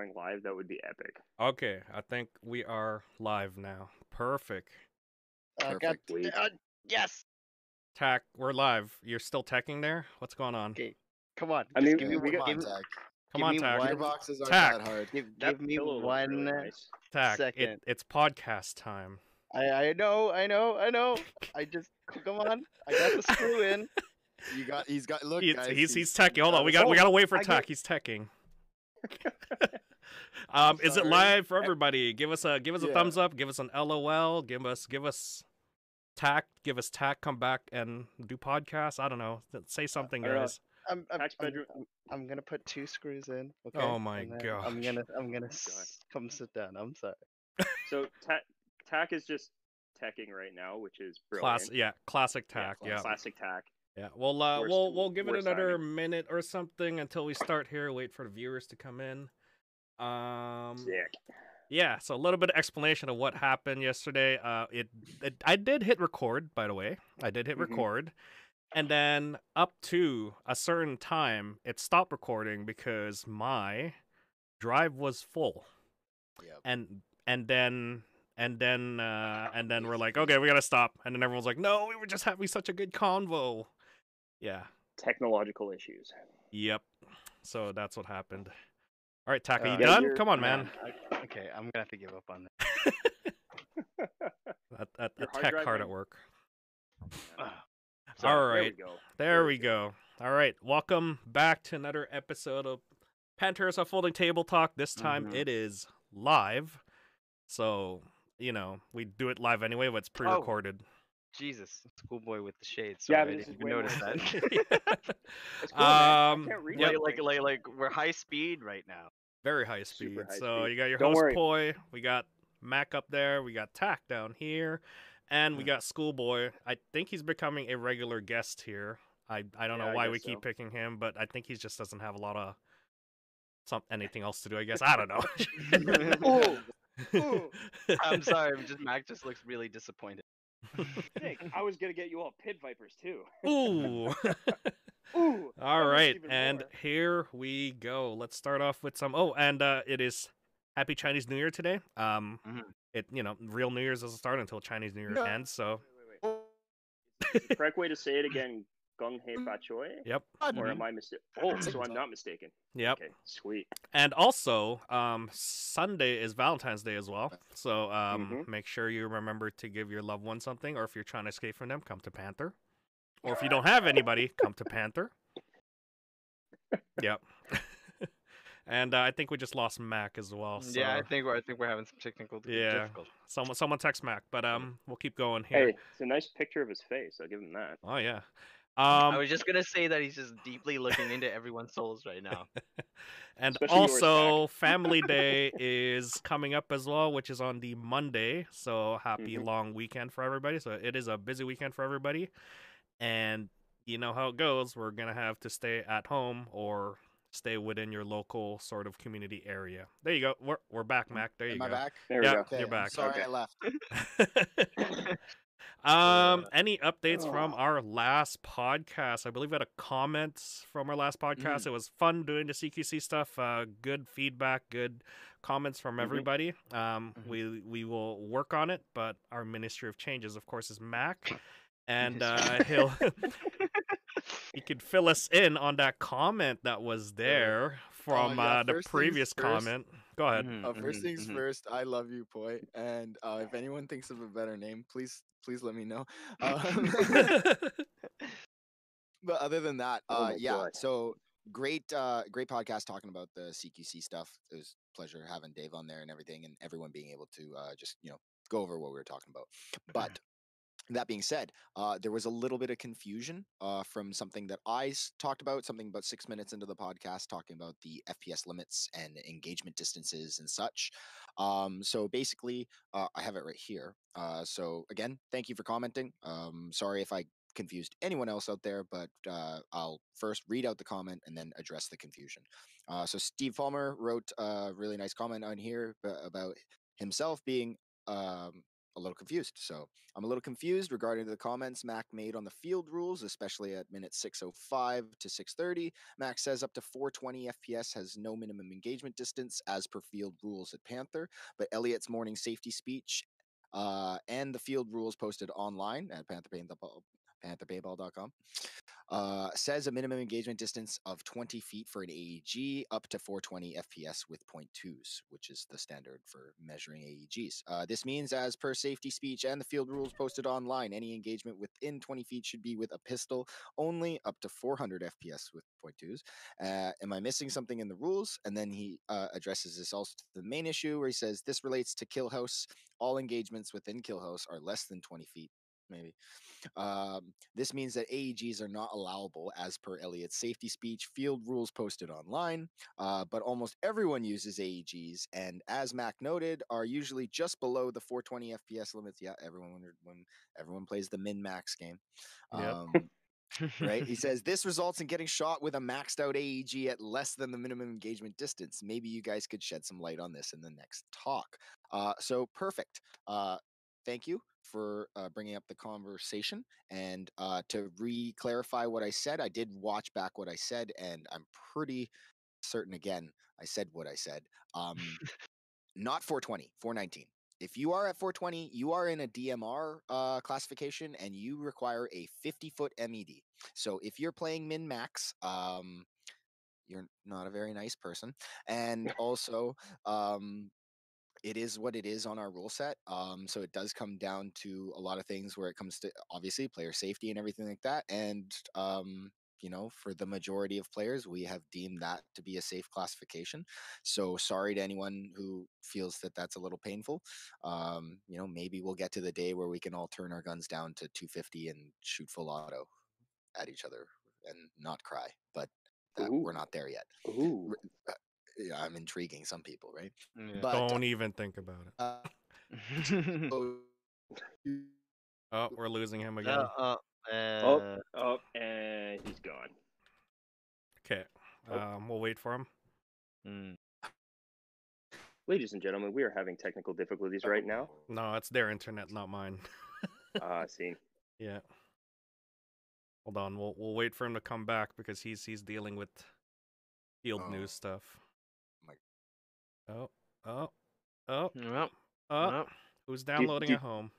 going live, that would be epic. Okay, I think we are live now. Perfect. Uh, God, Perfect. Uh, yes. Tack, we're live. You're still teching there? What's going on? Okay. Come on. I just mean, give me, we got- give, Come on, me- Zach. Come give on, me Tack. one- Gearboxes aren't Tack. that hard. give, That give me pillow one really nice. Tack, second. it, it's podcast time. I, I know, I know, I know. I just come on. I got the screw in. You got. He's got. Look, He's, guys. he's he's teching. Hold on, we got got we Oh, gotta wait for I Tack. get- He's teching. um, is it live for everybody? Give us a give us a Yeah. thumbs up. Give us an LOL. Give us give us Tack. Give us Tack. Come back and do podcasts. I don't know. Say something, I guys. I'm, I'm, I'm, I'm, I'm gonna put two screws in. Okay. Oh my god! I'm gonna I'm gonna God. s- come sit down. I'm sorry. So Ta- Tack is just teching right now, which is brilliant. Class, yeah, classic Yeah, Tack. Yeah, Classic Tack. Yeah, we'll uh, Worst- we'll we'll give it another timing. minute or something until we start here. Wait for the viewers to come in. Um, Sick. yeah. So a little bit of explanation of what happened yesterday. Uh, it, it I did hit record, by the way. I did hit Mhm. record, and then up to a certain time, it stopped recording because my drive was full, Yep. and and then. And then, uh, and then we're like, okay, we gotta stop. And then everyone's like, no, we were just having such a good convo. Yeah, Technological issues. Yep. So that's what happened. All right, Taka, you Uh, done? Come on, Yeah, man. I- okay, I'm gonna have to give up on that. At, at, Your at hard tech hard at work. Ah, So, All There we. There we go. All right. Welcome back to another episode of Panthers of Folding Table Talk. This time Mhm. it is live. So, you know, we do it live anyway, but it's pre-recorded. Oh. Pre recorded. Jesus, schoolboy with the shades. Yeah, Sorry, I didn't even notice that. It's cool. Um, I can't read yep. like, like, like, like, we're high speed right now. Very high speed. High so speed. you got your Don't host worry. Poi, we got Mac up there, we got Tack down here, and we Mhm. got Schoolboy. I think he's becoming a regular guest here. I I don't Yeah, know why we guess keep so. picking him, but I think he just doesn't have a lot of some anything else to do. I guess I don't know. Oh, Ooh. I'm sorry, I'm just Mac just looks really disappointed. Nick, I was gonna get you all pit vipers too. Ooh. Ooh. All that was right, even and more. here we go. Let's start off with some. Oh, and uh, it is Happy Chinese New Year today. Um, Mhm. it you know real New Year's doesn't start until Chinese New Year No. ends. So Wait, wait, wait. The correct way to say it again, Gung Hei Fa Choi? yep, Or am I mistaken? Oh, so I'm not mistaken. yep. Okay, sweet. And also, um, Sunday is Valentine's Day as well. So um, Mhm. make sure you remember to give your loved one something, or if you're trying to escape from them, come to Panther. Or if you don't have anybody, come to Panther. Yep. and uh, I think we just lost Mac as well. So Yeah, I think we're I think we're having some technical di- Yeah. difficulties. someone someone text Mac, but um, we'll keep going here. Hey, it's a nice picture of his face. I'll give him that. Oh yeah. I Um, was just gonna say that he's just deeply looking into everyone's souls right now. and Especially also Family Day is coming up as well, which is on the Monday. So happy Mhm. long weekend for everybody. So it is a busy weekend for everybody, and you know how it goes. We're gonna have to stay at home or stay within your local sort of community area. There you go. We're we're back, Mac. There you Am I go. back? There Yeah. we go. Okay, You're I'm back. Sorry, Okay. I left. um, any updates from Oh. our last podcast? I believe we had a comment from our last podcast. It was fun doing the CQC stuff. Uh, good feedback, good comments from Mhm. everybody. Um, Mhm. we we will work on it, but our Ministry of Changes, of course, is Mac, and uh, he'll he could fill us in on that comment that was there from yeah, uh, the previous first. comment. Go ahead. Mhm, Uh, 1st mhm, things mhm. first, I love you, Poi. And uh, if anyone thinks of a better name, please, please let me know. Um, but other than that, Oh uh, my yeah. God. So great, uh, great podcast talking about the CQC stuff. It was a pleasure having Dave on there and everything, and everyone being able to uh, just you know go over what we were talking about. But that being said, uh, there was a little bit of confusion uh, from something that I talked about, something about six minutes into the podcast, talking about the FPS limits and engagement distances and such. Um, so basically, uh, I have it right here. Uh, so again, thank you for commenting. Um, sorry if I confused anyone else out there, but uh, I'll first read out the comment and then address the confusion. Uh, so Steve Palmer wrote a really nice comment on here about himself being um, a little confused. So I'm a little confused regarding the comments Mac made on the field rules, especially at minute 605 to 630. Mac says up to 420 FPS has no minimum engagement distance as per field rules at Panther, but Elliott's morning safety speech uh, and the field rules posted online at Panther Paintball, pantherpaintball.com uh, says a minimum engagement distance of 20 feet for an AEG up to 420 FPS with 0.2s, which is the standard for measuring AEGs. Uh, this means, as per safety speech and the field rules posted online, any engagement within 20 feet should be with a pistol only up to 400 FPS with 0.2s. Uh, am I missing something in the rules? And then he uh, addresses this also to the main issue where he says this relates to kill house. All engagements within kill house are less than 20 feet maybe. Um, this means that AEGs are not allowable as per Elliott's safety speech, field rules posted online, uh, but almost everyone uses AEGs, and as Mac noted, are usually just below the 420 FPS limits. Yeah, everyone wondered when everyone plays the min max game. Yep. Um, right? He says this results in getting shot with a maxed out AEG at less than the minimum engagement distance. Maybe you guys could shed some light on this in the next talk. Uh, so perfect. Uh, thank you for uh, bringing up the conversation. And uh, to re clarify what I said, I did watch back what I said, and I'm pretty certain again, I said what I said. Um, not 420, 419. If you are at 420, you are in a DMR uh, classification and you require a 50 foot MED. So if you're playing min max, um, you're not a very nice person. And also, um, it is what it is on our rule set. Um, so it does come down to a lot of things where it comes to obviously player safety and everything like that. And um, you know, for the majority of players, we have deemed that to be a safe classification. So sorry to anyone who feels that that's a little painful. Um, you know, maybe we'll get to the day where we can all turn our guns down to 250 and shoot full auto at each other and not cry. But that, we're not there yet. Ooh. R- yeah, I'm intriguing some people, right? Yeah. But Don't even think about it. uh, so- Oh, we're losing him again. Uh, uh, Oh, uh, oh, and he's gone. Okay. Oh. Um, we'll wait for him. mm. Ladies and gentlemen, we are having technical difficulties right now. No, it's their internet, not mine. Uh, see. yeah. Hold on. We'll we'll wait for him to come back because he's he's dealing with field Oh. news stuff. My- Oh, oh, oh, Well, oh. well, Who's downloading do- at home?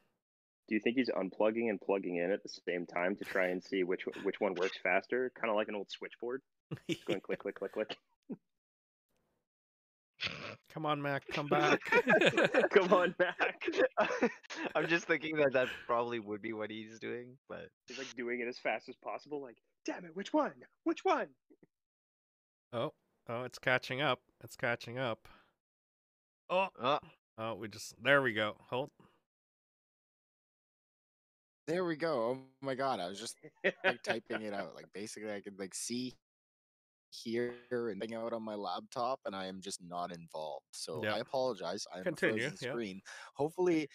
Do you think he's unplugging and plugging in at the same time to try and see which which one works faster? Kind of like an old switchboard, Just going click, click, click, click. Come on, Mac, come back. Come on Mac. I'm just thinking that that probably would be what he's doing, but He's like doing it as fast as possible. Like, damn it, which one? Which one? oh, oh, it's catching up. It's catching up. Oh, uh, oh, we just there we go. Hold. There we go. Oh my god, I was just like typing it out. Like basically, I could like see, hear, and thing out on my laptop, and I am just not involved. So Yeah. I apologize. I'm Continue, frozen yeah. screen. Hopefully,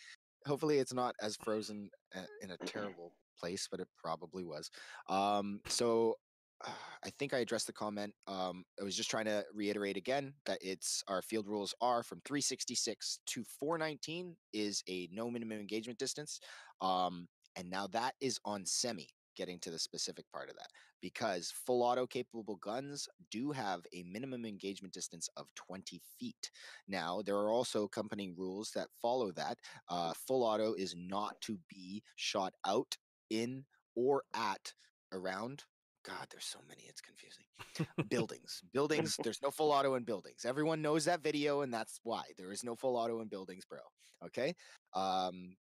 hopefully it's not as frozen uh, in a terrible place, but it probably was. Um, so. I think I addressed the comment. Um, I was just trying to reiterate again that it's our field rules are from 366 to 419 is a no minimum engagement distance. Um, and now that is on semi, getting to the specific part of that, because full auto capable guns do have a minimum engagement distance of 20 feet. Now, there are also accompanying rules that follow that. Uh, full auto is not to be shot out, in, or at, around. God, there's so many, it's confusing. buildings. Buildings, there's no full auto in buildings. Everyone knows that video, and that's why. There is no full auto in buildings, bro. Okay. Um,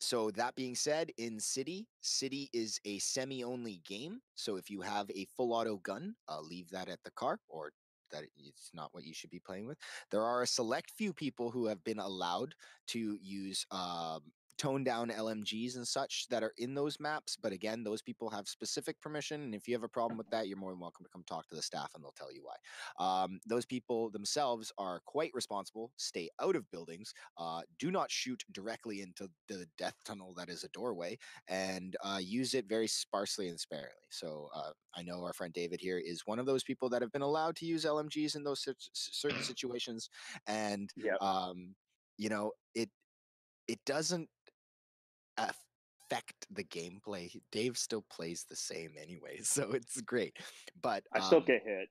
so that being said, in City, City is a semi-only game. So if you have a full auto gun, uh, leave that at the car, or that it's not what you should be playing with. There are a select few people who have been allowed to use um, toned down LMGs and such that are in those maps. But again, those people have specific permission. And if you have a problem with that, you're more than welcome to come talk to the staff and they'll tell you why. Um, those people themselves are quite responsible. Stay out of buildings. Uh, do not shoot directly into the death tunnel that is a doorway and uh, use it very sparsely and sparingly. So uh, I know our friend David here is one of those people that have been allowed to use LMGs in those certain situations. And Yeah. um, you know, it it doesn't affect the gameplay. Dave still plays the same anyway, so it's great. But I still um, get hit.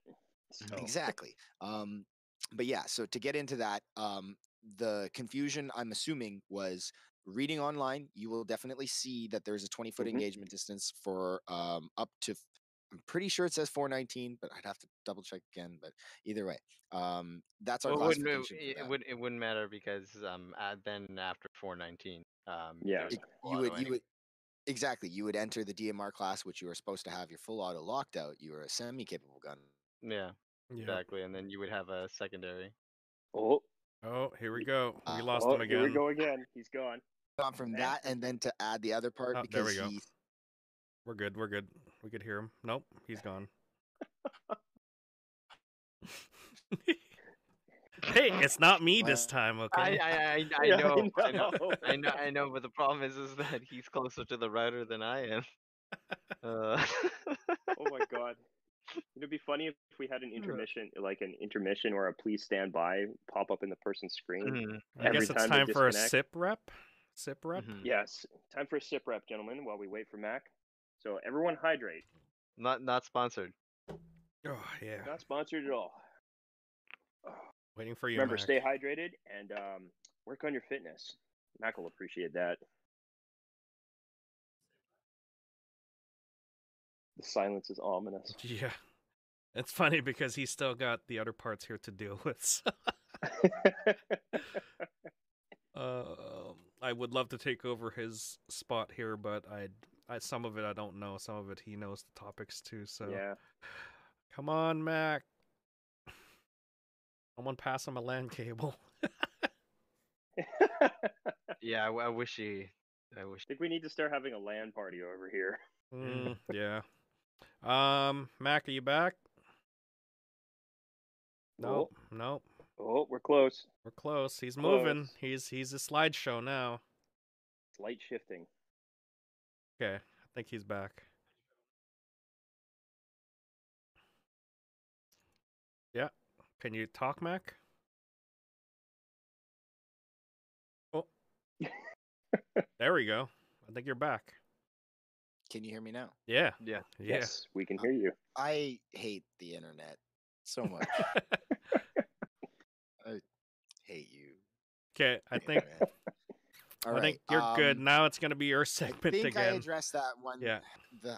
So. Exactly. Um, but yeah, so to get into that, um, the confusion I'm assuming was reading online. You will definitely see that there's a 20 foot Mhm. engagement distance for um, up to. I'm pretty sure it says 419, but I'd have to double check again. But either way, um, that's our Well, it wouldn't, it, it wouldn't it wouldn't matter because um then after 419 um Yeah. It- you would you would exactly you would enter the DMR class, which you are supposed to have your full auto locked out. You are a semi-capable gun. yeah Yep. exactly and then you would have a secondary Oh, Oh, here we go. We Uh, lost oh, him again. here we go again. He's gone. Gone from Man. that, and then to add the other part Oh, there we go. he We're good. We're good. We could hear him. Nope, he's gone. hey, it's not me this time, okay? I I, I Yeah, know I know know. I know I know but the problem is is that he's closer to the router than I am uh Oh my god. It'd be funny if we had an intermission, like an intermission or a please stand by pop up in the person's screen. mhm, I every guess it's time time for a sip rep. Sip rep. mhm. Yes, time for a sip rep, gentlemen, while we wait for Mac. So everyone hydrate. not not sponsored Oh yeah. Not sponsored at all. Waiting for you. Remember, Mac. stay hydrated and um, work on your fitness. Mac will appreciate that. The silence is ominous. Yeah. It's funny because he's still got the other parts here to deal with. so- Uh, I would love to take over his spot here, but I, I some of it I don't know. Some of it he knows the topics too. So yeah. come on, Mac. Someone pass him a LAN cable. I yeah I, w- I wish he I wish I think we need to start having a LAN party over here. Mm, yeah. Um, Mac, are you back? Nope. Nope. Oh, we're close. We're close. He's moving. He's he's a slideshow now. It's light shifting. Okay, I think he's back. Can you talk, Mac? Oh. there we go. I think you're back. Can you hear me now? Yeah. yeah Yeah. Yes, we can hear you. I hate the internet so much. I hate you. okay, I think. All I right, think you're good. um, Now it's gonna be your segment I segment think I addressed that one. Yeah. The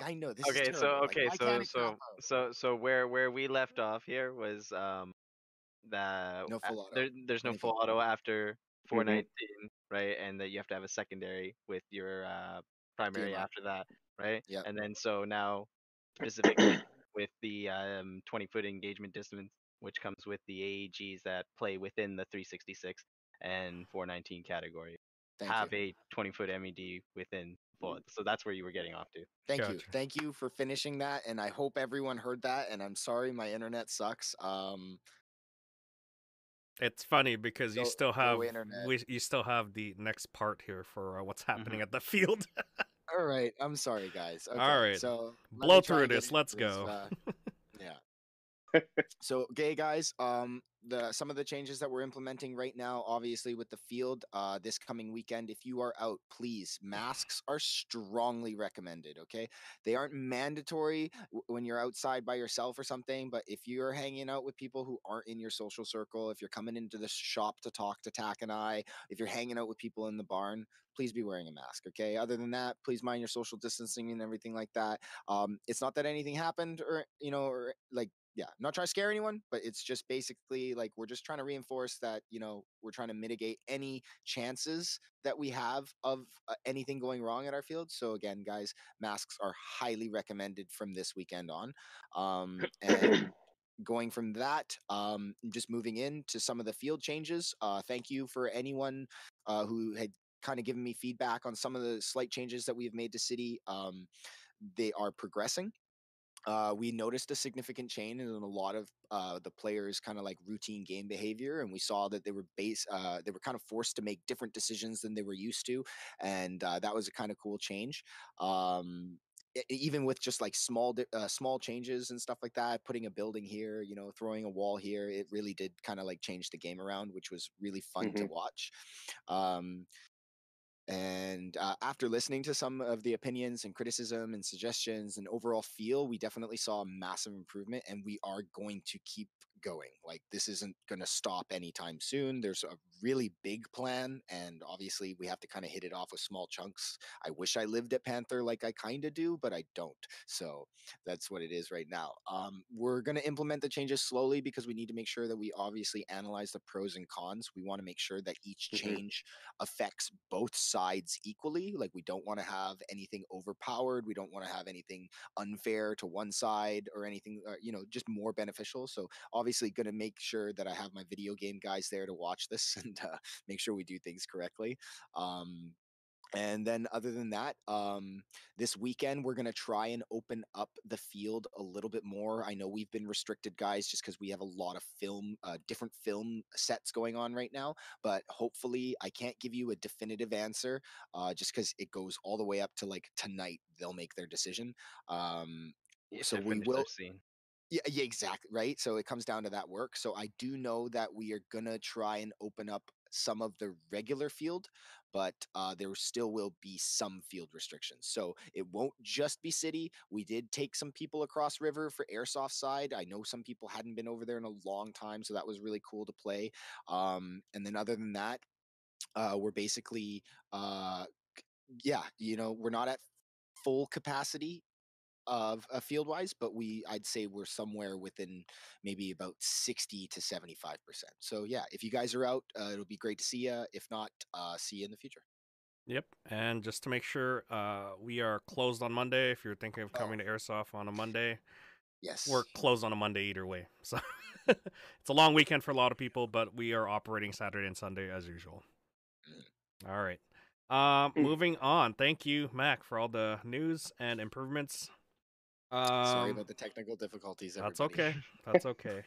I know this. is okay so terrible, like, okay so so so so where where we left off here was um that No full auto, there, there's no full auto after Mm-hmm. 419 right and that you have to have a secondary with your uh primary DMR. after that right Yeah. and then so now specifically with the um 20 foot engagement distance which comes with the AEGs that play within the 366 and 419 category Thank have you. a 20 foot MED within full so that's where you were getting off to Thank you. Thank you for finishing that. And I hope everyone heard that. And I'm sorry my internet sucks. Um It's funny because you Go- still have internet. we, you still have the next part here for uh, what's Mm-hmm. happening at the field. all right. I'm sorry guys. Okay, right, So Blow through this. Let's into this, go. uh. so gay guys um the some of the changes that we're implementing right now obviously with the field uh this coming weekend if you are out please masks are strongly recommended okay? They aren't mandatory w- when you're outside by yourself or something but if you're hanging out with people who aren't in your social circle if you're coming into the shop to talk to tack and i if you're hanging out with people in the barn please be wearing a mask okay? Other than that please mind your social distancing and everything like that. Um it's not that anything happened or you know or like yeah I'm not trying to scare anyone but it's just basically like we're just trying to reinforce that you know we're trying to mitigate any chances that we have of uh, anything going wrong at our field. So again guys masks are highly recommended from this weekend on um and going from that um just moving into some of the field changes uh thank you for anyone uh who had kind of given me feedback on some of the slight changes that we've made to city um they are progressing uh, we noticed a significant change in a lot of uh, the players' kind of like routine game behavior, and we saw that they were base uh, they were kind of forced to make different decisions than they were used to, and uh, that was a kind of cool change. Um, even with just like small uh, small changes and stuff like that putting a building here you know throwing a wall here it really did kind of like change the game around which was really fun to watch um and uh, after listening to some of the opinions and criticism and suggestions and overall feel, we definitely saw a massive improvement and we are going to keep going. Like, this isn't going to stop anytime soon. There's a really big plan, and obviously, we have to kind of hit it off with small chunks. I wish I lived at Panther like I kind of do, but I don't. So that's what it is right now. Um, we're going to implement the changes slowly because we need to make sure that we obviously analyze the pros and cons. We want to make sure that each Mhm. change affects both sides equally. Like, we don't want to have anything overpowered. We don't want to have anything unfair to one side or anything, uh, you know, just more beneficial. So, obviously, going to make sure that I have my video game guys there to watch this and uh, make sure we do things correctly. Um, and then, other than that, um, this weekend we're going to try and open up the field a little bit more. I know we've been restricted, guys, just because we have a lot of film, uh, different film sets going on right now. But hopefully, I can't give you a definitive answer, uh, just because it goes all the way up to like tonight. They'll make their decision. Um, If so we will. scene. Yeah, yeah, exactly. Right. So it comes down to that work. So I do know that we are gonna try and open up some of the regular field, but uh, there still will be some field restrictions. So it won't just be city. We did take some people across river for airsoft side. I know some people hadn't been over there in a long time, so that was really cool to play. Um, and then other than that, uh, we're basically uh, yeah, you know, we're not at full capacity of uh, field wise, but we I'd say we're somewhere within maybe about 60 to 75%. So yeah, if you guys are out, uh, it'll be great to see you. If not, uh, see you in the future. Yep. And just to make sure, uh, we are closed on Monday. If you're thinking of coming to Airsoft on a Monday, Yes. we're closed on a Monday either way. So it's a long weekend for a lot of people, but we are operating Saturday and Sunday as usual. All right. Um, Mm. moving on. Thank you, Mac, for all the news and improvements. Um, Sorry about the technical difficulties. That's okay. That's okay.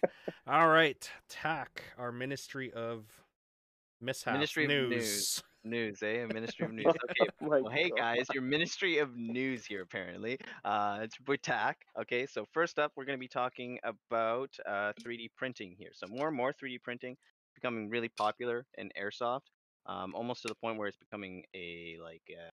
All right, TAC, our Ministry of Mishap Ministry of News. News. News, eh? A Ministry of News. Okay. Oh my Well, hey guys, your Ministry of News here apparently. Uh, it's Butak. Okay, so first up, we're going to be talking about uh, 3D printing here. So more and more 3D printing becoming really popular in airsoft, um, almost to the point where it's becoming a like uh,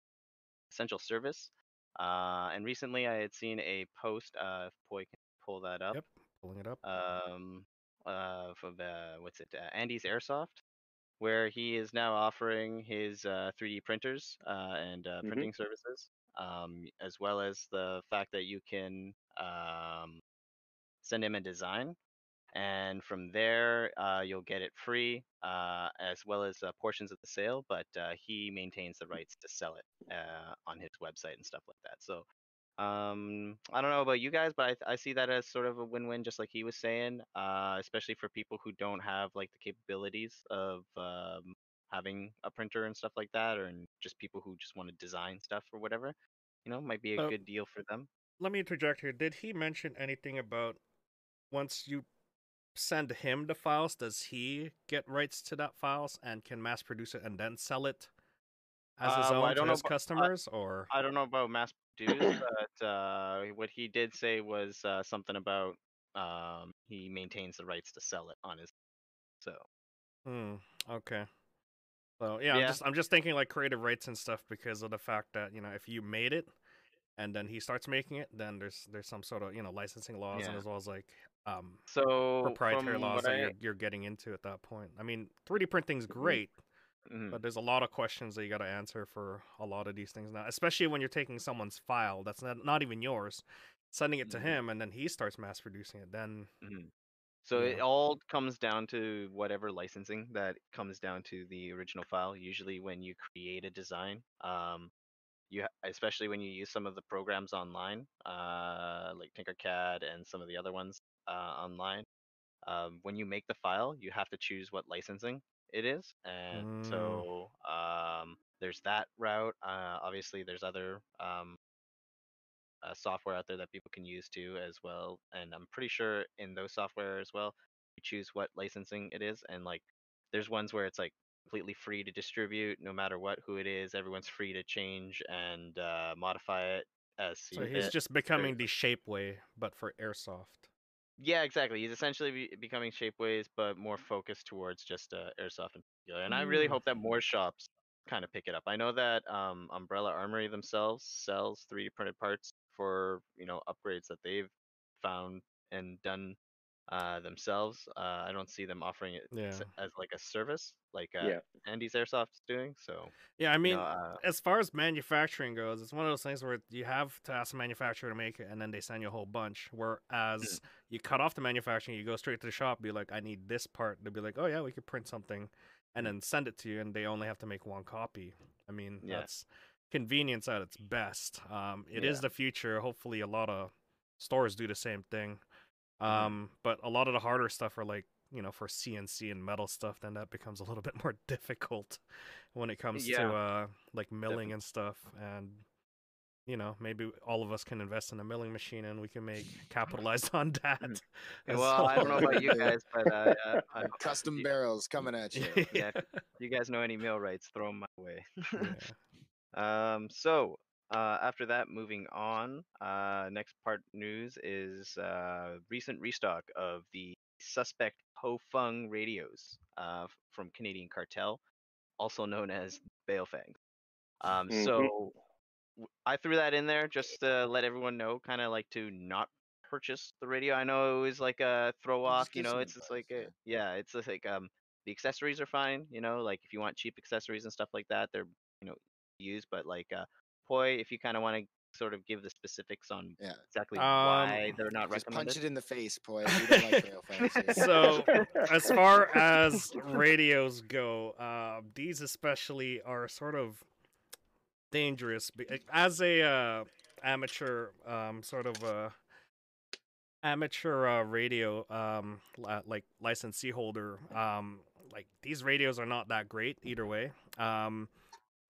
essential service. Uh, and recently, I had seen a post. Uh, if Poi can pull that up. Yep, pulling it up. um, uh, from uh, what's it, uh, Andy's Airsoft, where he is now offering his uh, 3D printers uh, and uh, Mhm. printing services, um, as well as the fact that you can um, send him a design, and from there uh, you'll get it free, uh, as well as uh, portions of the sale. But uh, he maintains the rights to sell it uh, on his website and stuff like that. So um, I don't know about you guys, but I, I see that as sort of a win-win, just like he was saying, uh, especially for people who don't have like the capabilities of um, having a printer and stuff like that, or just people who just want to design stuff or whatever. You know, might be a good deal for them. Let me interject here. Did he mention anything about once you send him the files, does he get rights to that files and can mass produce it and then sell it as his Uh, well, I own don't to his abo- I- customers? or I don't know about mass produce, but uh, what he did say was uh, something about um, he maintains the rights to sell it on his. So Hmm. Okay. So yeah, I'm just I'm just thinking like creative rights and stuff because of the fact that you know if you made it, and then he starts making it, then there's there's some sort of you know licensing laws and as well as like um so proprietary laws what that I, you're, you're getting into at that point. I mean, 3D printing's great, Mhm. but there's a lot of questions that you got to answer for a lot of these things now, especially when you're taking someone's file that's not, not even yours, sending it to Mhm. him, and then he starts mass producing it. Then Mhm. So it all comes down to whatever licensing that comes down to the original file. Usually, when you create a design, um, you especially when you use some of the programs online, uh, like Tinkercad and some of the other ones uh, online. Um, when you make the file, you have to choose what licensing it is, and Mm. so um, there's that route. Uh, obviously, there's other um, uh, software out there that people can use too as well and i'm pretty sure in those software as well you choose what licensing it is and like there's ones where it's like completely free to distribute no matter what who it is everyone's free to change and uh, modify it as So he's fit. just becoming the Shapeway, but for airsoft. Yeah, exactly. He's essentially be- becoming Shapeways, but more focused towards just uh, airsoft in particular. And I really Mm. hope that more shops kind of pick it up. I know that um, Umbrella Armory themselves sells 3D printed parts for you know upgrades that they've found and done uh, themselves. Uh, I don't see them offering it Yeah. s- as like a service like uh, Yeah. Andy's Airsoft is doing. So Yeah, I you mean, know, uh, as far as manufacturing goes, it's one of those things where you have to ask the manufacturer to make it, and then they send you a whole bunch. Whereas you cut off the manufacturing, you go straight to the shop, be like, "I need this part." They'll be like, "Oh yeah, we could print something," and then send it to you, and they only have to make one copy. I mean, Yeah. that's convenience at its best. Um, it is Yeah. the future. Hopefully, a lot of stores do the same thing. Mhm. Um, but a lot of the harder stuff are like you know for CNC and metal stuff, then that becomes a little bit more difficult when it comes to uh like milling and stuff. And you know maybe all of us can invest in a milling machine and we can make capitalize on that. Mm. as well, I don't know about you guys, but uh, uh, I- Custom you- barrels coming at you. Yeah. you guys know any millwrights, throw them my way. yeah. Um, so uh, after that, moving on. Uh, next part news is uh, recent restock of the suspect Ho Fung radios uh, from Canadian Cartel, also known as Baofeng. Um, Mhm. So I threw that in there just to let everyone know, kind of like to not purchase the radio. I know it was like a throw off, you know, it's just like a, yeah, it's just like um the accessories are fine, you know, like if you want cheap accessories and stuff like that, they're you know used, but like uh Poi, if you kind of want to sort of give the specifics on Yeah. exactly why Um, they're not Just punch it in the face, boy. Like. So, as far as radios go, uh, these especially are sort of dangerous. eh, As a uh, amateur, um, sort of uh, amateur uh, radio, um, li- like licensee holder, um, like these radios are not that great either way. Um,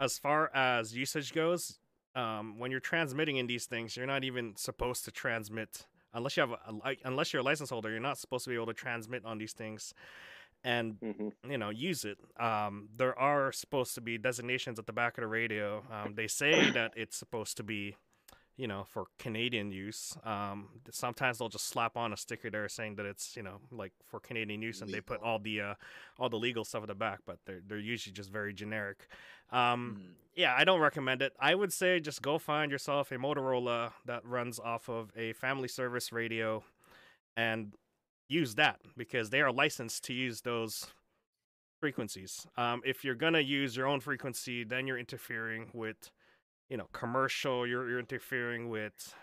as far as usage goes, um, when you're transmitting in these things, you're not even supposed to transmit unless you have a, a unless you're a license holder. You're not supposed to be able to transmit on these things, and Mhm. you know use it. Um, there are supposed to be designations at the back of the radio. Um, they say that it's supposed to be, you know, for Canadian use. Um, sometimes they'll just slap on a sticker there saying that it's you know like for Canadian use, and they put all the uh, all the legal stuff at the back, but they're they're usually just very generic. Um, Mm. yeah, I don't recommend it. I would say just go find yourself a Motorola that runs off of a family service radio and use that because they are licensed to use those frequencies. Um, if you're gonna use your own frequency, then you're interfering with, you know, commercial. You're you're interfering with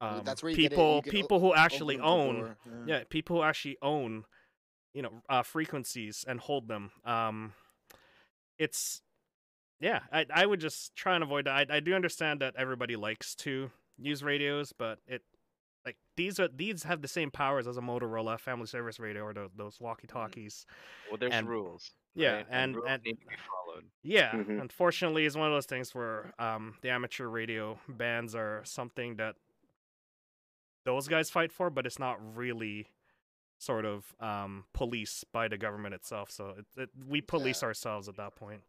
um, that's where you get it- people get o- people who actually Open up the own door, yeah people who actually own you know uh, frequencies and hold them um it's yeah I, I would just try and avoid that I, I do understand that everybody likes to use radios but it like these are these have the same powers as a motorola family service radio or tho- those walkie talkies well, there's and- rules. yeah right? and rules and need to be followed. yeah, Mhm. unfortunately, it's one of those things where um, the amateur radio bands are something that those guys fight for, but it's not really sort of um, police by the government itself. So it, it, we police ourselves at that point.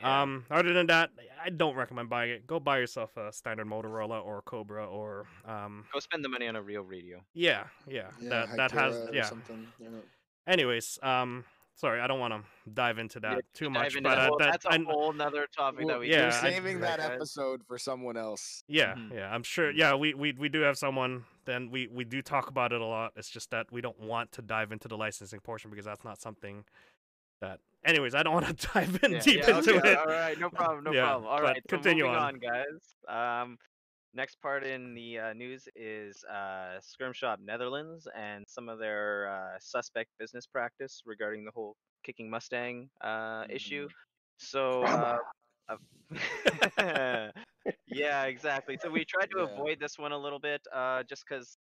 Yeah. Um, other than that, I don't recommend buying it. Go buy yourself a standard Motorola or Cobra or um, Go spend the money on a real radio. yeah, yeah, Yeah, that that has yeah. something, yeah. Anyways, um, sorry, I don't want to dive into that Yeah, too much, but that. uh, that, that's a I- whole nother topic Well, that we yeah, We're I- saving that guys. episode for someone else. Yeah, Mhm. yeah, I'm sure. Mhm. Yeah, we, we we do have someone. Then we we do talk about it a lot. It's just that we don't want to dive into the licensing portion because that's not something that. Anyways, I don't want to dive in Yeah, deep yeah, into okay, it. All right, no problem, no Yeah, problem. All right, so continue moving on. on, guys. Um, next part in the uh, news is uh, Skirm Shop Netherlands and some of their uh, suspect business practice regarding the whole kicking Mustang uh, issue. So, uh, uh, yeah, exactly. So we tried to Yeah. avoid this one a little bit, uh, just because,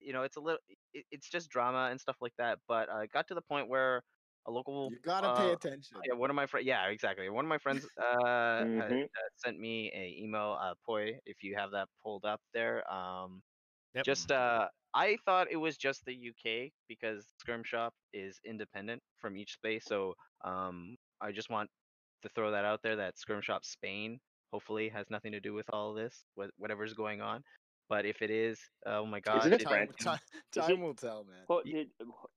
you know, it's a little, it, it's just drama and stuff like that. But uh, it got to the point where a local You gotta pay uh, attention. yeah, one of my friends. Yeah, exactly. One of my friends uh, had, Mhm. uh, sent me a email. Uh, Poi, if you have that pulled up there. Um, Yep. just uh, I thought it was just the UK because Skirm Shop is independent from each space. So um, I just want to throw that out there that Skirm Shop Spain Hopefully, has nothing to do with all this, whatever's going on. But if it is, oh my god, Is it a it- time, time, is time it- will tell, man. Well, did,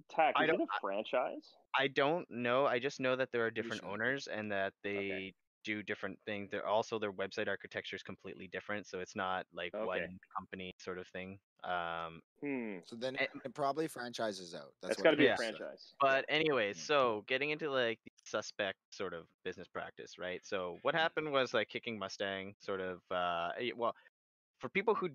Tack, is it don't- a franchise? I don't know. I just know that there are different sure. owners and that they do different things. They're also their website architecture is completely different, so it's not like Okay. one company sort of thing. Um, Hmm. So then Eh, it probably franchises out. That's That's what got to be a is. franchise. But anyways, Mm. so getting into like the suspect sort of business practice, right? So what happened was like kicking Mustang sort of uh eh, well for people who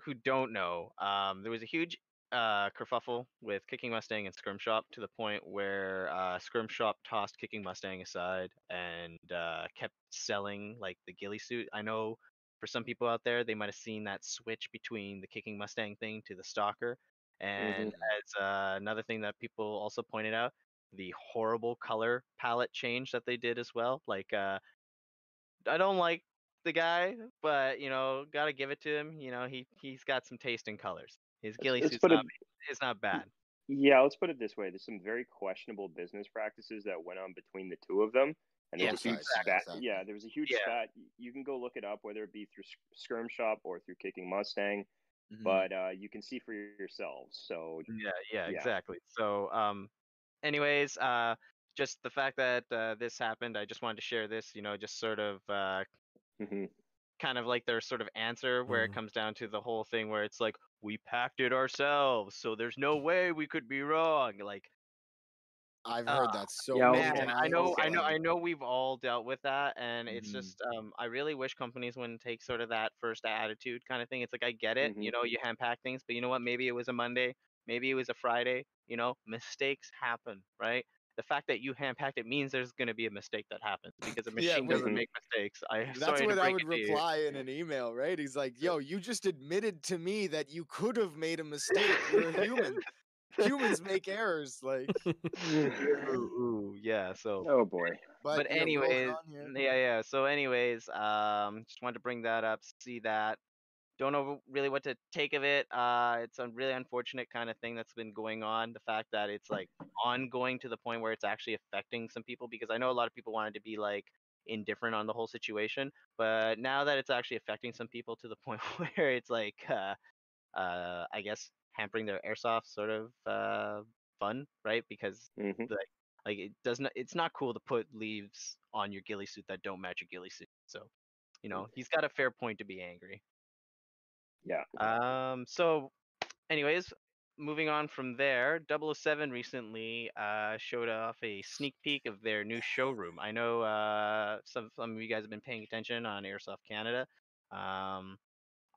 who don't know, um there was a huge uh kerfuffle with Kicking Mustang and Skirm Shop to the point where uh Skirm Shop tossed Kicking Mustang aside and uh kept selling like the ghillie suit. I know for some people out there they might have seen that switch between the Kicking Mustang thing to the Stalker. And as uh, another thing that people also pointed out, the horrible color palette change that they did as well. Like, uh, I don't like the guy, but you know, gotta give it to him. You know, he he's got some taste in colors. His ghillie let's suit's put it- not, it's not bad. Yeah, let's put it this way. There's some very questionable business practices that went on between the two of them. And there Yeah, was a huge exactly, spat. exactly. Yeah, there was a huge Yeah. spat. You can go look it up, whether it be through Sk- Skirm Shop or through Kicking Mustang. Mhm. But uh, you can see for yourselves. So Yeah, yeah, Yeah. exactly. So, um, anyways, uh, just the fact that uh, this happened, I just wanted to share this. You know, just sort of uh, mhm. kind of like their sort of answer where Mhm. it comes down to the whole thing where it's like we packed it ourselves so there's no way we could be wrong like I've heard uh, that so yeah, many man times. i know i know i know we've all dealt with that and it's Mhm. just um i really wish companies wouldn't take sort of that first attitude kind of thing it's like i get it you Mhm. know you hand pack things but you know what maybe it was a monday maybe it was a friday you know mistakes happen right the fact that you hand packed it means there's going to be a mistake that happens because a Yeah, machine doesn't wait. make mistakes i That's sorry what I would it to you. reply in an email, right? He's like, "Yo, you just admitted to me that you could have made a mistake. You're a human. Humans make errors, like." ooh, ooh, yeah so oh boy. But, but anyways, yeah, yeah. So, anyways, um, just wanted to bring that up. See that. Don't know really what to take of it. Uh, it's a really unfortunate kind of thing that's been going on. The fact that it's like ongoing to the point where it's actually affecting some people, because I know a lot of people wanted to be like indifferent on the whole situation, but now that it's actually affecting some people to the point where it's like, uh, uh, I guess hampering their airsoft sort of uh fun, right? Because hmm like it does not it's not cool to put leaves on your ghillie suit that don't match your ghillie suit. So, you know, he's got a fair point to be angry. Yeah. Um so anyways, moving on from there, 007 recently uh showed off a sneak peek of their new showroom. I know uh some some of you guys have been paying attention on Airsoft Canada. Um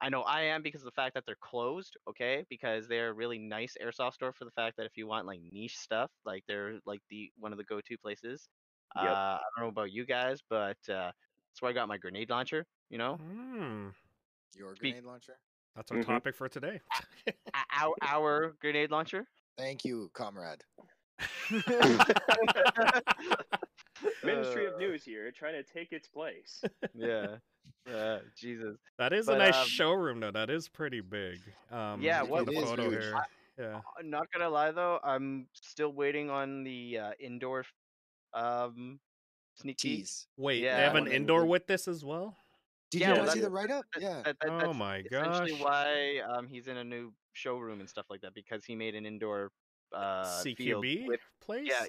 I know I am because of the fact that they're closed, okay? Because they're a really nice airsoft store for the fact that if you want like niche stuff, like they're like the one of the go-to places. Yep. Uh, I don't know about you guys, but uh, that's where I got my grenade launcher. You know, Hmm, Your grenade launcher. That's our Mhm. topic for today. Our our grenade launcher. Thank you, comrade. Ministry of Uh, News here, trying to take its place. yeah. Uh, Jesus. That is a nice um, showroom, though. That is pretty big. Um, Yeah, looking what- the photo huge. here. Yeah. Uh, Not gonna lie though, I'm still waiting on the uh, indoor f- um sneak peek. Wait, Yeah, they have an indoor with this as well? Did Yeah, you well, see the write up? Yeah. that- that- Oh that's my essentially gosh. why um he's in a new showroom and stuff like that because he made an indoor uh field CQB with place? yeah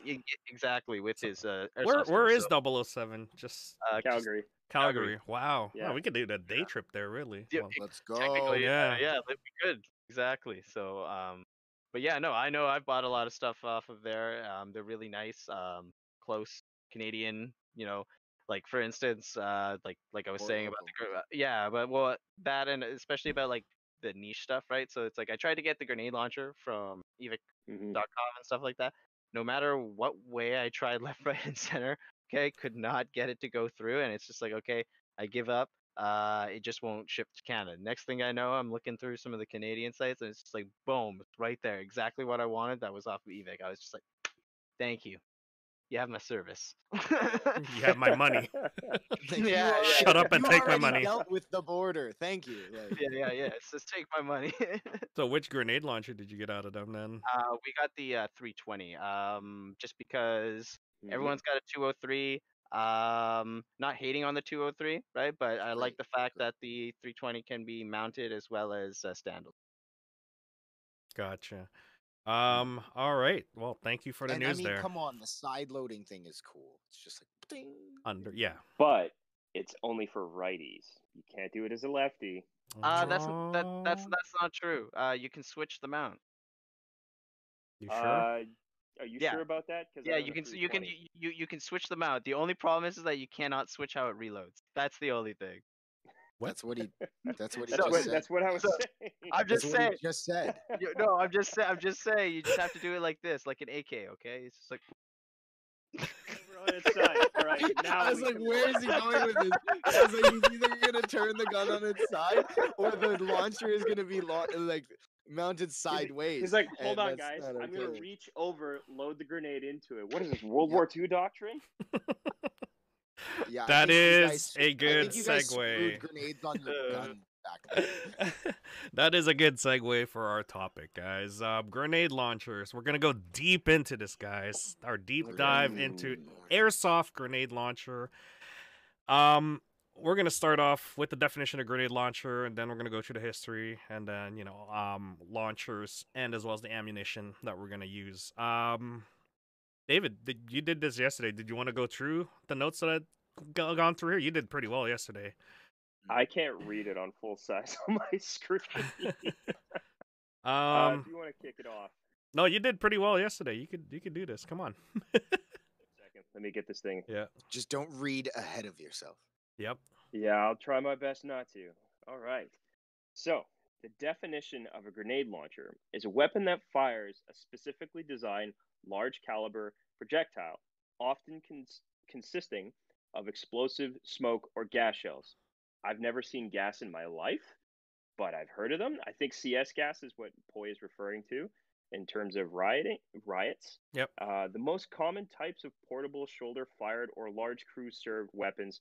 exactly with his uh Where where is store, so, 007? Just uh, just Calgary. Calgary. Calgary. Wow. Yeah. Wow, we could do a day trip there, really. Yeah, Well, Let's go. technically yeah yeah. yeah that'd be good exactly so um but yeah no I know I've bought a lot of stuff off of there um they're really nice um close Canadian you know like for instance uh like like I was saying about the gr- uh, yeah but well that and especially about like the niche stuff right so it's like I tried to get the grenade launcher from Evike hmm and stuff like that. No matter what way I tried left, right, and center, okay, could not get it to go through. And it's just like, okay, I give up. Uh, it just won't ship to Canada. Next thing I know, I'm looking through some of the Canadian sites, and it's just like, boom, it's right there, exactly what I wanted. That was off of Evike I was just like, thank you, you have my service. You have my money. Like, you Yeah, already- Shut up and you take my already money. Dealt with the border. Thank you. Like, yeah, yeah, yeah. So just take my money. So which grenade launcher did you get out of them then? uh, we got the uh, 320. Um, just because Mhm. Everyone's got a 203. Um, not hating on the 203, right? But I like the fact that the 320 can be mounted as well as uh, standalone. Gotcha. Um. All right. Well, thank you for the and news I mean, there. come on, the side loading thing is cool. It's just like ding. Under yeah. But it's only for righties. You can't do it as a lefty. Uh, that's that that's that's not true. Uh, you can switch the mount. You sure? Uh, are you Yeah. sure about that? Because Yeah, you can you can you, you you can switch them out. The only problem is, is that you cannot switch how it reloads. That's the only thing. What? That's what he. That's what he That's just what, said. that's what I was So, saying. I'm That's just what he saying. just said. You, no, I'm just saying. I'm just saying. You just have to do it like this, like an AK. Okay, it's just like We're on its side. All right, now I was like, where is he going with this? I was like, he's either gonna turn the gun on its side, or the launcher is gonna be lo- like mounted sideways. He's like, hold on, guys. I'm gonna reach over, load the grenade into it. What is this, World Yep. War II doctrine? Yeah, That is guys- a good think you guys segue. Grenades on your Uh, gun that is a good segue for our topic, guys. Um, grenade launchers. We're gonna go deep into this, guys. Our deep dive into airsoft grenade launcher. Um, we're gonna start off with the definition of grenade launcher, and then we're gonna go through the history, and then you know, um, launchers, and as well as the ammunition that we're gonna use. Um, David, did, you did this yesterday. Did you want to go through the notes that I'd go- gone through here? You did pretty well yesterday. I can't read it on full size on my screen. uh, Um, if you want to kick it off, no, you did pretty well yesterday. You could you could do this. Come on. second. Let me get this thing. yeah. Just don't read ahead of yourself. Yep. Yeah, I'll try my best not to. All right. So, the definition of a grenade launcher is a weapon that fires a specifically designed large caliber projectile, often cons- consisting of explosive, smoke, or gas shells. I've never seen gas in my life, but I've heard of them. I think CS gas is what Poi is referring to in terms of rioting riots. Yep. Uh, the most common types of portable shoulder fired or large crew served weapons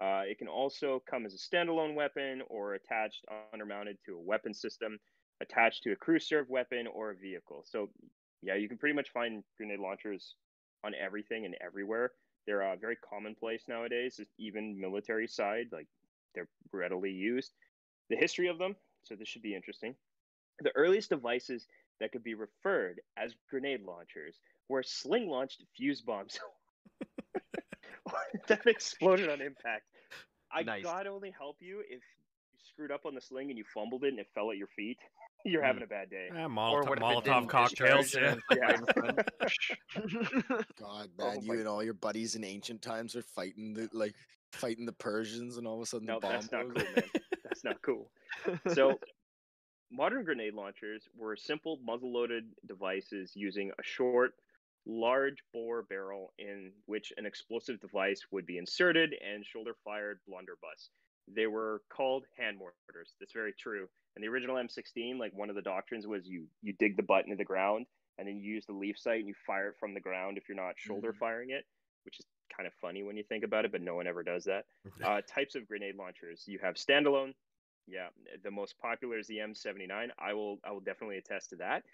uh, it can also come as a standalone weapon or attached undermounted to a weapon system, attached to a crew served weapon or a vehicle. So, yeah, you can pretty much find grenade launchers on everything and everywhere. They're uh, very commonplace nowadays, even military side, like they're readily used. The history of them, so this should be interesting. The earliest devices that could be referred as grenade launchers were sling launched fuse bombs that exploded on impact. I Nice. God only help you if you screwed up on the sling and you fumbled it and it fell at your feet. You're having a bad day. Eh, Or Molotov, what if it Molotov cocktails. discharge Yeah. and it's right in front? God, Oh man, you and all your buddies in ancient times are fighting the like fighting the Persians, and all of a sudden No, the bomb that's not blows cool, man. That's not cool. So, modern grenade launchers were simple muzzle-loaded devices using a short, large bore barrel in which an explosive device would be inserted and shoulder-fired blunderbuss. They were called hand mortars. That's very true. And the original M16, like one of the doctrines was you you dig the butt into the ground and then you use the leaf sight and you fire it from the ground if you're not shoulder firing it, which is kind of funny when you think about it, but no one ever does that. Uh, types of grenade launchers. You have standalone. Yeah, the most popular is the M79. I will I will definitely attest to that.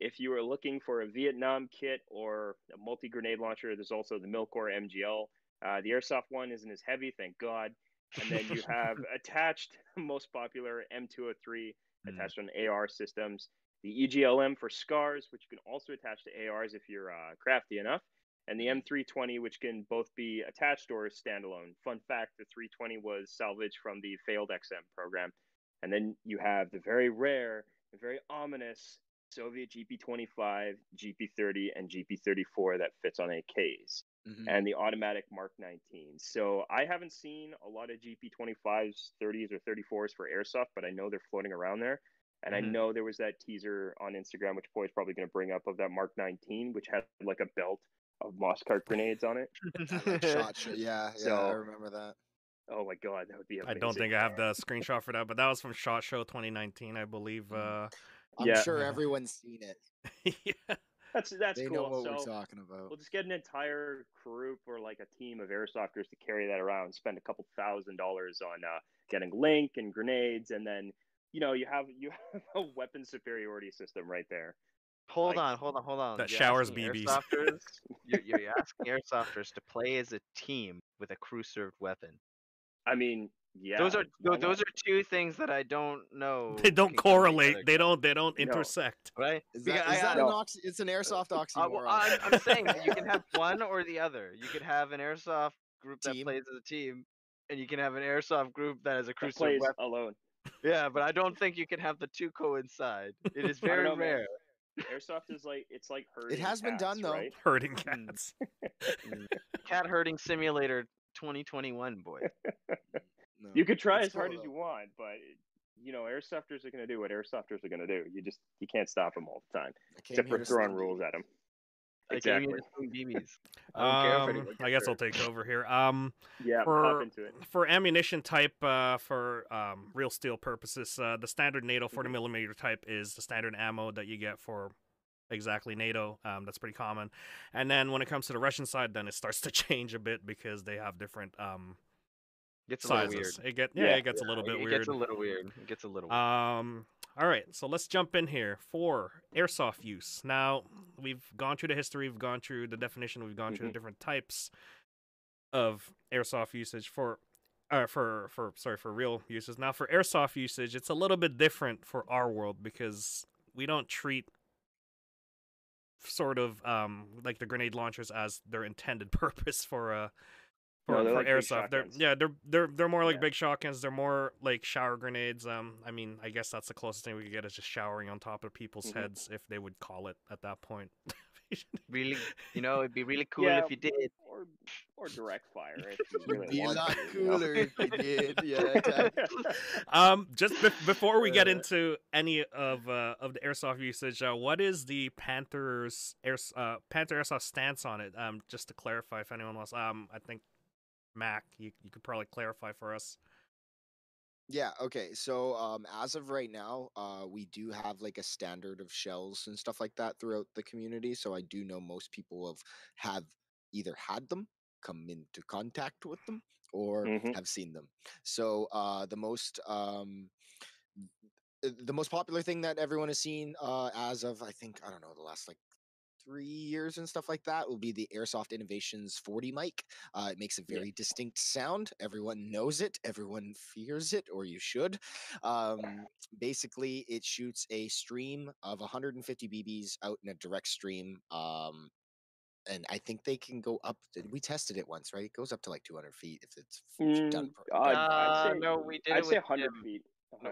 If you are looking for a Vietnam kit or a multi grenade launcher, there's also the Milkor MGL. Uh, the airsoft one isn't as heavy, thank God. And then you have attached, most popular M203 Mm. attached on AR systems. The EGLM for scars, which you can also attach to ARs if you're uh, crafty enough and the M320, which can both be attached or standalone. Fun fact: the 320 was salvaged from the failed XM program, and then you have the very rare, and very ominous Soviet GP25, GP30, and GP34 that fits on AKs, Mhm. and the automatic Mark 19. So I haven't seen a lot of GP25s, 30s, or 34s for airsoft, but I know they're floating around there. And I Mhm. know there was that teaser on Instagram, which Poi's probably going to bring up, of that Mark 19, which had like a belt of Moscart grenades on it. Like, shot, shot. Yeah, yeah, I remember that. Oh my god, that would be I don't think I have the screenshot for that, but that was from Shot Show 2019, I believe. Uh, I'm Yeah. sure everyone's seen it. yeah. That's that's they cool. know what so we're talking about. we'll just get an entire group or like a team of airsofters to carry that around, spend a couple thousand dollars on uh, getting link and grenades, and then you know you have you have a weapon superiority system right there. Hold Like- on, hold on, hold on. That You're showers asking BBs. Airsofters, you're, you're asking airsofters to play as a team with a crew served weapon. I mean, yeah. those are why those are two things that I don't know. They don't correlate. They don't. They don't No. intersect. right? Is Because that, is I- that I- an No. oxy- It's an airsoft Uh, oxymoron. well, I'm, I'm saying that you can have one or the other. You could have an airsoft group that plays as a team, and you can have an airsoft group that has a crew That served plays weapon. alone. Yeah, but I don't think you can have the two coincide. It is very know, man. rare. Airsoft is like it's like herding. It has been done, though. Right? Herding Mm. cats. Cat herding simulator 2021, boy. No. You could try It's as hard cool, as you want, but you know, airsofters are going to do what airsofters are going to do. You just you can't stop them all the time, except for throwing rules at them. I Exactly. here to swing BBs. I don't care if Um, I guess I'll take over here. Um, Yeah, For- pop into it. for ammunition type, uh, for um, real steel purposes, uh, the standard NATO 40 Mhm. millimeter type is the standard ammo that you get for exactly NATO. Um, that's pretty common. And then when it comes to the Russian side, then it starts to change a bit because they have different um Gets a little sizes. weird. It get yeah, Yeah, it gets a little bit it weird. It gets a little weird. It gets a little weird. Um, all right, so let's jump in here for airsoft use. Now, we've gone through the history, we've gone through the definition, we've gone through the Mhm. different types of airsoft usage for uh, for for sorry for real uses. Now, for airsoft usage, it's a little bit different for our world because we don't treat sort of um like the grenade launchers as their intended purpose for uh for, No, they're for like airsoft. They're yeah, they're they're they're more like Yeah. big shotguns. They're more like shower grenades. Um, I mean, I guess that's the closest thing we could get is just showering on top of people's Mhm. heads if they would call it at that point. really, you know, it'd be really cool Yeah, if you did. or or direct fire if you Would really be a want lot to, you know? cooler if you did. Yeah. exactly. um, just be- before we get Uh. into any of uh, of the airsoft usage, uh, what is the Panthers air uh, Panther airsoft stance on it? Um, just to clarify, if anyone wants, um, I think Mac, you you could probably clarify for us. Yeah, okay. So um as of right now, uh we do have like a standard of shells and stuff like that throughout the community. So I do know most people have have either had them, come into contact with them, or Mhm. have seen them. So uh the most um the most popular thing that everyone has seen uh as of I think I don't know the last like three years and stuff like that will be the Airsoft Innovations 40 mic. Uh, it makes a Yeah. very distinct sound. Everyone knows it. Everyone fears it, or you should. Um, basically, it shoots a stream of 150 BBs out in a direct stream. Um, and I think they can go up. We tested it once, right? It goes up to like 200 feet if it's f- done. Mm, pro- I'd, Uh, I'd say, no, we did I'd it say 100 Tim. feet.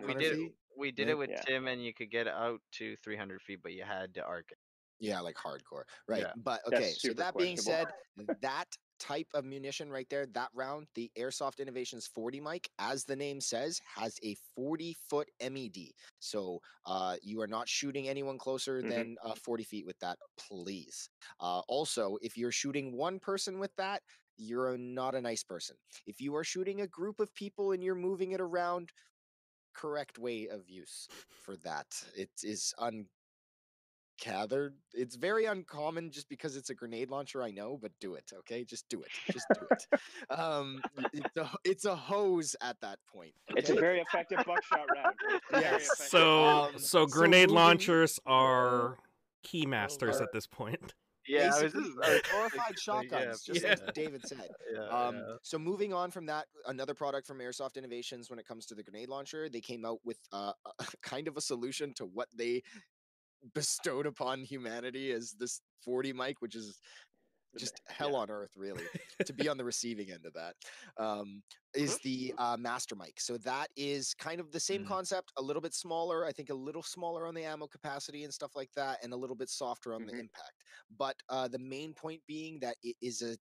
We did feet? we did Yeah. it with Yeah. Tim, and you could get out to 300 feet, but you had to arc it. Yeah, like hardcore. Right. Yeah. But okay, so that being said, that type of munition right there, that round, the Airsoft Innovations 40 mic, as the name says, has a 40 foot MED. So uh, you are not shooting anyone closer Mhm. than uh, 40 feet with that, please. Uh, also, if you're shooting one person with that, you're not a nice person. If you are shooting a group of people and you're moving it around, correct way of use for that. It is ungathered. It's very uncommon just because it's a grenade launcher, I know, but do it, okay? Just do it. Just do it. um, it's a it's a hose at that point. It's a very effective buckshot round. Very Yes. So Um, so so grenade moving- launchers are key masters uh, at this point. Yeah, I was Basically, I was glorified just gonna shotguns, yeah, just yeah. like David said. yeah, Um, yeah. So moving on from that, another product from Airsoft Innovations when it comes to the grenade launcher, they came out with uh, a, kind of a solution to what they bestowed upon humanity as this 40 mic, which is just hell yeah. on earth, really, to be on the receiving end of that. Um, is the uh, master mic. So that is kind of the same Mm. concept, a little bit smaller. I think a little smaller on the ammo capacity and stuff like that, and a little bit softer on the Mhm. impact. But uh, the main point being that it is a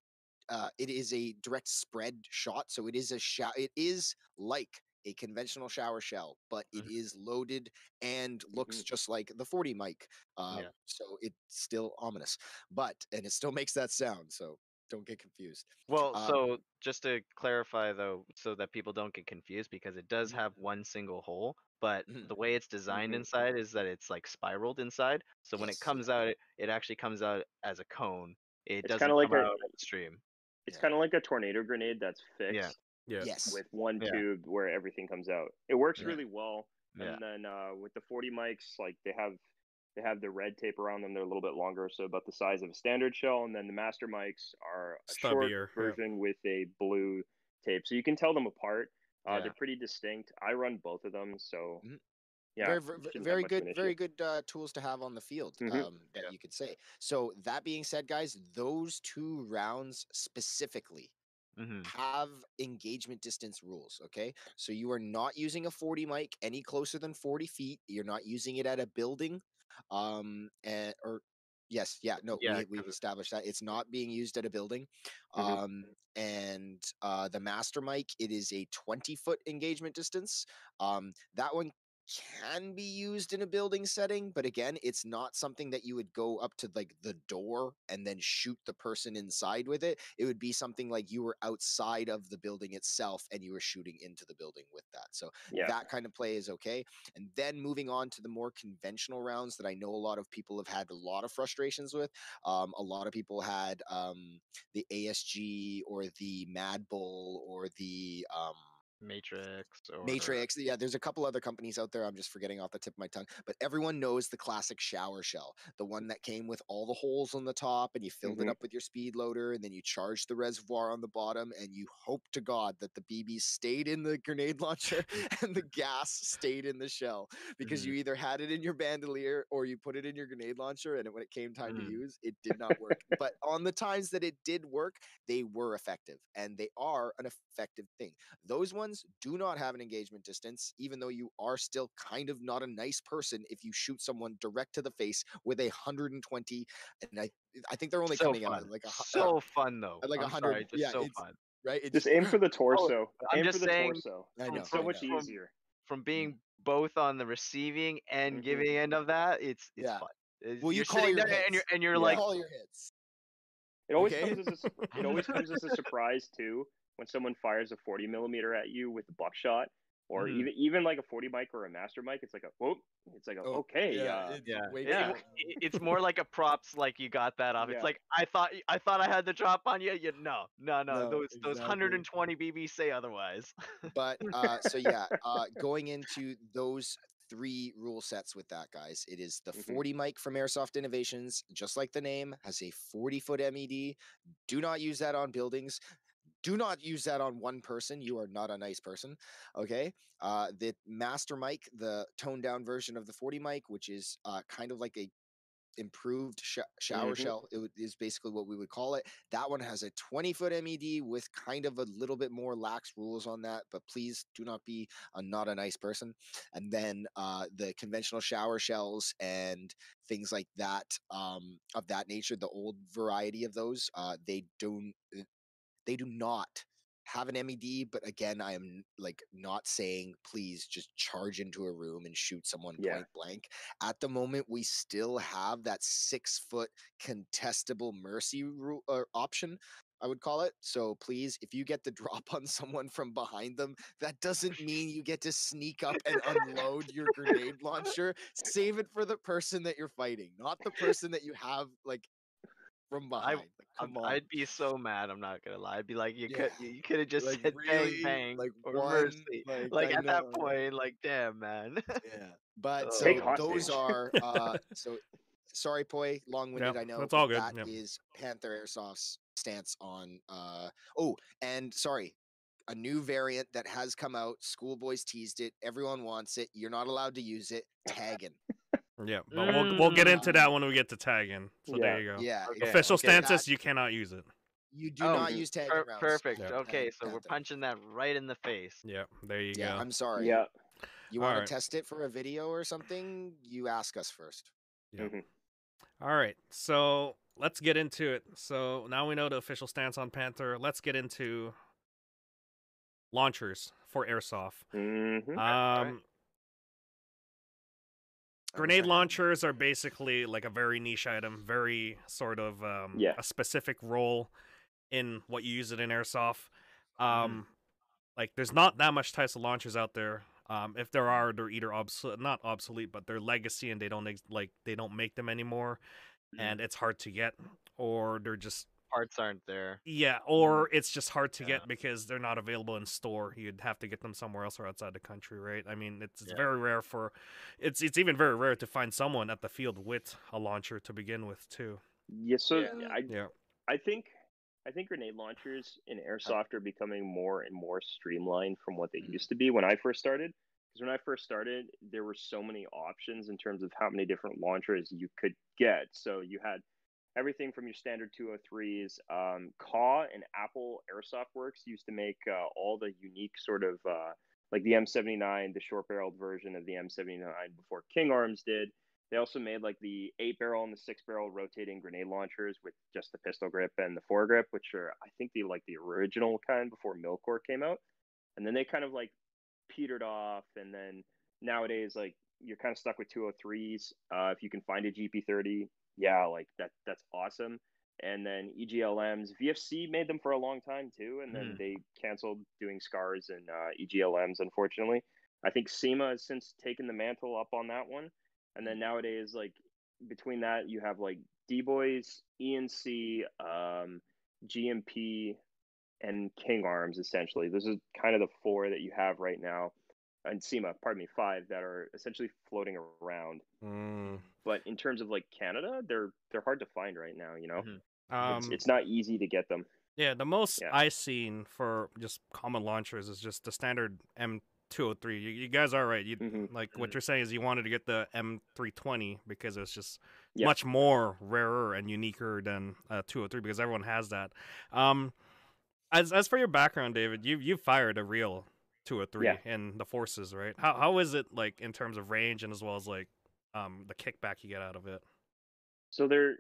uh, it is a direct spread shot, so it is a shot. It is like a conventional shower shell, but it is loaded and looks just like the 40 mic. Uh, Yeah. So it's still ominous, but and it still makes that sound. So don't get confused. Well, um, so just to clarify though, so that people don't get confused, because it does Mhm. have one single hole, but Mhm. the way it's designed Mhm. inside is that it's like spiraled inside. So when it comes out, it, it actually comes out as a cone. It It's doesn't kinda come like a- out stream. It's Yeah. kind of like a tornado grenade that's fixed Yeah. Yes. with one Yeah. tube where everything comes out. It works Yeah. really well. Yeah. And then uh, with the 40 mics, like they have They have the red tape around them. They're a little bit longer, so about the size of a standard shell. And then the master mics are a short Stubbier, yeah. version with a blue tape, so you can tell them apart. Uh, Yeah. They're pretty distinct. I run both of them, so Mhm. yeah, very, ver- shouldn't have very good, very good uh, tools to have on the field. Mhm. Um, that Yeah. you could say. So that being said, guys, those two rounds specifically hmm have engagement distance rules. Okay, so you are not using a 40 mic any closer than 40 feet. You're not using it at a building, um, and or yes, yeah, no, Yeah, we, we've established that it's not being used at a building. Mhm. Um, and uh, the master mic, it is a 20 foot engagement distance. Um, that one can be used in a building setting, but again, it's not something that you would go up to like the door and then shoot the person inside with it. It would be something like you were outside of the building itself and you were shooting into the building with that. So Yeah. that kind of play is okay. And then moving on to the more conventional rounds that I know a lot of people have had a lot of frustrations with. Um, a lot of people had um, the ASG or the Mad Bull or the um, Matrix or Matrix. Yeah, there's a couple other companies out there. I'm just forgetting off the tip of my tongue. But everyone knows the classic shower shell, the one that came with all the holes on the top, and you filled it Mhm. up with your speed loader, and then you charged the reservoir on the bottom, and you hope to God that the BB stayed in the grenade launcher and the gas stayed in the shell because you either had it in your bandolier or you put it in your grenade launcher, and when it came time Mm. to use, it did not work. but on the times that it did work, they were effective, and they are an effective thing. Those ones do not have an engagement distance, even though you are still kind of not a nice person if you shoot someone direct to the face with a 120. And I, I think they're only so coming fun. out like a hu- uh, so fun though. like I'm 100 yeah, so it's- fun. right. It Just aim for the torso. Oh, I'm aim just for the saying- torso. I know. It's so I much know. easier. From being both on the receiving and Mhm. giving end of that, it's it's Yeah. fun. It's- Well, you you're call your there and you're and you're Yeah. like, all your hits. It always Okay. comes as a, it always comes as a surprise too when someone fires a 40 millimeter at you with a buckshot, or Mhm. even even like a 40 mic or a master mic. It's like a whoop. It's like a, Oh, okay, yeah, uh, it's yeah, way Yeah. it- it's more like a props, like you got that off. Yeah. It's like I thought I thought I had the drop on you. You no, no, no. No, those those 120 BB say otherwise. but uh so yeah uh going into those three rule sets with that guys it is the Mhm. 40 mic from airsoft innovations just like the name has a 40 foot med do not use that on buildings do not use that on one person you are not a nice person okay? Uh the master mic the toned down version of the 40 mic which is uh kind of like a improved sh- shower Mhm. shell it would- is basically what we would call it. That one has a 20 foot med with kind of a little bit more lax rules on that but please do not be a not a nice person. And then uh the conventional shower shells and things like that um of that nature the old variety of those uh they don't they do not have an MED, but again, I am like not saying please just charge into a room and shoot someone Yeah. point blank. At the moment, we still have that six foot contestable mercy rule or uh, option. I would call it. So please, if you get the drop on someone from behind them, that doesn't mean you get to sneak up and unload your grenade launcher. Save it for the person that you're fighting, not the person that you have like from behind. I'm- come on. I'd be so mad. I'm not gonna lie. I'd be like, you Yeah. could you could have just Like, said really? bang bang Like, or one, mercy. like, Like I at that know. point, like damn man. Yeah. But so those are uh so sorry Poi, long winded, Yeah, I know. that's all but good, That is yeah. Panther Airsoft's stance on uh oh, and sorry. A new variant that has come out. Schoolboys teased it. Everyone wants it. You're not allowed to use it. Tagging. Yeah, but we'll we'll get into Mm. that when we get to tagging. So Yeah. there you go. Yeah. Okay, Official okay. stances, That- you cannot use it. You do Oh, not use tagging Per- rounds. perfect. Yeah. Okay, so we're punching that right in the face. Yeah, there you go. Yeah, go. I'm sorry. yeah. You want Alright. to test it for a video or something? You ask us first. Yeah. Mhm. All right, so let's get into it. So now we know the official stance on Panther. Let's get into launchers for airsoft. Mhm. Um, grenade launchers are basically like a very niche item, very sort of um, Yeah. a specific role in what you use it in airsoft. Um, like there's not that much types of launchers out there. Um, if there are, they're either obsolete, not obsolete, but they're legacy and they don't ex- like they don't make them anymore, and it's hard to get, or they're just parts aren't there. Yeah, Mm-hmm. or it's just hard to Yeah. get because they're not available in store. You'd have to get them somewhere else or outside the country, right? I mean, it's, it's Yeah. very rare for it's it's even very rare to find someone at the field with a launcher to begin with, too. Yeah, so Yeah. I Yeah. I think I think grenade launchers in airsoft are becoming more and more streamlined from what they Mhm. used to be when I first started. Because when I first started, there were so many options in terms of how many different launchers you could get. So you had everything from your standard 203s. Um, Caw and Apple Airsoft Works used to make uh, all the unique sort of uh, like the M79, the short barreled version of the M79 before King Arms did. They also made like the eight barrel and the six barrel rotating grenade launchers with just the pistol grip and the foregrip, which are I think the like the original kind before Milkor came out. And then they kind of like petered off, and then nowadays like you're kind of stuck with 203s. Uh, if you can find a GP30, yeah, like that that's awesome. And then EGLMs, VFC made them for a long time too, and then Mhm. they canceled doing scars and uh, EGLMs, unfortunately. I think SEMA has since taken the mantle up on that one. And then nowadays, like between that, you have like D Boys, E&C, um, G&P, and King Arms. Essentially, this is kind of the four that you have right now, and SEMA, pardon me, five that are essentially floating around. Mm. But in terms of like Canada, they're they're hard to find right now. You know, Mhm. Um, it's, it's not easy to get them. Yeah, the most Yeah. I seen for just common launchers is just the standard M203. You, you guys are right. You Mhm. like what Mhm. you're saying is you wanted to get the M320 because it's just Yeah. much more rarer and uniquer than uh, 203 because everyone has that. Um, as as for your background, David, you you fired a real 203 Yeah. in the forces, right? How how is it like in terms of range and as well as like um the kickback you get out of it? So they're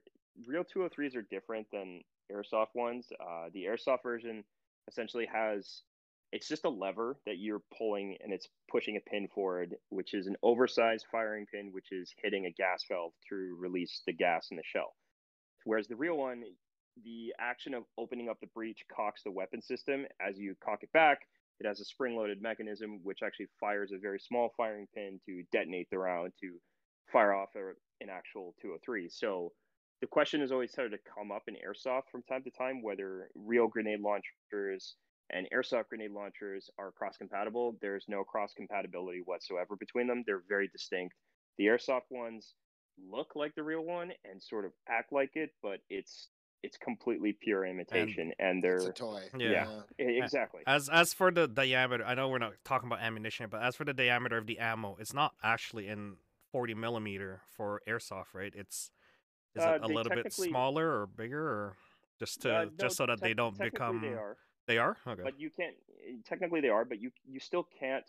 real 203s are different than airsoft ones. Uh, the airsoft version essentially has it's just a lever that you're pulling and it's pushing a pin forward, which is an oversized firing pin, which is hitting a gas valve to release the gas in the shell. Whereas the real one, the action of opening up the breech cocks the weapon system. As you cock it back, it has a spring loaded mechanism which actually fires a very small firing pin to detonate the round to fire off an actual 203. So the question has always started to come up in airsoft from time to time whether real grenade launchers and airsoft grenade launchers are cross compatible. There's no cross compatibility whatsoever between them. They're very distinct. The airsoft ones look like the real one and sort of act like it, but it's it's completely pure imitation and, they're It's a toy. Yeah. e- exactly. As as for the diameter, I know we're not talking about ammunition, but as for the diameter of the ammo, it's not actually in 40 millimeter for airsoft, right? It's is Uh, it a little bit smaller or bigger, or just to Uh, no, just so that they don't become they are, They are okay. but you can't technically they are, but you you still can't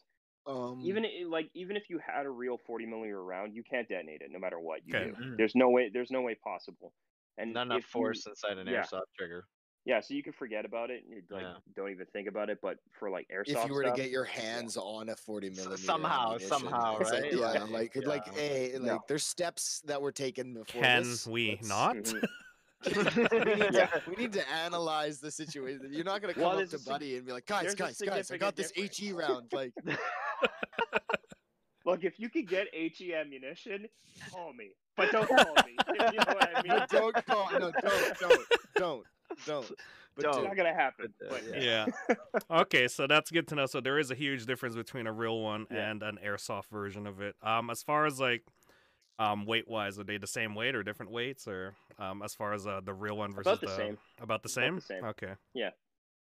Um, even like even if you had a real 40 millimeter round you can't detonate it no matter what you Okay. do Mhm. there's no way there's no way possible and Not enough if you- force inside an yeah. airsoft trigger. yeah so you can forget about it and you, like Yeah. don't even think about it but for like airsoft if you were stuff, to get your hands on a 40 millimeter somehow- ammunition, somehow, it's like, right? yeah Like, like like yeah. hey like No. there's steps that were taken before Can this. we Let's- not? Mhm. we, need Yeah. to, we need to analyze the situation you're not going to Well, up to a sig- buddy and be like guys guys guys i got this difference." he round like look if you could get he ammunition call me but don't call me you know what i mean no, don't call no don't don't don't don't but Don't. it's not gonna happen But, uh, but yeah. okay, so that's good to know. So there is a huge difference between a real one Yeah. and an airsoft version of it. Um, as far as like, um, weight wise, are they the same weight or different weights, or um, as far as uh, the real one versus About the same. About the About same. the same. Okay. Yeah. Okay,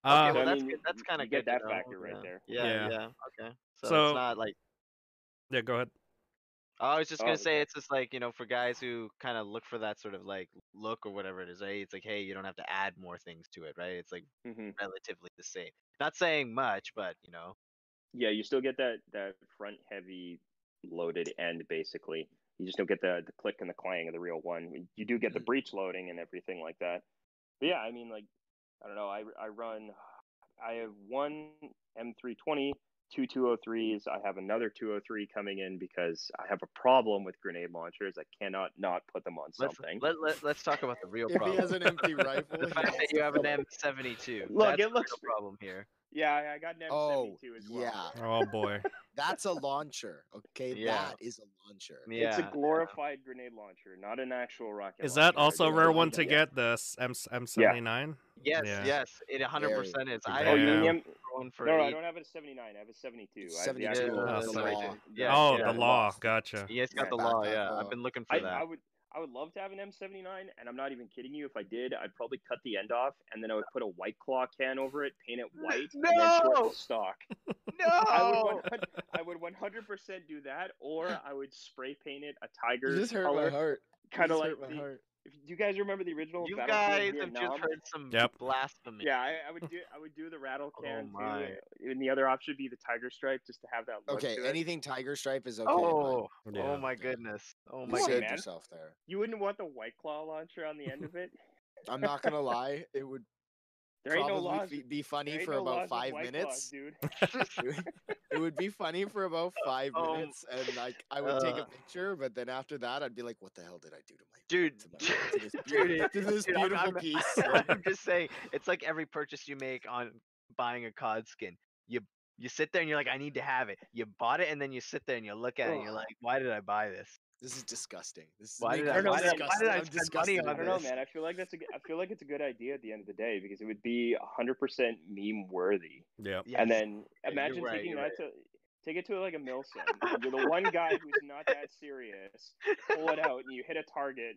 Uh, So, well, I that's mean, good. That's kind of get good. that factor right yeah. there. Yeah, Yeah. yeah. Okay. So, So- it's not like yeah. Go ahead. Oh, I was just gonna Oh, say okay. it's just like you know for guys who kind of look for that sort of like look or whatever it is, right? It's like hey, you don't have to add more things to it, right? It's like hmm relatively the same. Not saying much, but you know. yeah you still get that that front heavy loaded end basically you just don't get the the click and the clang of the real one you do get the Mhm. breech loading and everything like that but yeah i mean like i don't know i i run i have one m320 two 203s i have another 203 coming in because i have a problem with grenade launchers i cannot not put them on Let's something let, let let's talk about the real if problem. he has an empty rifle the fact that you have an. M72. Look, that's it looks- real problem here. Yeah, I- I got an Oh, M72 as well. yeah. Oh boy. That's a launcher. Okay, Yeah. that is a launcher. Yeah. It's a glorified grenade launcher, not an actual rocket. Is that launcher. also a rare one to yeah. get the s- M M79? Yes, Yeah. yes, it 100% is. I You Yeah. mean the have M- one for no, no, I don't have a 79. I have a 72. I have the 72, actual uh, the law. Yeah, oh, yeah. the law. Gotcha. You guys got Yeah, the law, yeah. law. I've been looking for I, that. I would I would love to have an M79, and I'm not even kidding you. If I did, I'd probably cut the end off, and then I would put a White Claw can over it, paint it white, and then short No! the stock. no! I would 100, I would 100% do that, or I would spray paint it a tiger You just hurt color, my heart. Kind of like hurt my the, heart. if you guys remember the original you guys have just heard some Yep. blasphemy. Yeah, I, I would do I would do the rattle Oh can my. too, and the other option would be the tiger stripe, just to have that look Okay, to it. anything tiger stripe is okay. Oh, oh, oh Yeah. oh my goodness. Oh my Come on, saved goodness. man. yourself there. You wouldn't want the white claw launcher on the end of it. I'm not gonna lie, it would There ain't no probably laws. be- be there funny ain't for no about laws five minutes. Claws, dude. it would be funny for about five Oh, minutes, and like I would take a uh. picture, but then after that, I'd be like, "What the hell did I do to my Dude, to, my, to this, dude, beautiful, it- to this dude, I'm- beautiful I'm, piece?" I'm just saying, it's like every purchase you make on buying a COD skin. You you sit there and you're like, I need to have it. You bought it and then you sit there and you look at it and you're like, why did I buy this? This is disgusting. This is Why did making I- me why did I- why disgusted. did I I'm spend money disgusted on I don't know, man. I feel like that's a. g- I feel like it's a good idea at the end of the day because it would be hundred percent meme worthy. Yep. Yes. And then imagine right, taking you're that to take it to like a Milsim. and You're the one guy who's not that serious. Pull it out and you hit a target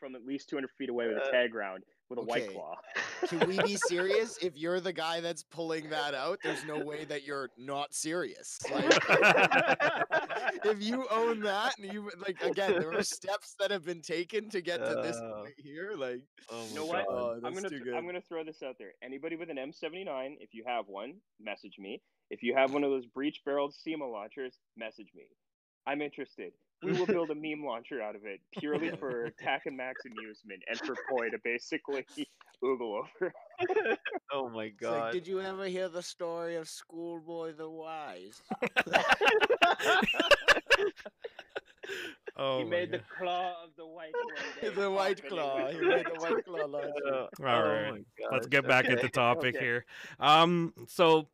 from at least 200 feet away with a Uh, tag round with a white claw. Can we be serious? If you're the guy that's pulling that out, there's no way that you're not serious. Like, if you own that, and you like again, there are steps that have been taken to get to this Uh, point here. Like, oh You my know what? Oh, I'm gonna th- I'm gonna throw this out there. Anybody with an M79, if you have one, message me. If you have one of those breech barreled SEMA launchers, message me. I'm interested. We will build a meme launcher out of it purely for Tack and Max amusement and for Poi to basically oogle over. Oh my It's like, god. did you ever hear the story of Schoolboy the Wise? Oh he my made the claw of the white one. the White Claw. He made the White Claw launcher. All oh right. my Let's get back okay. into topic Okay. here. Um, so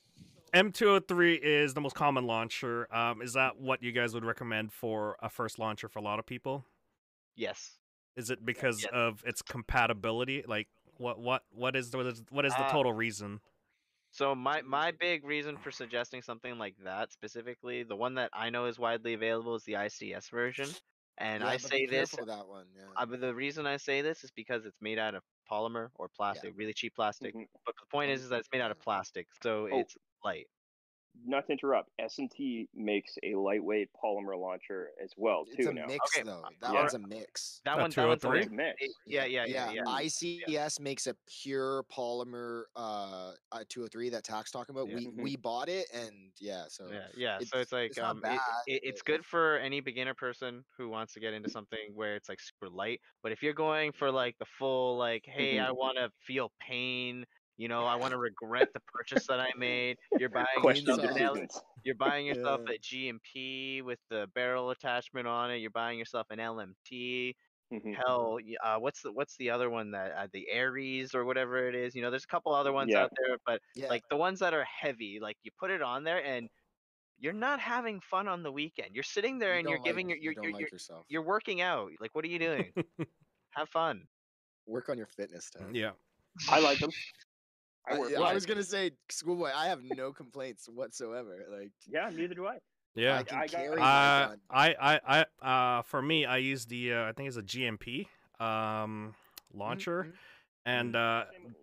M203 is the most common launcher. Um, is that what you guys would recommend for a first launcher for a lot of people? Yes. Is it because yes. of its compatibility? Like, what, what, what is the, what is, what is the Uh, total reason? So my my big reason for suggesting something like that specifically, the one that I know is widely available is the ICS version, and Yeah, I say this. careful that one. Yeah. Uh, but the reason I say this is because it's made out of polymer or plastic, really cheap plastic. Mhm. But the point is, is that it's made out of plastic, so Oh. it's light. Not to interrupt, S&T makes a lightweight polymer launcher as well It's too a now. mix Okay, though. That yeah. one's a mix. That one, that one's a 203? Mix. a mix. It- yeah, yeah, yeah, yeah. ICS makes a pure polymer uh, uh 203 that Tax talking about. Yeah. We Mhm. we bought it and yeah, so Yeah, yeah. so it's like it's um, bad, it, it's but- good for any beginner person who wants to get into something where it's like super light. But if you're going for like the full like, hey, Mhm. I want to feel pain. You know, I want to regret the purchase that I made. You're buying yourself Questionable an L- you're buying yourself Yeah. a G&P with the barrel attachment on it. You're buying yourself an LMT. Mhm. Hell, uh, what's the what's the other one that uh, the Aries or whatever it is? You know, there's a couple other ones Yeah. out there, but yeah. like the ones that are heavy, like you put it on there and you're not having fun on the weekend. You're sitting there you and you're don't giving your you're you don't you're, like you're, yourself. you're working out. Like, what are you doing? Have fun. Work on your fitness time. Yeah. I like them. I I, work yeah, I was gonna say schoolboy. I have no complaints whatsoever. Like Yeah, neither do I. Yeah. I can I got- Uh. I, I, I, uh, for me, I use the, uh, I think it's a G&P, um, launcher, mhm. and uh, Same-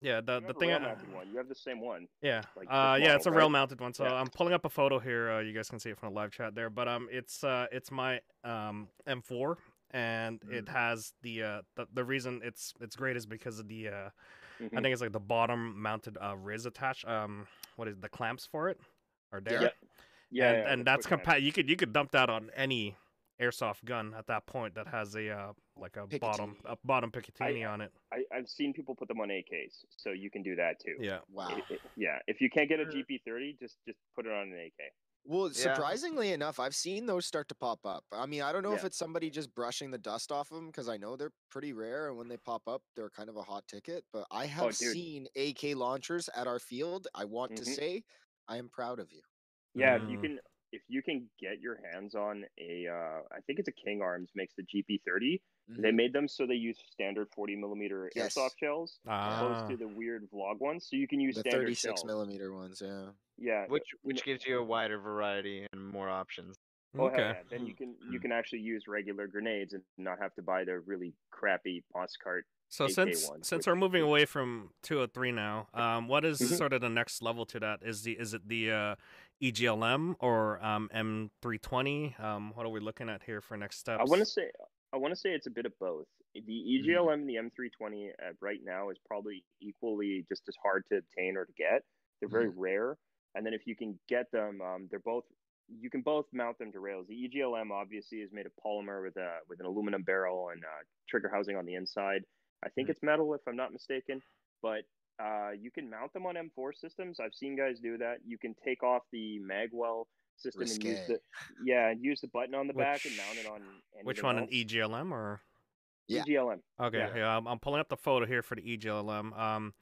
yeah, the the thing, I- one. You have the same one. yeah, like, uh, this yeah, it's a right? rail mounted one. So Yeah. I'm pulling up a photo here. Uh, you guys can see it from the live chat there, but um, it's uh, it's my um M4, and Mm. it has the uh, the, the reason it's it's great is because of the uh, I Mhm. think it's like the bottom mounted uh Riz attached. Um, what is the clamps for it? Are there? Yeah. Yeah, and, yeah, and that's quick compa- You could you could dump that on any airsoft gun at that point that has a uh, like a bottom Picatinny. a bottom Picatinny on it. I, I've seen people put them on AKs, so you can do that too. Yeah. Wow. I- I- yeah, if you can't get a Uh, GP30, just just put it on an AK. Well, Yeah. surprisingly enough, I've seen those start to pop up. I mean, I don't know if it's somebody just brushing the dust off them because I know they're pretty rare, and when they pop up, they're kind of a hot ticket. But I have Oh, seen AK launchers at our field. I want to Mhm. say I am proud of you. Yeah, if you Mm. can if you can get your hands on a uh, I think it's a King Arms makes the GP30. They Mhm. made them so they use standard 40 millimeter Yes. airsoft shells Ah, opposed to the weird vlog ones. So you can use The standard 36 shells. millimeter ones, yeah. Yeah. Which which gives you a wider variety and more options. Oh okay. yeah! Then you can you Mm. can actually use regular grenades and not have to buy the really crappy Moscart. So AK since ones, since which- we're moving away from 203 now, um, what is Mhm. sort of the next level to that? Is the is it the uh, EGLM or um, M320? Um, what are we looking at here for next steps? I want to say I want to say it's a bit of both. The Mm-hmm. EGLM and the M320 uh, right now is probably equally just as hard to obtain or to get. They're very Mm-hmm. rare, and then if you can get them, um, they're both you can both mount them to rails. The EGLM obviously is made of polymer with a with an aluminum barrel and uh, trigger housing on the inside. I think Mhm. it's metal if I'm not mistaken, but uh, you can mount them on M4 systems. I've seen guys do that. You can take off the magwell system and use the yeah and use the button on the back and mount it on Which anything one, an else. EGLM or? Yeah. EGLM. Okay, Yeah. yeah, I'm, I'm pulling up the photo here for the EGLM. Um,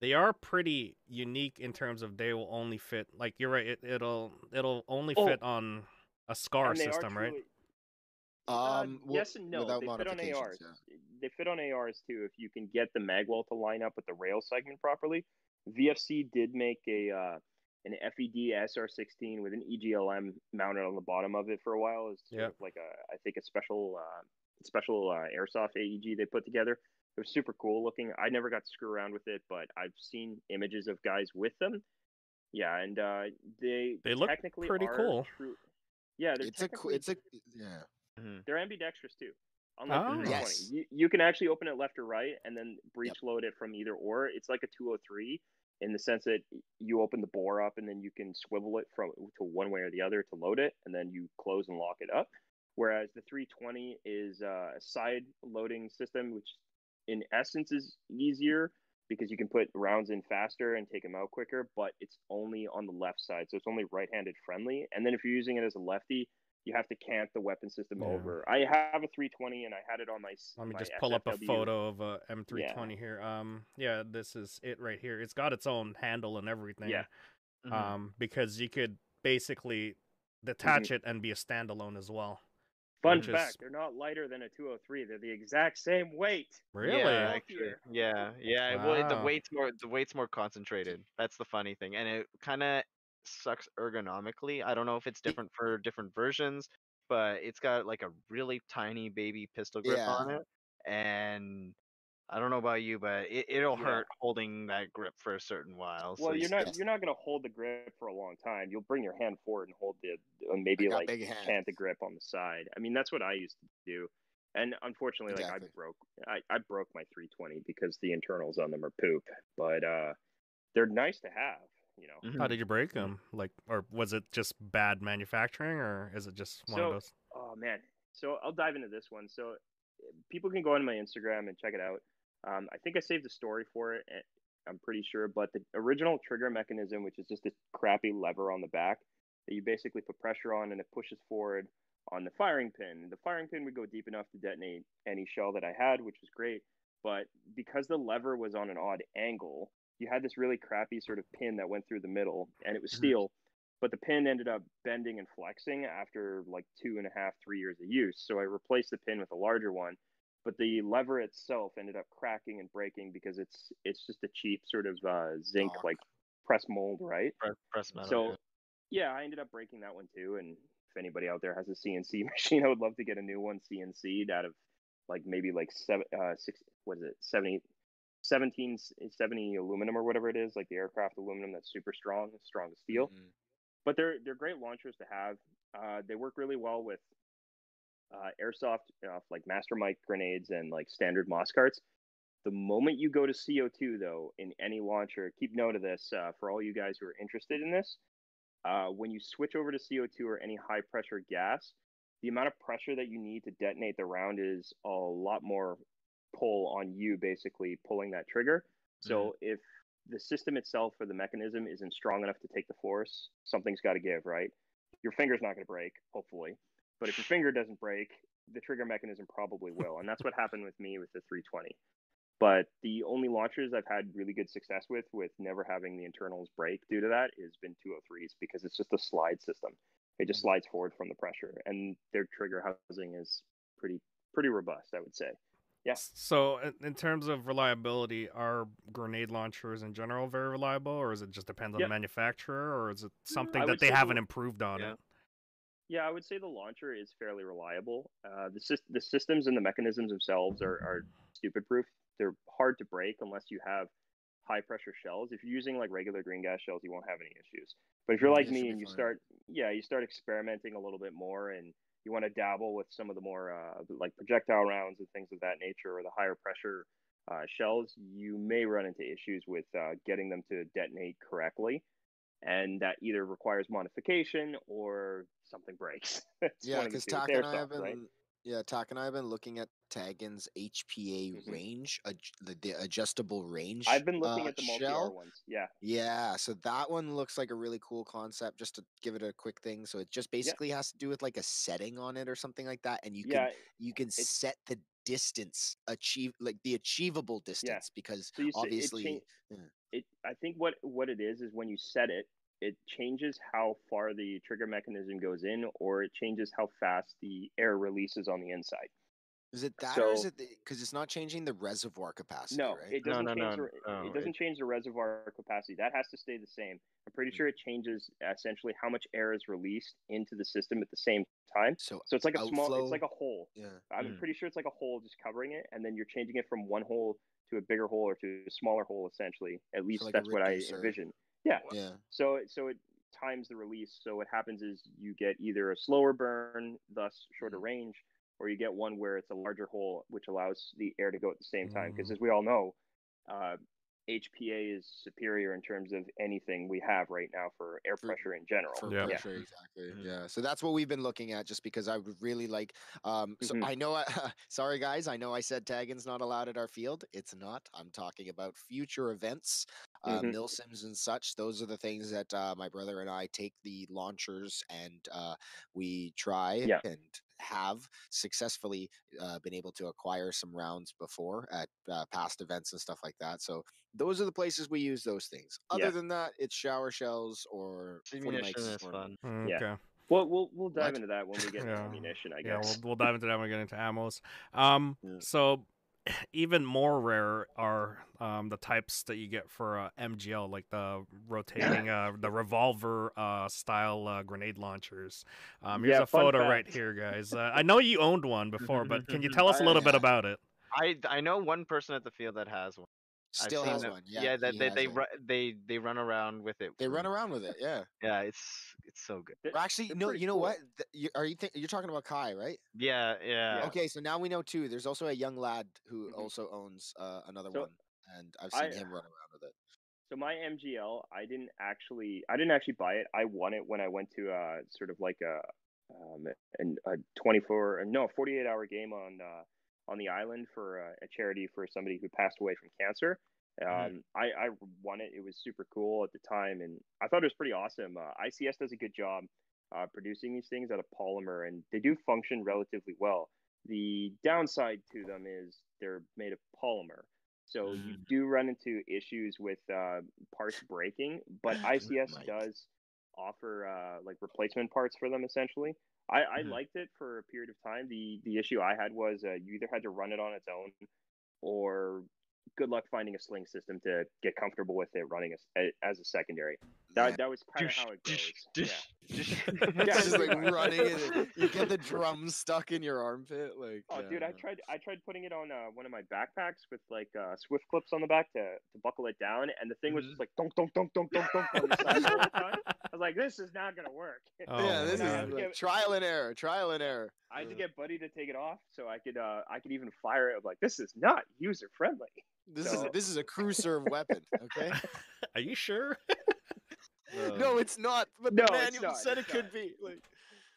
they are pretty unique in terms of they will only fit. Like you're right, it, it'll it'll only Oh. fit on a SCAR And they are system, right? truly- Uh, Um, well, yes and no. They fit on ARs. yeah. They fit on ARs too if you can get the magwell to line up with the rail segment properly. VFC did make a uh, an FED SR16 with an EGLM mounted on the bottom of it for a while. It's sort Yep. of like a I think a special uh, special uh, airsoft AEG they put together. It was super cool looking. I never got to screw around with it, but I've seen images of guys with them. Yeah, and uh, they They look technically pretty are cool. True, yeah, they're It's a, technically it's a, yeah. Mhm. they're ambidextrous too. Unlike Oh. the Yes. You, you can actually open it left or right and then breech load it from either or. It's like a 203 in the sense that you open the bore up and then you can swivel it from to one way or the other to load it and then you close and lock it up. Whereas the 320 is uh, a side loading system, which in essence is easier because you can put rounds in faster and take them out quicker, but it's only on the left side. So it's only right handed friendly. And then if you're using it as a lefty, you have to cant the weapon system Yeah. over. I have a 320 and I had it on my. Let me my just pull up a photo of a M320 here. Um, yeah, this is it right here. It's got its own handle and everything. Yeah. Mhm. Um, because you could basically detach Mm-hmm. it and be a standalone as well. Fun which is- fact: they're not lighter than a 203. They're the exact same weight. Really? Yeah, Bulkier. actually. Yeah, yeah. Well, the weight's more the weight's more concentrated. That's the funny thing, and it kind of sucks ergonomically. I don't know if it's different for different versions, but it's got like a really tiny baby pistol grip Yeah. on it, and I don't know about you, but it, it'll Yeah. hurt holding that grip for a certain while. Well, you you're not you're not gonna hold the grip for a long time. You'll bring your hand forward and hold the uh, maybe like cant the grip on the side. I mean, that's what I used to do. And unfortunately, like I broke I, I broke my 320 because the internals on them are poop. But uh, they're nice to have. You know. Mhm. How did you break them? Like, or was it just bad manufacturing, or is it just one So- of those? Oh man. So I'll dive into this one. So people can go on my Instagram and check it out. Um, I think I saved a story for it. and I'm pretty sure, but the original trigger mechanism, which is just a crappy lever on the back that you basically put pressure on and it pushes forward on the firing pin. The firing pin would go deep enough to detonate any shell that I had, which was great. But because the lever was on an odd angle, you had this really crappy sort of pin that went through the middle, and it was Mhm. steel but the pin ended up bending and flexing after like two and a half, three years of use. So I replaced the pin with a larger one, but the lever itself ended up cracking and breaking because it's it's just a cheap sort of uh, zinc like press mold, right? Press, press metal. So yeah. yeah, I ended up breaking that one too. And if anybody out there has a CNC machine, I would love to get a new one CNC'd out of like maybe like seven, uh, six, what is it, 70, 17, 70 aluminum or whatever it is, like the aircraft aluminum that's super strong, strong as steel Mhm. but they're they're great launchers to have. Uh, they work really well with uh, airsoft, uh, like master mic grenades and like standard Moscarts. The moment you go to CO2, though, in any launcher, keep note of this uh, for all you guys who are interested in this. Uh, when you switch over to CO2 or any high pressure gas, the amount of pressure that you need to detonate the round is a lot more pull on you, basically pulling that trigger. So mm-hmm. if the system itself or the mechanism isn't strong enough to take the force, something's got to give, right? your finger's not going to break, hopefully. But if your finger doesn't break, the trigger mechanism probably will, and that's what happened with me with the 320. But the only launchers I've had really good success with, with never having the internals break due to that, has been 203s because it's just a slide system. It just mm-hmm. slides forward from the pressure, and their trigger housing is pretty pretty robust, I would say. Yeah. So, in, terms of reliability, are grenade launchers in general very reliable, or is it just depends on Yeah. the manufacturer, or is it something I that they haven't improved on Yeah. it? Yeah, I would say the launcher is fairly reliable. Uh, the the systems and the mechanisms themselves are, are stupid proof. They're hard to break unless you have high pressure shells. If you're using like regular green gas shells, you won't have any issues. But if you're Mm, like me and you fine. start, yeah, you start experimenting a little bit more and you want to dabble with some of the more uh, like projectile rounds and things of that nature or the higher pressure uh, shells, you may run into issues with uh, getting them to detonate correctly. And that either requires modification or something breaks. Yeah, one of the because. Tack and I have been right? yeah, Tack and I have been looking at Tagan's HPA Mhm. range, adj- the, the adjustable range. I've been looking uh, at the multi. Ones. Yeah. Yeah, so that one looks like a really cool concept. Just to give it a quick thing, so it just basically has to do with like a setting on it or something like that, and you yeah. can you can set the distance achieve like the achievable distance because So see, it obviously yeah. it I think what what it is is when you set it, it changes how far the trigger mechanism goes in, or it changes how fast the air releases on the inside. Is it that or is it because it's not changing the reservoir capacity? No, right? it doesn't no, change no, the no, it doesn't change the reservoir capacity. That has to stay the same. I'm pretty sure it changes essentially how much air is released into the system at the same time. so So it's like a small, it's like a hole. yeah. I'm Mm. pretty sure it's like a hole just covering it, and then you're changing it from one hole to a bigger hole or to a smaller hole, essentially. At least like that's what I envision. Yeah. Yeah. So it- so it times the release. So what happens is you get either a slower burn, thus shorter Mm-hmm. range, or you get one where it's a larger hole, which allows the air to go at the same time. Because Mm. as we all know, uh, HPA is superior in terms of anything we have right now for air For- pressure in general. For Yeah. pressure, exactly. Mhm. Yeah. So that's what we've been looking at, just because I would really like. Um. So Mhm. I know. I, sorry, guys. I know I said tagging's not allowed at our field. It's not. I'm talking about future events, uh, Mhm. mill sims and such. Those are the things that uh, my brother and I take the launchers and uh, we try Yeah. and have successfully uh, been able to acquire some rounds before at uh, past events and stuff like that. So those are the places we use those things. Other Yeah. than that, it's shower shells or Ammunition mics is or- fun. Mm, Yeah. Okay. Well, we'll we'll dive What? into that when we get Yeah. to ammunition, I Yeah, guess. we'll, we'll dive into that when we get into ammos. Um, Yeah. so even more rare are um, the types that you get for uh, MGL, like the rotating, uh, the revolver uh, style uh, grenade launchers. Um, here's Yeah, a photo right here, guys. Uh, I know you owned one before, but can you tell us a little bit about it? I I know one person at the field that has one. I've Still has them- one. Yeah, that he they they, it. ru- they they run around with it. They run around with it. Yeah. Yeah, it's it's so good. They're- Well, actually, they're no. You know cool. what? Th- you, are you think you're talking about Kai, right? Yeah, yeah. Yeah. Okay, so now we know too. There's also a young lad who Mhm. also owns uh, another So, one, and I've seen I- him run around with it. So my MGL, I didn't actually, I didn't actually buy it. I won it when I went to uh, sort of like a, um, an, a 24, no, 48 hour game on uh, on the island for uh, a charity for somebody who passed away from cancer. Um, Mhm. I, I won it. It was super cool at the time, and I thought it was pretty awesome. Uh, ICS does a good job uh, producing these things out of polymer, and they do function relatively well. The downside to them is they're made of polymer. So you Mm. do run into issues with uh, parts breaking, but ICS does offer uh, like replacement parts for them essentially. I, I Mhm. liked it for a period of time. The the issue I had was uh, you either had to run it on its own, or good luck finding a sling system to get comfortable with it running as, as a secondary. That Yeah. that was kind of how it goes. dish, Yeah. dish. Yeah, It's just like running it. You get the drums stuck in your armpit, like. Oh, yeah, dude, I tried. I tried putting it on uh, one of my backpacks with like uh, swift clips on the back to, to buckle it down, and the thing was just like dunk, dunk, dunk, dunk, dunk, dunk on the side all the time. I was like, this is not gonna work. Oh, yeah, this And is like get- trial and error, trial and error. I had to get Buddy to take it off so I could uh, I could even fire it. I'm like, this is not user friendly. This is this is a crew serve weapon, okay? Are you sure? No, it's not. But No, the it's manual said it could not. be. Like,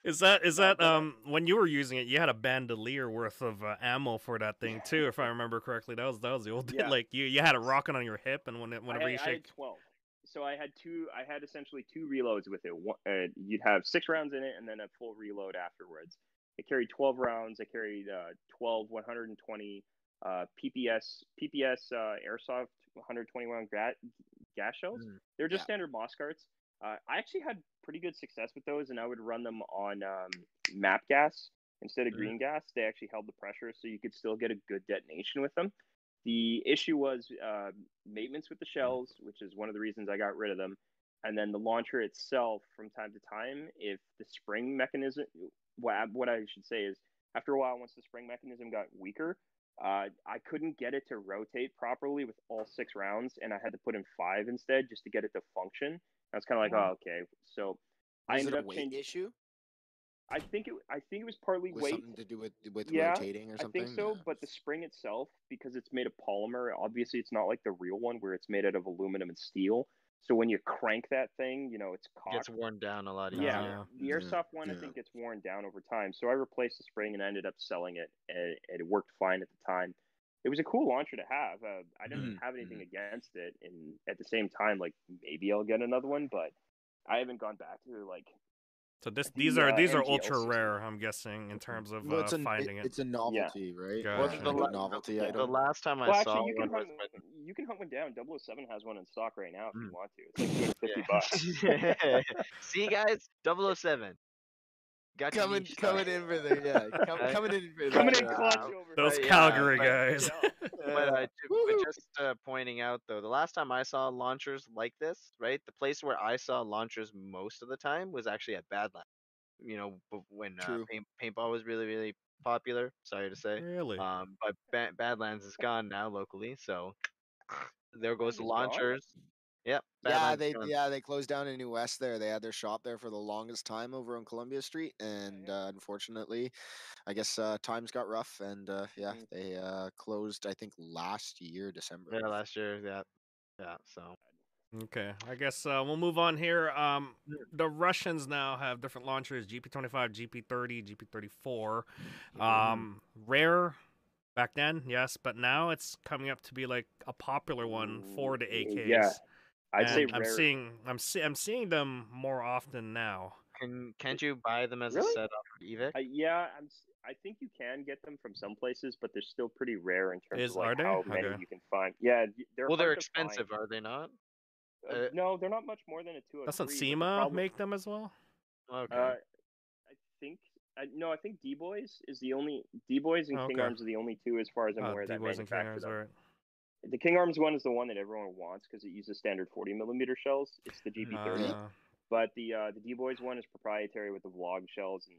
Is that is that uh, um when you were using it, you had a bandolier worth of uh, ammo for that thing too, if I remember correctly. That was that was the old Yeah. like you you had it rocking on your hip, and when it, whenever had, you I had 12. so I had two. I had essentially two reloads with it. One, uh, you'd have six rounds in it, and then a full reload afterwards. It carried 12 rounds. It carried uh, 12 120 uh, PPS PPS uh, airsoft 121 gra- gas shells. Mm, They're just yeah. standard Moscarts. Uh, I actually had pretty good success with those, and I would run them on um, map gas instead of Mhm. green gas. They actually held the pressure, so you could still get a good detonation with them. The issue was uh, maintenance with the shells, which is one of the reasons I got rid of them. And then the launcher itself, from time to time, if the spring mechanism, what, I- what I should say is, after a while, once the spring mechanism got weaker, uh, I couldn't get it to rotate properly with all six rounds, and I had to put in five instead just to get it to function. I was kind of like, oh, okay. So I ended it a up weight changing. issue? I think it. I think it was partly Was weight. something to do with with Yeah, rotating or something. I think so, Yeah. but the spring itself, because it's made of polymer, obviously it's not like the real one where it's made out of aluminum and steel. So when you crank that thing, you know, it's Gets worn down a lot easier. Yeah, the airsoft one I think gets worn down over time. So I replaced the spring and ended up selling it, and, and it worked fine at the time. It was a cool launcher to have. Uh, I didn't Mhm, have anything mhm. against it, and at the same time, like maybe I'll get another one, but I haven't gone back to like So this the, these are uh, these are MGL ultra system. rare, I'm guessing, in terms of Well, uh, it's a finding it. It's a novelty, right? Gotcha. It's the like la- novelty The, item. the last time I Well, saw actually, you can hunt was you can hunt one down. 007 has one in stock right now if you Mm. want to. It's like 250 Yeah. bucks. See, guys, 007. Got coming coming in for the yeah, com- Right. coming in for Coming the, in uh, clutch uh, over Those But yeah, Calgary but- guys. Yeah. But, uh, but just uh, pointing out though, the last time I saw launchers like this, right? The place where I saw launchers most of the time was actually at Badlands. You know, when uh, paint, paintball was really, really popular. Sorry to say. really? Um, but ba- Badlands is gone now locally, so there goes the Badlands gone? launchers. Yep. Yeah, they gone. yeah they closed down in New West. There, they had their shop there for the longest time over on Columbia Street, and uh, unfortunately, I guess uh, times got rough, and uh, yeah, Mm. they uh, closed. I think last year, December. Yeah, last year. Yeah. Yeah. So. Okay, I guess uh, we'll move on here. Um, the Russians now have different launchers: GP25, GP30, GP34. Mm-hmm. Um, rare back then, yes, but now it's coming up to be like a popular one for the Ooh, AKs. Yeah, I'd say And I'm rare. seeing I'm see, I'm seeing them more often now. Can can't you buy them as Really? a set off of Evike? Uh, yeah, I'm. s- I think you can get them from some places, but they're still pretty rare in terms Is- of like are how many Okay. you can find. Yeah, they're well, they're hard find. expensive, are they not? Uh, uh, no, they're not much more than a two. oh Doesn't CYMA make them as well? Okay. Uh, I think. I, no, I think D Boys is the only D Boys and Oh, King okay. Arms are the only two, as far as I'm Uh, aware, that D-Boys and King manufacture Arms, them. alright. The King Arms one is the one that everyone wants because it uses standard 40 millimeter shells. It's the GP30. Uh, But the uh, the D Boys one is proprietary with the VOG shells and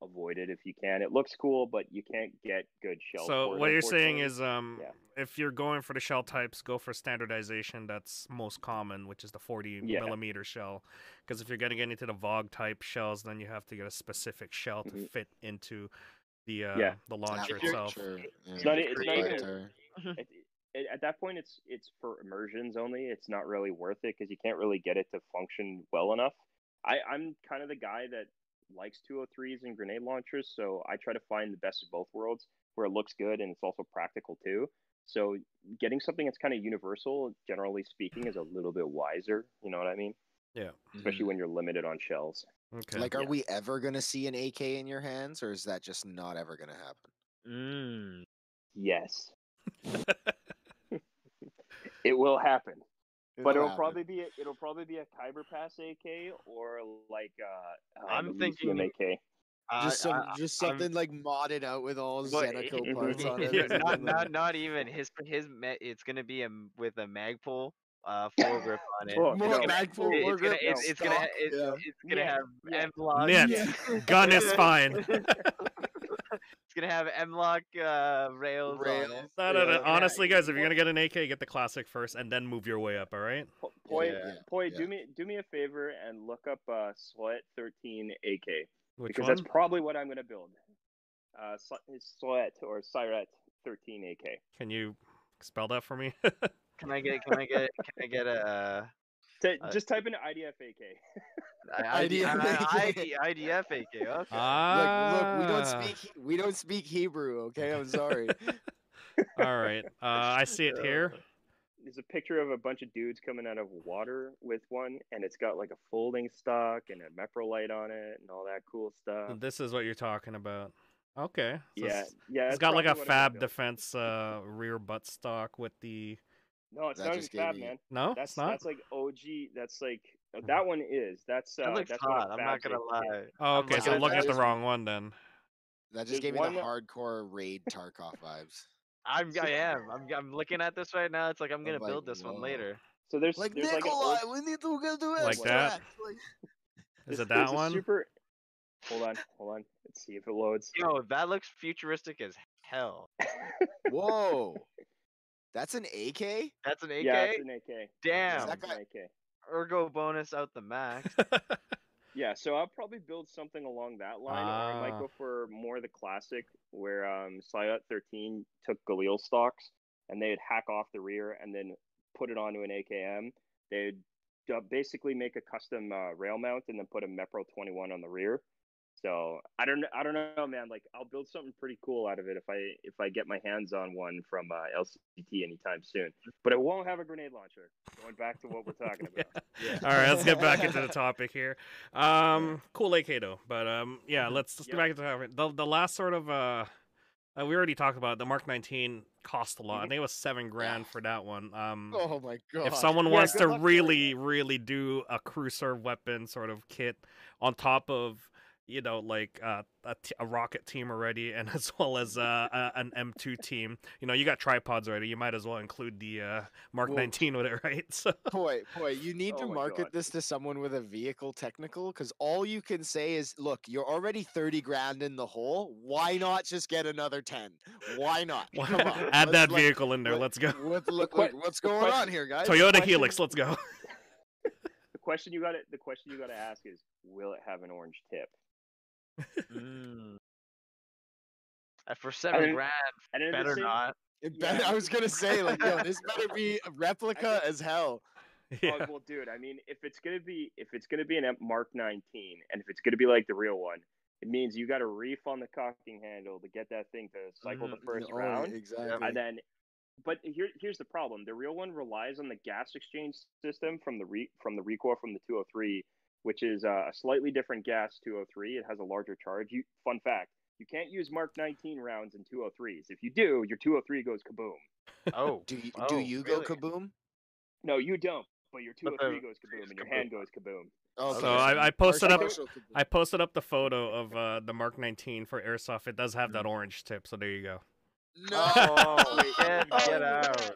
avoid it if you can. It looks cool, but you can't get good shells. so for it, what you're saying is, um, Yeah. if you're going for the shell types, go for standardization. That's most common, which is the 40 Yeah. millimeter shell. Because if you're going to get into the VOG type shells, then you have to get a specific shell to Mhm. fit into the uh, Yeah. the launcher itself. Sure, yeah, It's not- it's not even- proprietary. At, at- at that point it's it's for immersions only it's not really worth it because you can't really get it to function well enough i i'm kind of the guy that likes 203s and grenade launchers so i try to find the best of both worlds where it looks good and it's also practical too so getting something that's kind of universal generally speaking is a little bit wiser you know what i mean Yeah. especially when you're limited on shells Okay. Like, are Yeah. we ever gonna see an AK in your hands, or is that just not ever gonna happen? Mm. yes it will happen but it'll happen. probably be a, it'll probably be a Khyber Pass AK or like uh, uh, I'm the Elysium thinking- AK. I- just some, I- just I'm- something like modded out with all But- Zenitco parts on it. Yeah, not, not, not even his his me- it's gonna be a m- with a Magpul uh foregrip on it. More no. Magpul It- it's Wargrip gonna it's, it's gonna it's, yeah. it's gonna Yeah, have yeah. M-LOK. Knit. Yeah. Gun is fine. It's gonna have M-LOK uh, rails, Rails. on it. No, no, no. Yeah. Honestly, guys, if you're gonna get an AK, get the classic first, and then move your way up. All right. Po- Poi, Yeah, Poi, yeah. do me do me a favor and look up uh, Sweat 13 AK Which because one? that's probably what I'm gonna build. Uh, Sweat or Siret 13 AK. Can you spell that for me? Can I get can I get can I get a To, Uh, just type in IDF AK. I- ID, IDF I- ID, IDF AK? Okay. ah. Look, look, we don't speak we don't speak Hebrew, okay? I'm sorry. All right. Uh, I see it here. there's a picture of a bunch of dudes coming out of water with one, and it's got like a folding stock and a Meprolight on it and all that cool stuff. This is what you're talking about. Okay. so yeah, it's- yeah. it's that's got like a probably what I'm fab defense uh, rear butt stock with the. No, it's That not even fab, me- man. No, That's not. that's like OG. That's like uh, that one is. That's uh, That that's hot. I'm not gonna like, lie. Oh, okay. So looking look at at the wrong one then. That just There's gave me the that- hardcore raid Tarkov vibes. I'm, I am. I'm, I'm looking at this right now. It's like I'm gonna like, build this one later. So there's Like there's like an Nikolai, old- we need to go do Like that? like- Is it that one? Super. Hold on, hold on. Let's see if it loads. Yo, that looks futuristic as hell. Whoa, that's an AK. That's an AK. Yeah, it's an AK. Damn. that It's an guy- AK. Ergo bonus out the max. Yeah, so I'll probably build something along that line, or I might Ah. go for more the classic, where um, Sayat 13 took Galil stocks and they'd hack off the rear and then put it onto an AKM. They'd uh, basically make a custom uh, rail mount and then put a Mepro 21 on the rear. So I don't, I don't know, man. Like I'll build something pretty cool out of it if I if I get my hands on one from uh, LCT anytime soon. But it won't have a grenade launcher. Going back to what we're talking about. yeah. All right, let's get back into the topic here. Um, cool AK though, but um, yeah, let's let's Yep. get back into the topic. The the last sort of uh, uh, we already talked about it, the Mark 19 cost a lot. I Mhm. think it was seven grand for that one. Um, Oh my god! if someone Yeah, wants good to really really do a crew serve weapon sort of kit on top of you know like uh, a, t- a rocket team already and as well as uh, a, an m2 team you know you got tripods already you might as well include the uh, mark Well- 19 with it right so boy, boy, you need Oh to market God. this to someone with a vehicle technical because all you can say is, look, you're already 30 grand in the hole. Why not just get another 10? Why not? Come on. add let's- that let- vehicle in there let- let's go What, look, que- look, what's going question- on here, guys? toyota question- Hilux let's go The question you got to the question you got to ask is, will it have an orange tip? Mm. Uh, For seven then- grand, And better same- not. It better- Yeah. I was gonna say, like, yo, this better be a replica as hell. yeah. Oh, well, dude, I mean, if it's gonna be if it's gonna be an Mark 19, and if it's gonna be like the real one, it means you got to reef on the cocking handle to get that thing to cycle the Mhm. first Oh, round, exactly. and then. But here, here's the problem: the real one relies on the gas exchange system from the re, from the recoil from the 203, which is uh, a slightly different gas 203. It has a larger charge. You, fun fact: you can't use Mark 19 rounds in 203s. If you do, your 203 goes kaboom. Oh, do you, oh, do you go kaboom? No, you don't. But your But 203 goes kaboom, and your kaboom. hand goes kaboom. Oh, So I- I posted up- i posted up the photo of uh, the mark 19 for airsoft it does have that orange tip so there you go No. Oh, get, get out.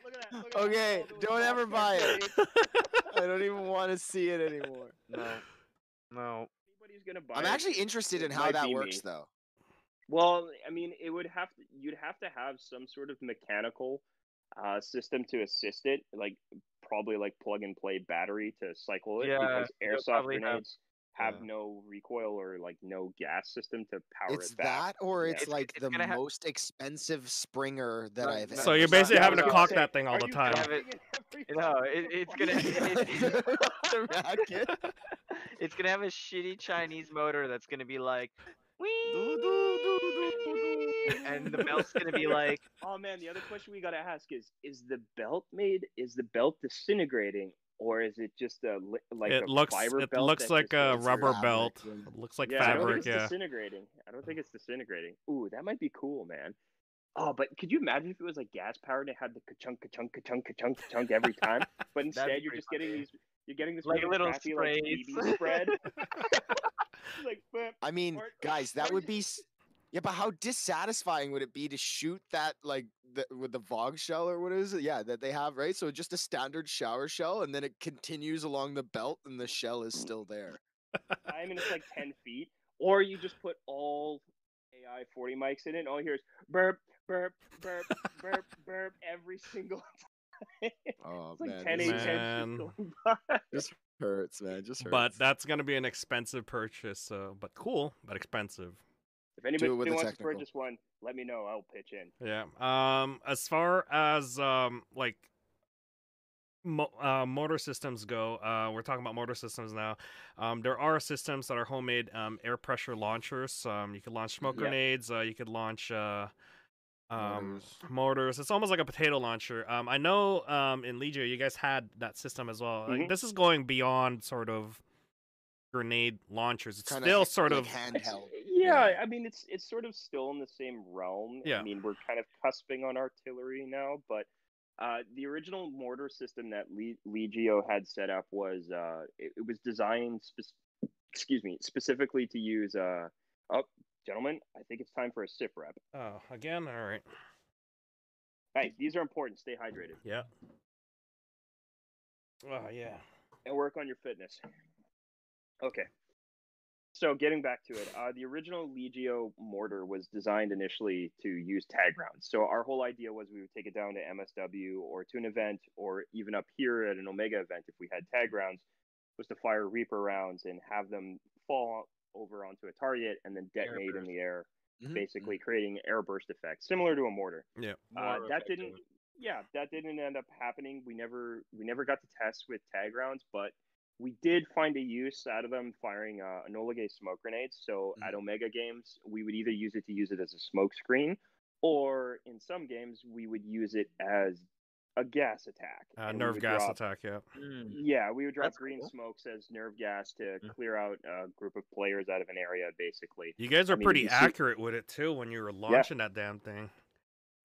Okay, there was don't ever buy it. I don't even want to see it anymore. No, no. Anybody's gonna buy I'm it. actually interested it in how that works, me. though. Well, I mean, it would have to. You'd have to have some sort of mechanical uh, system to assist it, like probably like plug and play battery to cycle it, Yeah, because airsoft probably have- grenades have, yeah. no recoil or like no gas system to power It's it back. that, or Yeah. it's, It's- like it's the gonna ha- most expensive Springer that No, I've no, ever. so you're basically having to cock gonna that thing all the time it- every No, it, it's gonna it, the racket. it's gonna have a shitty Chinese motor that's gonna be like, and the belt's gonna be like, Oh man, the other question we gotta ask is: Is the belt made? Is the belt disintegrating, or is it just a like it a looks fiber it belt looks like a goes- rubber fabric belt and- it looks like yeah, I don't fabric think it's yeah disintegrating. I don't think it's disintegrating. Ooh, that might be cool, man. Oh, but could you imagine if it was like gas powered and it had the ka-chunk, ka-chunk, ka-chunk, ka-chunk, ka-chunk every time? But instead, you're pretty just getting these. You're getting this Like really little crappy, like sprays. BB spread. like, I mean, Or- guys, that would be. S- Yeah, but how dissatisfying would it be to shoot that like the, with the VOG shell or what is it? Yeah, that they have, right? So just a standard shower shell, and then it continues along the belt, and the shell is still there. I mean, it's like 10 feet. Or you just put all AI 40 mics in it, and all you hear is burp, burp, burp, burp, burp every single time. Oh It's like man, 10 this eight, is- 10 Man. going just hurts, man. Just hurts. but that's gonna be an expensive purchase so but cool but expensive If anybody with the wants to purchase one, let me know. I'll pitch in. Yeah. Um, as far as um, like mo- uh, motor systems go, uh, we're talking about motor systems now. Um, there are systems that are homemade um, air pressure launchers. Um, you could launch smoke Yeah. grenades. Uh, you could launch uh, um Mortars. mortars. It's almost like a potato launcher. Um, I know um in Legio you guys had that system as well. Like, Mhm. this is going beyond sort of grenade launchers. It's Kinda still ha- sort like of handheld. Yeah. I mean it's it's sort of still in the same realm. Yeah. I mean we're kind of cusping on artillery now, but uh, the original mortar system that Le- Legio had set up was uh, it, it was designed spec- excuse me specifically to use uh, oh gentlemen I think it's time for a sip rep. oh again. All right. Hey, these are important. Stay hydrated Yeah. Oh yeah. and work on your fitness. Okay. So getting back to it, uh, the original Legio mortar was designed initially to use tag rounds. So our whole idea was we would take it down to MSW or to an event, or even up here at an Omega event if we had tag rounds, was to fire Reaper rounds and have them fall over onto a target and then detonate in the air, Mhm, basically creating air burst effects similar to a mortar. Yeah. Uh, that didn't yeah that didn't end up happening we never we never got to test with tag rounds but we did find a use out of them firing uh, Enola Gaye smoke grenades so at omega games we would either use it to use it as a smoke screen or in some games we would use it as a gas attack Uh, nerve gas drop- attack. Yeah. Mm. yeah we would drop That's green cool. smokes as nerve gas to Mm. clear out a group of players out of an area basically You guys are I mean, pretty you see- accurate with it too when you were launching that damn thing.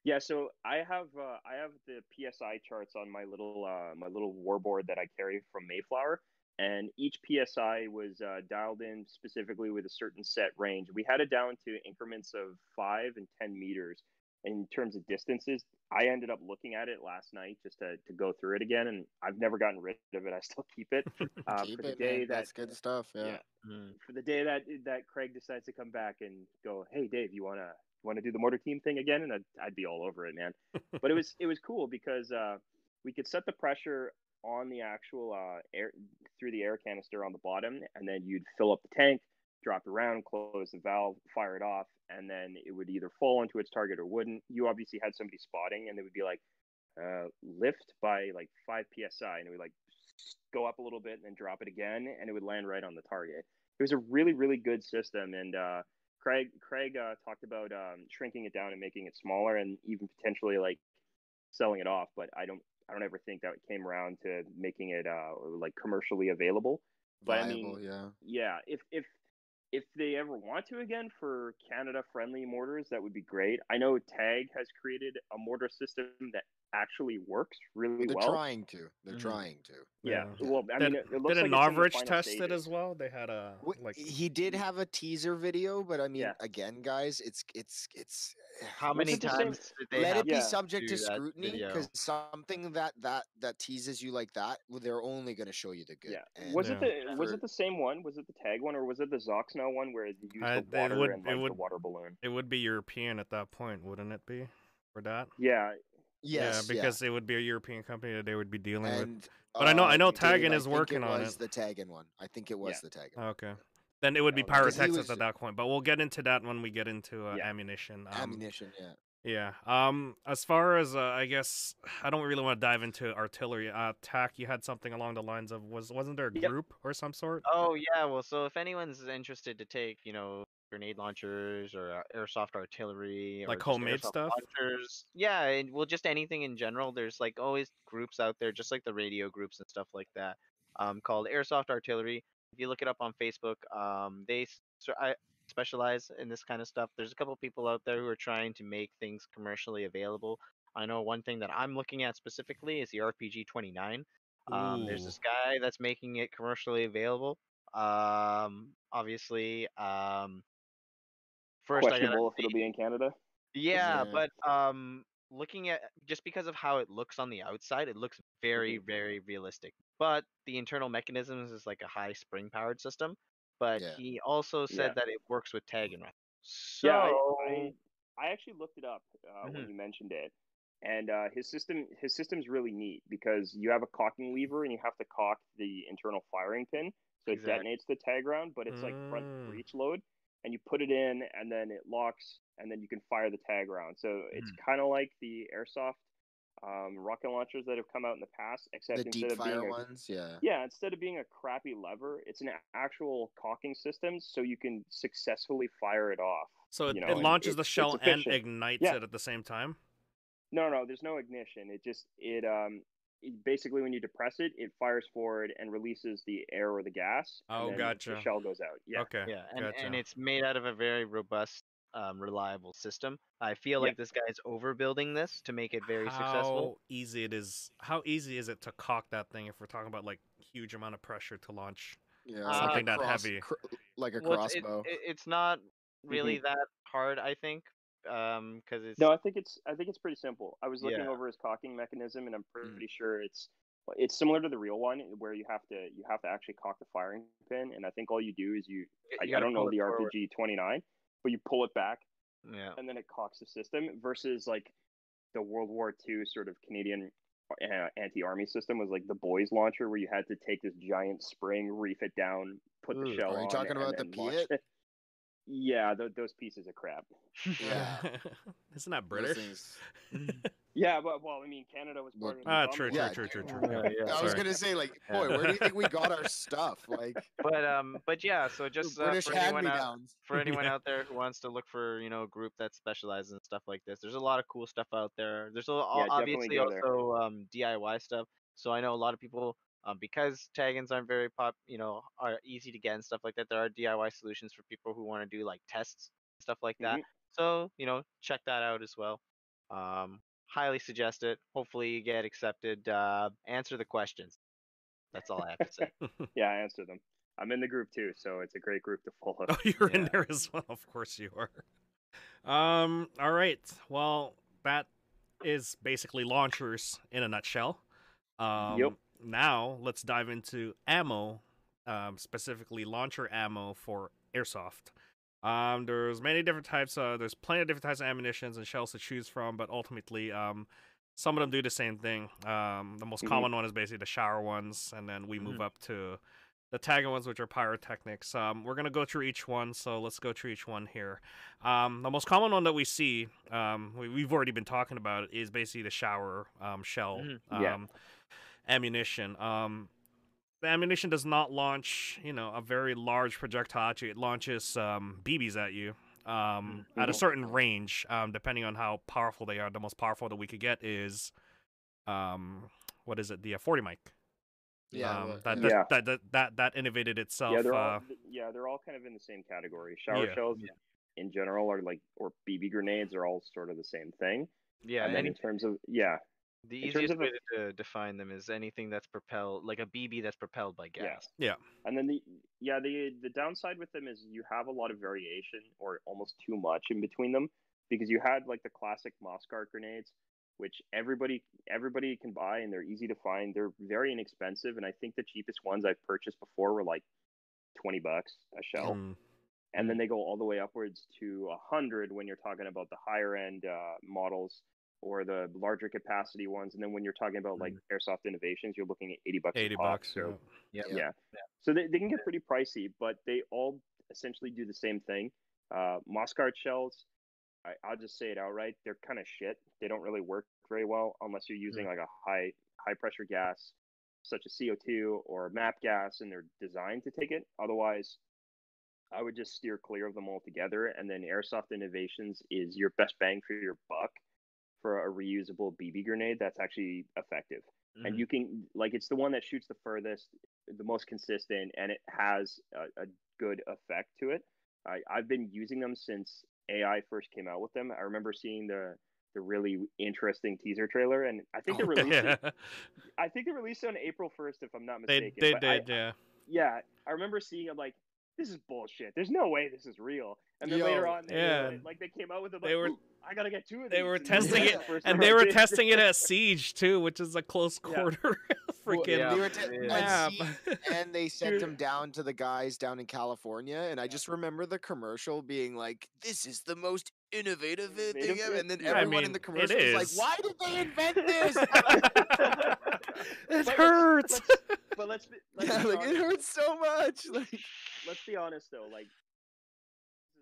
Yeah, so I have uh, I have the PSI charts on my little uh, my little warboard that I carry from Mayflower, and each PSI was uh, dialed in specifically with a certain set range. We had it down to increments of five and ten meters in terms of distances. I ended up looking at it last night just to, to go through it again, and I've never gotten rid of it. I still keep it uh, Keep for the it, day man. that That's good stuff. Yeah. yeah. Mm. for the day that that Craig decides to come back and go, hey Dave, you wanna want to do the mortar team thing again? And I'd, I'd be all over it, man. but it was it was cool because uh, we could set the pressure on the actual uh, air through the air canister on the bottom, and then you'd fill up the tank, drop it around, close the valve, fire it off, and then it would either fall into its target or wouldn't. You obviously had somebody spotting, and it would be like uh, lift by like five psi, and it would like go up a little bit and then drop it again, and it would land right on the target. It was a really really good system, and uh, Craig Craig uh, talked about um, shrinking it down and making it smaller, and even potentially like selling it off. But I don't I don't ever think that it came around to making it uh, like commercially available. But I mean, yeah. yeah, if if if they ever want to again for Canada friendly mortars, that would be great. I know Tag has created a mortar system that actually works really well. They're well. trying to. They're Mhm. trying to. Yeah. Yeah. Well, I Did- mean, it, it looks Didn't like it's in the Novritsch final test it as well? They had a like he did have a teaser video, but I mean, Yeah. again, guys, it's it's it's. How many it the same- times did they Let have it be Yeah. subject to scrutiny because something that that that teases you like that, well, they're only going to show you the good. Yeah. And Was Yeah. it the was it the same one? Was it the tag one or was it the Zoxno one where you used I- the water would- and it like the water balloon? it would be European at that point, wouldn't it be? For that? Yeah. Yes, yeah, because it would be a European company that they would be dealing with. and But I know- I know Taggin is working it on was it. The Taggin one, I think it was Yeah. the Taggin. Okay. Then it would be pyrotexis was- at that point, but we'll get into that when we get into uh, Yeah. ammunition. Um, Ammunition, yeah. Yeah. Um. As far as uh, I guess I don't really want to dive into artillery uh, attack. You had something along the lines of was wasn't there a Yep. group or some sort? Oh yeah, well, so if anyone's interested to take, you know, grenade launchers or uh, airsoft artillery or Like homemade stuff? launchers, yeah, and well, just anything in general. There's like always groups out there, just like the radio groups and stuff like that, um, called airsoft artillery. If you look it up on Facebook, um, they so I specialize in this kind of stuff. There's a couple people out there who are trying to make things commercially available. I know one thing that I'm looking at specifically is the RPG 29. Um, there's this guy that's making it commercially available. Um, obviously, um, first I gotta Questionable if it'll be in Canada. yeah, Yeah. but um, looking at just because of how it looks on the outside, it looks very, very realistic. But the internal mechanisms is like a high spring powered system. But Yeah. he also said Yeah. that it works with tag and run. So Yeah, I, I, I actually looked it up uh, Mhm. when you mentioned it, and uh, his system his system's really neat because you have a cocking lever and you have to cock the internal firing pin, so it Exact- detonates the tag round, but it's like front Mm. breech load, and you put it in and then it locks, and then you can fire the tag round. So it's Mm. kind of like the airsoft um, rocket launchers that have come out in the past, except The instead of being a, ones, yeah. yeah, instead of being a crappy lever, it's an actual cocking system, so you can successfully fire it off. So it, you know, it launches the shell and ignites Yeah. it at the same time. No, no, there's no ignition. It just it um it, basically when you depress it, it fires forward and releases the air or the gas. Oh, then gotcha. The shell goes out. Yeah. Okay. Yeah, and, gotcha. and it's made out of a very robust, um, reliable system. I feel Yeah. like this guy's overbuilding this to make it very how successful. easy it is? How easy is it to cock that thing? If we're talking about like huge amount of pressure to launch. Yeah, Uh, it's like a Something that cross- heavy. cr- like a Well, it's, it- crossbow. it- it's not really that hard, I think, um, because it's No, I think it's I think it's pretty simple. I was looking Yeah. over his cocking mechanism, and I'm pretty sure it's it's similar to the real one, where you have to you have to actually cock the firing pin, and I think all you do is you, you I, I don't know the forward. RPG 29, but you pull it back yeah. and then it cocks the system versus like the World War II sort of Canadian uh, anti-army system was like the boys launcher where you had to take this giant spring, reef it down, put the shell are you on, talking and about the then launch Piat? it. Yeah, th- those pieces of crap. Yeah. Isn't that British? things- Yeah, but well, I mean, Canada was part of Ah, Bomber true, true, Yeah, true, true, true. Yeah, Yeah, yeah. I was sorry. gonna say, like, boy, where do you think we got our stuff? Like But um, but yeah. So just uh, British for anyone out, for anyone Yeah. out there who wants to look for you know a group that specializes in stuff like this, there's a lot of cool stuff out there. There's a, Yeah, obviously go there. also um, DIY stuff. So I know a lot of people um, because tag-ins aren't very pop, you know, are easy to get and stuff like that. There are DIY solutions for people who want to do like tests stuff like that. Mhm. So you know, check that out as well. Um, highly suggest it. Hopefully you get accepted. Uh, answer the questions. That's all I have to say. Yeah, I answered them. I'm in the group too, so it's a great group to follow. Oh, you're in there as well. Of course you are. Um. All right. Well, that is basically launchers in a nutshell. Um, Now let's dive into ammo, um, specifically launcher ammo for airsoft. Um, there's many different types. Uh, there's plenty of different types of ammunitions and shells to choose from, but ultimately, um, some of them do the same thing. Um, the most Mhm. common one is basically the shower ones, and then we move Mhm. up to the tagging ones, which are pyrotechnics. Um, we're gonna go through each one, so let's go through each one here. Um, the most common one that we see, um, we, we've already been talking about it, is basically the shower um, shell Mhm. Yeah. Ammunition. Um, the ammunition does not launch, you know, a very large projectile at you. It launches um, BBs at you um, at a certain range, um, depending on how powerful they are. The most powerful that we could get is, um, what is it? The uh, 40 mic. Yeah, um, that, yeah. that, Yeah. that that that that innovated itself. yeah, they're uh, all yeah, they're all kind of in the same category. Shower Yeah. shells in general are like or BB grenades are all sort of the same thing. Yeah, and then any, in terms of yeah, the in easiest way a- to define them is anything that's propelled, like a BB that's propelled by gas. yeah, And then the yeah the the downside with them is you have a lot of variation or almost too much in between them because you had like the classic Moscart grenades, which everybody everybody can buy and they're easy to find. They're very inexpensive, and I think the cheapest ones I've purchased before were like twenty bucks a shell, mm, and then they go all the way upwards to a hundred when you're talking about the higher end uh, models or the larger capacity ones, and then when you're talking about like airsoft innovations, you're looking at eighty bucks. a 80 pop, bucks. So Yep. Yeah. yeah. Yeah. So they, they can get pretty pricey, but they all essentially do the same thing. Uh, Moscart shells, I, I'll just say it outright, they're kind of shit. They don't really work very well unless you're using like a high high pressure gas such as CO2 or MAP gas, and they're designed to take it. Otherwise, I would just steer clear of them altogether. And then Airsoft Innovations is your best bang for your buck for a reusable BB grenade that's actually effective and Mhm. you can like it's the one that shoots the furthest the most consistent and it has a, a good effect to it I, i've been using them since ai first came out with them i remember seeing the the really interesting teaser trailer and i think they Oh, released it i think they released it on april 1st if i'm not mistaken they I- did. yeah. yeah i remember seeing it like this is bullshit there's no way this is real and then later on they, yeah. like they came out with it They like, were- i gotta get two of they were testing it- And they were testing it at Siege too, which is a close Yeah. quarter Well, freaking Yeah. they were te- and map. and they sent Dude. them down to the guys down in California, and I just remember the commercial being like, "This is the most innovative i- thing ever," and then Yeah, I everyone in the it commercial was like, "Why did they invent this?" it But hurts. let's- but let's be, let's yeah, be like it honest. hurts so much. Like, let's be honest though, like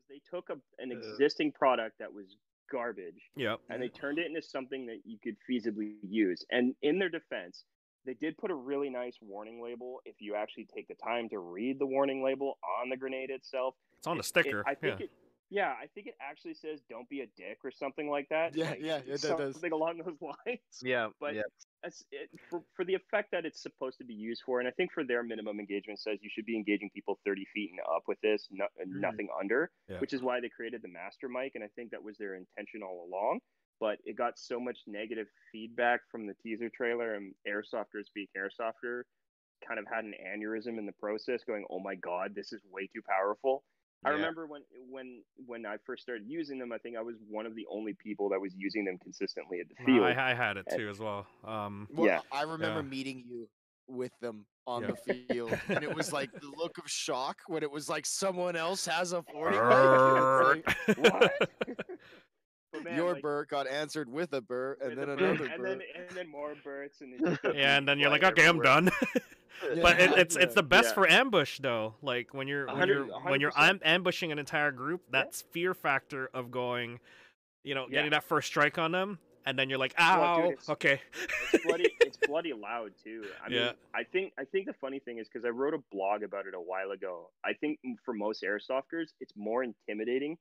they took a, an Uh. existing product that was garbage Yep. and they turned it into something that you could feasibly use. And in their defense, they did put a really nice warning label. If you actually take the time to read the warning label on the grenade itself, It's on the it- it- sticker. I think yeah. it. Yeah, I think it actually says "Don't be a dick" or something like that. Yeah, like, yeah, it does. something along those lines. Yeah, But yeah. That's it, for for the effect that it's supposed to be used for, and I think for their minimum engagement says you should be engaging people 30 feet and up with this, no, and Mhm. nothing under, Yeah. which is why they created the master mic, and I think that was their intention all along. But it got so much negative feedback from the teaser trailer, and Airsofters being Airsofters kind of had an aneurysm in the process, going, "Oh my god, this is way too powerful." I Yeah. remember when when when I first started using them, I think I was one of the only people that was using them consistently at the No, field. I, I had it And- too as well. Um, Well, Yeah. I remember Yeah. meeting you with them on Yeah. the field, and it was like the look of shock when it was like someone else has a forty. Brrrt. What? But man, Your like, burr got answered with a burr, and then another burp, burr. and then and then more bursts, and just yeah, and then you're like, okay, I'm everywhere. done. but it, Yeah. it's it's the best Yeah. for ambush though. Like when you're when you're when you're hundred am- ambushing an entire group, that's fear factor of going, you know, Yeah. getting that first strike on them, and then you're like, Well, ow, dude, it's- okay. It's bloody. It's bloody loud too. I mean, Yeah. I think I think the funny thing is because I wrote a blog about it a while ago. I think for most airsofters, it's more intimidating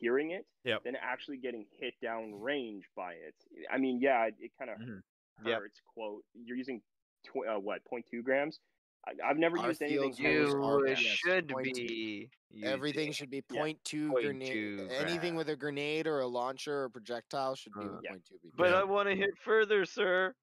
hearing it Yep. than actually getting hit down range by it. I mean, yeah, it, it kind of Mhm. hurts. Yep. Quote: You're using tw- uh, what 0.2 grams. I, I've never Our used anything. fields heavier use than are You yes, should point two. be. Everything using- should be Yeah. point two Point grenade. two Anything with a grenade or a launcher or projectile should be Uh, with Yeah. point two. because- But I want to hit further, sir.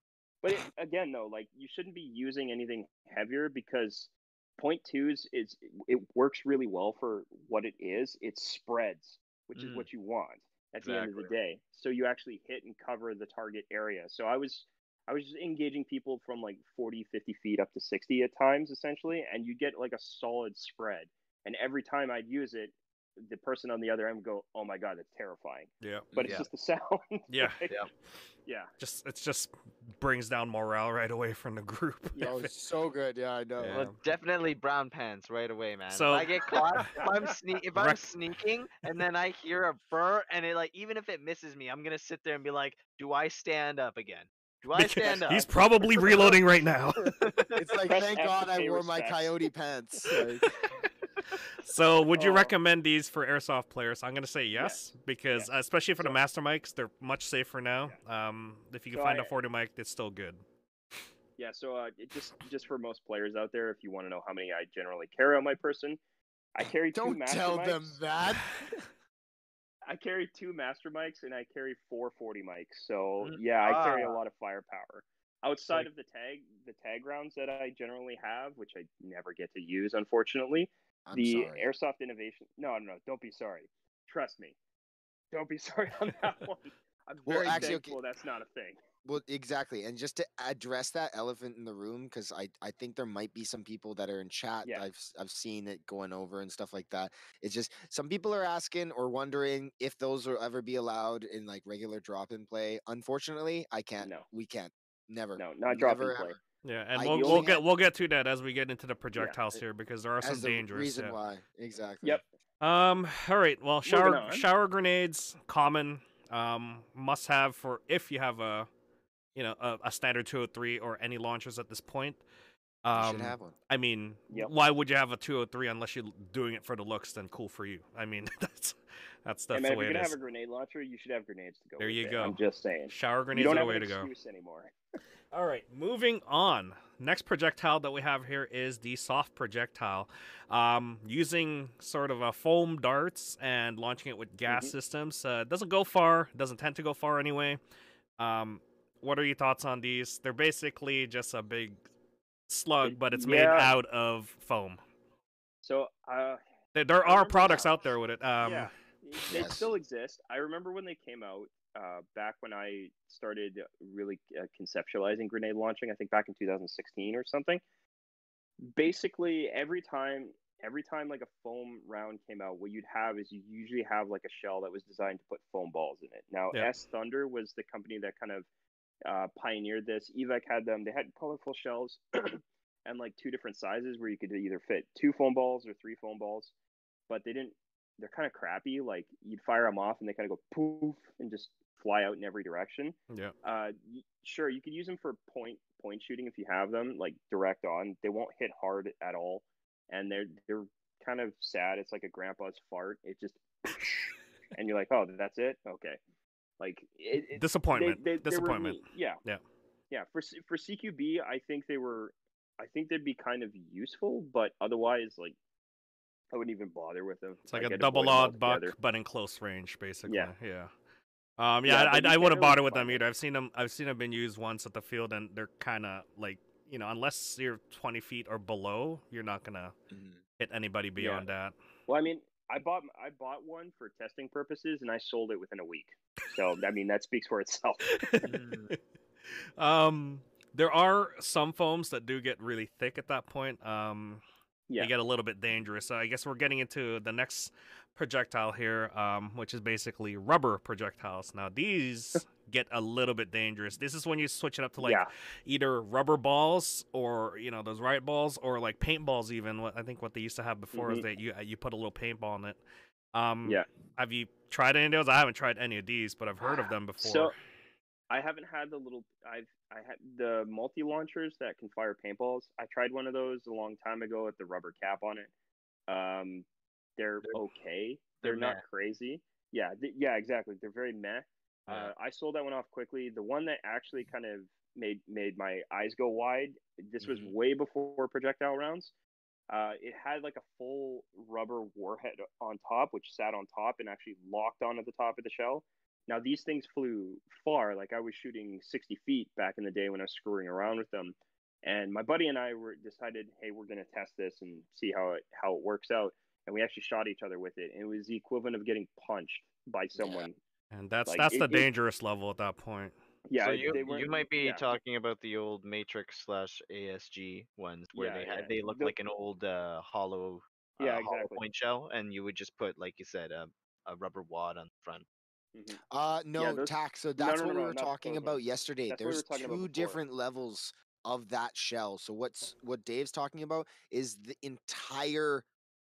But it, again, though, like you shouldn't be using anything heavier because point twos is it works really well for what it is. It spreads, which is Mm. what you want at the end of the day. So you actually hit and cover the target area. So I was I was just engaging people from like 40, 50 feet up to 60 at times, essentially, and you get like a solid spread. And every time I'd use it, the person on the other end would go, "Oh my god, that's terrifying." Yeah, But it's Yeah. just the sound. Yeah. Like, Yeah. yeah. just it just brings down morale right away from the group. Yeah, Oh, it's so good. Yeah, I know. Yeah. Well, definitely brown pants right away, man. So- if I get caught, if I'm sne- if I'm Rec- sneaking and then I hear a burr and it like even if it misses me, I'm gonna sit there and be like, do I stand up again? Do I stand up? He's probably reloading right now. It's like, thank God I wore my coyote pants. Like, So, would you Oh. recommend these for airsoft players? I'm gonna say yes, because uh, especially for the So- master mics, they're much safer now. Um, if you can So find I- a 40 mic, it's still good. Yeah, so uh, it just just for most players out there, if you want to know how many I generally carry on my person, I carry two don't master tell mics. them that. I carry two master mics and I carry four 40 mics. So Mm, yeah, I carry a ah. lot of firepower. Outside Like- of the tag, the tag rounds that I generally have, which I never get to use, unfortunately, I'm the sorry. airsoft innovation. No, no, no, don't be sorry. Trust me, don't be sorry on that one. I'm Well, very actually, okay. thankful that's not a thing. Well, exactly, and just to address that elephant in the room, because I I think there might be some people that are in chat. Yeah. I've I've seen it going over and stuff like that. It's just some people are asking or wondering if those will ever be allowed in like regular drop in play. Unfortunately, I can't. No. we can't. Never. No, not drop in Never, play. ever. Yeah, and I we'll, we'll get we'll get to that as we get into the projectiles it- here because there are some As the dangerous. reason yeah. why, exactly. Yep. Um. All right. Well, shower shower grenades common. Um. Must have for if you have a, you know, a, a standard 203 or any launchers at this point. You Um. should have one. I mean, Yep. why would you have a 203 unless you're doing it for the looks? Then cool for you. I mean, that's that's Hey, that's man, the if way you're it gonna have a grenade launcher, you should have grenades to go. There with you it. go. I'm just saying. Shower You grenades don't are the way to go. anymore. All right, moving on. Next projectile that we have here is the soft projectile. Um, using sort of a foam darts and launching it with gas Mhm. systems. Uh, it doesn't go far. Doesn't tend to go far anyway. Um, what are your thoughts on these? They're basically just a big slug, but it's made yeah. out of foam. So, uh, There, there are products that. out there with it. Um, yeah, they Yes. still exist. I remember when they came out. Uh, back when I started really uh, conceptualizing grenade launching, I think back in 2016 or something. Basically, every time, every time like a foam round came out, what you'd have is you usually have like a shell that was designed to put foam balls in it. Now, Yeah. S Thunder was the company that kind of uh, pioneered this. Evike had them. They had colorful shells and like two different sizes where you could either fit two foam balls or three foam balls, but they didn't they're kind of crappy. Like you'd fire them off and they kind of go poof and just fly out in every direction. Yeah. Uh, sure, you could use them for point point shooting if you have them like direct on. They won't hit hard at all, and they're they're kind of sad. It's like a grandpa's fart. It just and you're like, oh, that's it. Okay, like it, it, Disappointment. they, they, they were Disappointment. neat. Yeah. Yeah. Yeah. For for CQB, I think they were. I think they'd be kind of useful, but otherwise, like, I wouldn't even bother with them. It's like, a I'd double avoid odd buck, but in close range, basically. Yeah. Yeah. Um, Yeah, yeah, but I, I wouldn't can't bother with them either. I've seen them. I've seen them been used once at the field, and they're kind of like you know, unless you're 20 feet or below, you're not gonna Mhm. hit anybody beyond that. Well, I mean, I bought I bought one for testing purposes, and I sold it within a week. So I mean, that speaks for itself. um, there are some foams that do get really thick at that point. Um, Yeah. they get a little bit dangerous. So I guess we're getting into the next projectile here, um, which is basically rubber projectiles. Now these get a little bit dangerous. This is when you switch it up to like yeah, either rubber balls or you know those riot balls or like paintballs. Even what I think what they used to have before is Mhm. that you uh, you put a little paintball in it. Um, Yeah. Have you tried any of those? I haven't tried any of these, but I've heard of them before. So I haven't had the little I've I had the multi launchers that can fire paintballs. I tried one of those a long time ago with the rubber cap on it. Um, they're, They're- okay. they're They're, not meh. crazy. Yeah, th- yeah, exactly. They're very meh. Yeah. Uh, I sold that one off quickly. The one that actually kind of made made my eyes go wide. This was Mhm. way before projectile rounds. Uh, it had like a full rubber warhead on top, which sat on top and actually locked onto the top of the shell. Now these things flew far. Like I was shooting 60 feet back in the day when I was screwing around with them. And my buddy and I were decided, hey, we're gonna test this and see how it how it works out. And we actually shot each other with it. And it was the equivalent of getting punched by someone. and that's like, that's it- the it- dangerous level at that point. Yeah, so they you, you might be yeah. talking about the old Matrix slash ASG ones where Yeah, they yeah. had they looked The- like an old uh, hollow uh, Yeah, hollow point shell, and you would just put like you said a, a rubber wad on the front. Mhm. Uh, no, those- tax. So that's no, what no, we were not talking those about ones. yesterday. That's what we There's were talking about two different levels of that shell. So what's what Dave's talking about is the entire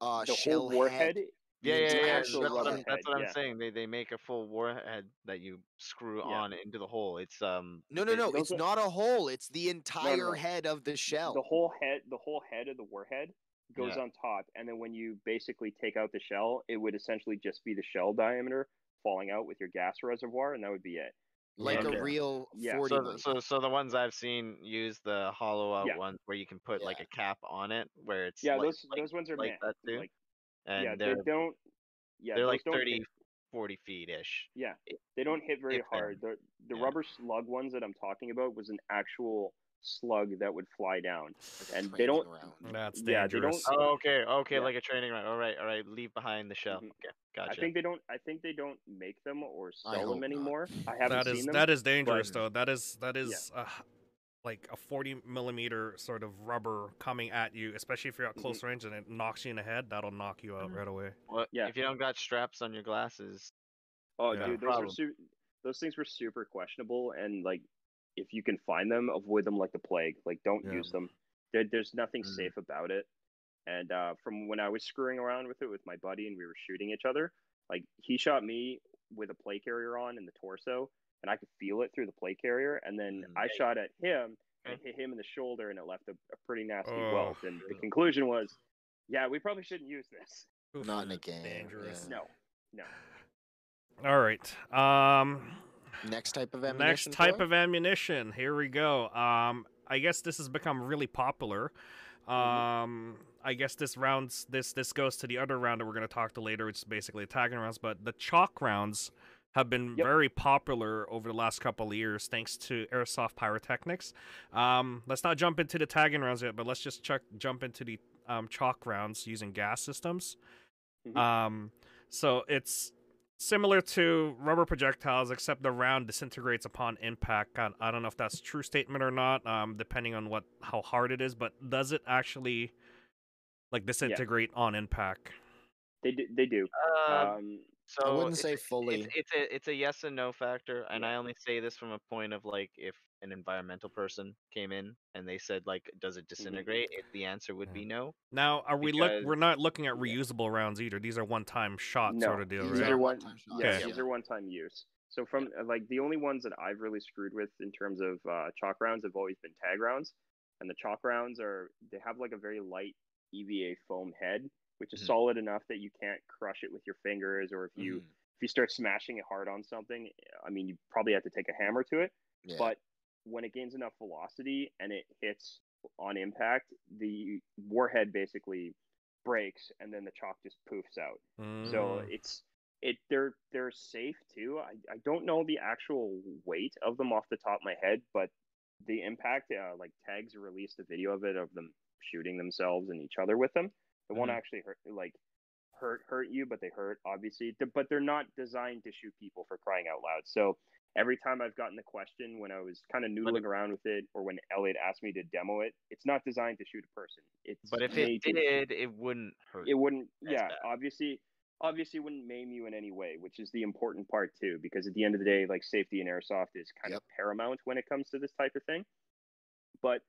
uh The shell whole warhead. head. Yeah, yeah, yeah. That's, what I'm, that's what I'm yeah. saying. They they make a full warhead that you screw Yeah. on into the hole. It's um. No, no, no. It's not a hole. It's the entire no. head of the shell. The whole head, the whole head of the warhead goes Yeah. on top, and then when you basically take out the shell, it would essentially just be the shell diameter falling out with your gas reservoir, and that would be it. like a real Yeah. 40 So, so, so the ones I've seen use the hollow out ones where you can put like a cap on it, where it's Yeah, like, those like, those ones are like meh. that too. Like, and yeah, they're don't. Yeah, they're like don't 30, hit- 40 feet ish. Yeah, they don't hit very if then. hard. The the Yeah. rubber slug ones that I'm talking about was an actual slug that would fly down. like and they don't- round. That's Yeah, they don't- Oh, okay, okay, Yeah. like a training round. All right, all right. Leave behind the shell. Mhm. Okay, I think they don't. I think they don't make them or sell hope them not. anymore. I haven't That seen them. that is dangerous but- though. That is that is uh, like a 40 millimeter sort of rubber coming at you, especially if you're at Mhm. close range and it knocks you in the head. That'll knock you out Mhm. right away. Well, Yeah. if you don't got straps on your glasses, Oh, Yeah. dude, those Problem. are su- those things were super questionable, and like, if you can find them, avoid them like the plague. Like, don't Yeah. use them. There, there's nothing Mhm. safe about it. And uh, from when I was screwing around with it with my buddy, and we were shooting each other, like he shot me with a plate carrier on in the torso, and I could feel it through the plate carrier, and then Mhm. I shot at him and Okay. hit him in the shoulder, and it left a, a pretty nasty Oh. welt. And the conclusion was, yeah, we probably shouldn't use this. Not in a game. Dangerous. yeah. No, no. All right. Um, Next type of ammunition. next type Troy? of ammunition. Here we go. Um, I guess this has become really popular. Mm-hmm. Um, I guess this rounds this this goes to the other round that we're going to talk to later, which is basically tagging rounds. But the chalk rounds have been Yep. very popular over the last couple of years, thanks to airsoft pyrotechnics. Um, let's not jump into the tagging rounds yet, but let's just chuck, jump into the um, chalk rounds using gas systems. Mhm. Um, so it's similar to rubber projectiles, except the round disintegrates upon impact. I, I don't know if that's a true statement or not, um, depending on what how hard it is. But does it actually like disintegrate on impact? They do. They do. uh, Um, so I wouldn't it's say a- fully. It's, it's a it's a yes and no factor, and I only say this from a point of like if an environmental person came in and they said like, does it disintegrate? If the answer would be no. Now, are we look? We're not looking at reusable rounds either. These are one-time shot No, sort of deal, These right? are are one- one-time. Yeah, Okay. these are one-time use. So from uh, like the only ones that I've really screwed with in terms of uh, chalk rounds have always been tag rounds, and the chalk rounds are they have like a very light EVA foam head, which is Mhm. solid enough that you can't crush it with your fingers, or if you Mhm. if you start smashing it hard on something, I mean you probably have to take a hammer to it. Yeah. But when it gains enough velocity and it hits on impact, the warhead basically breaks, and then the chalk just poofs out. So Mm. it's it they're they're safe too. I, I don't know the actual weight of them off the top of my head, but the impact uh, like tags released a video of it of them shooting themselves and each other with them. It won't Mhm. actually hurt like hurt hurt you, but they hurt obviously. But they're not designed to shoot people for crying out loud. So every time I've gotten the question when I was kind of But noodling around with it, or when Elliot asked me to demo it, it's not designed to shoot a person. It's But if it to- did, it wouldn't hurt. it wouldn't yeah bad. obviously obviously wouldn't maim you in any way which is the important part too because at the end of the day like safety in airsoft is kind of paramount when it comes to this type of thing but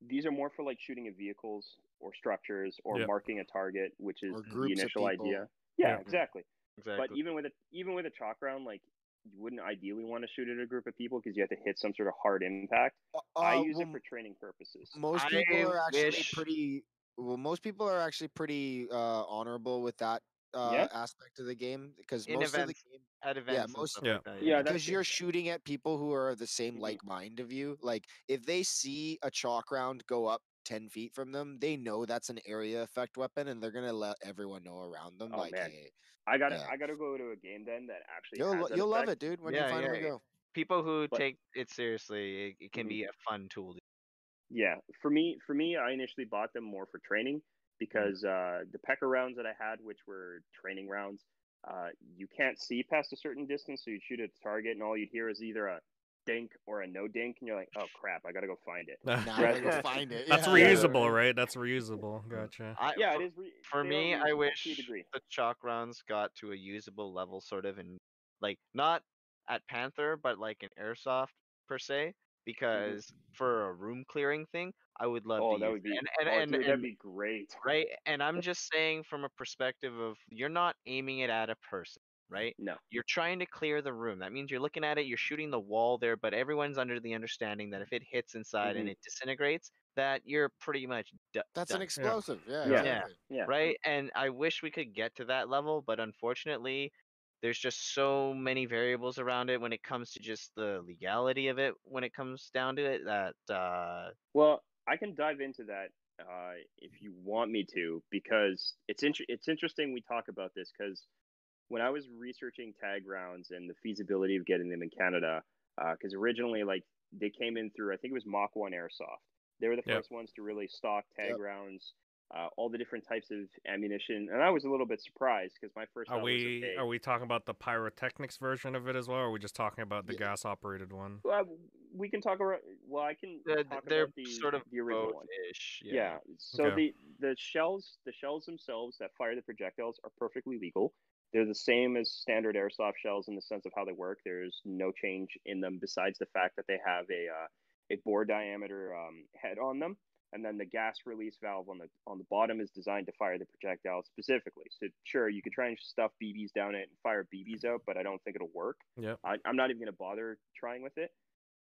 these are more for like shooting at vehicles or structures or Yep. marking a target which is the initial idea yeah Yeah. exactly exactly. but even with a even with a chalk round like you wouldn't ideally want to shoot at a group of people because you have to hit some sort of hard impact Uh, i uh, use well, it for training purposes most I people are actually wish- pretty well most people are actually pretty uh honorable with that uh Yeah. aspect of the game because In most of the events, game At events, and most- Yeah. like that. Yeah, that's because you're shooting at people who are the same Mhm. like mind of you like if they see a chalk round go up 10 feet from them they know that's an area effect weapon and they're gonna let everyone know around them Oh, like man. hey i gotta Yeah. i gotta go to a game then that actually you'll has you'll love it dude when Yeah, you finally yeah. go People who But- take it seriously, it, it can Mhm. be a fun tool. to- Yeah, for me, for me, I initially bought them more for training because uh, the pecker rounds that I had, which were training rounds, uh, you can't see past a certain distance, so you shoot at the target, and all you'd hear is either a dink or a no dink, and you're like, oh crap, I gotta go find it. now I gotta go find it That's Yeah. reusable, right? That's reusable. Gotcha. I, Yeah, for, it is. Re- for me, I reusable to a wish degree. the chalk rounds got to a usable level, sort of, in like not at Panther, but like in airsoft per se. Because for a room clearing thing, I would love Mm-hmm. Oh, to that would be. it. and and, oh, and, dude, and that'd be great. right. And I'm just saying from a perspective of you're not aiming it at a person, right? No. You're trying to clear the room. That means you're looking at it, you're shooting the wall there, but everyone's under the understanding that if it hits inside and Mhm. it disintegrates, that you're pretty much d- that's done an explosive yeah, Yeah. exactly. Yeah. right? And I wish we could get to that level, but unfortunately, there's just so many variables around it when it comes to just the legality of it. When it comes down to it, that uh, Well, I can dive into that uh, if you want me to, because it's int- it's interesting we talk about this because when I was researching tag rounds and the feasibility of getting them in Canada, because originally like they came in through I think it was Mach One Airsoft. They were the Yep. first ones to really stock tag Yep. rounds, uh, all the different types of ammunition, and I was a little bit surprised because my first Are we okay. are we talking about the pyrotechnics version of it as well, or are we just talking about the Yeah. gas operated one? Well, we can talk about. Well, I can they're, talk they're about the sort of the original one. both-ish. Yeah. Yeah. So Okay. the the shells the shells themselves that fire the projectiles are perfectly legal. They're the same as standard airsoft shells in the sense of how they work. There's no change in them besides the fact that they have a uh, a bore diameter um, head on them, and then the gas release valve on the on the bottom is designed to fire the projectile specifically. So sure, you could try and stuff BBs down it and fire BBs out, but I don't think it'll work. Yeah, I, I'm not even going to bother trying with it.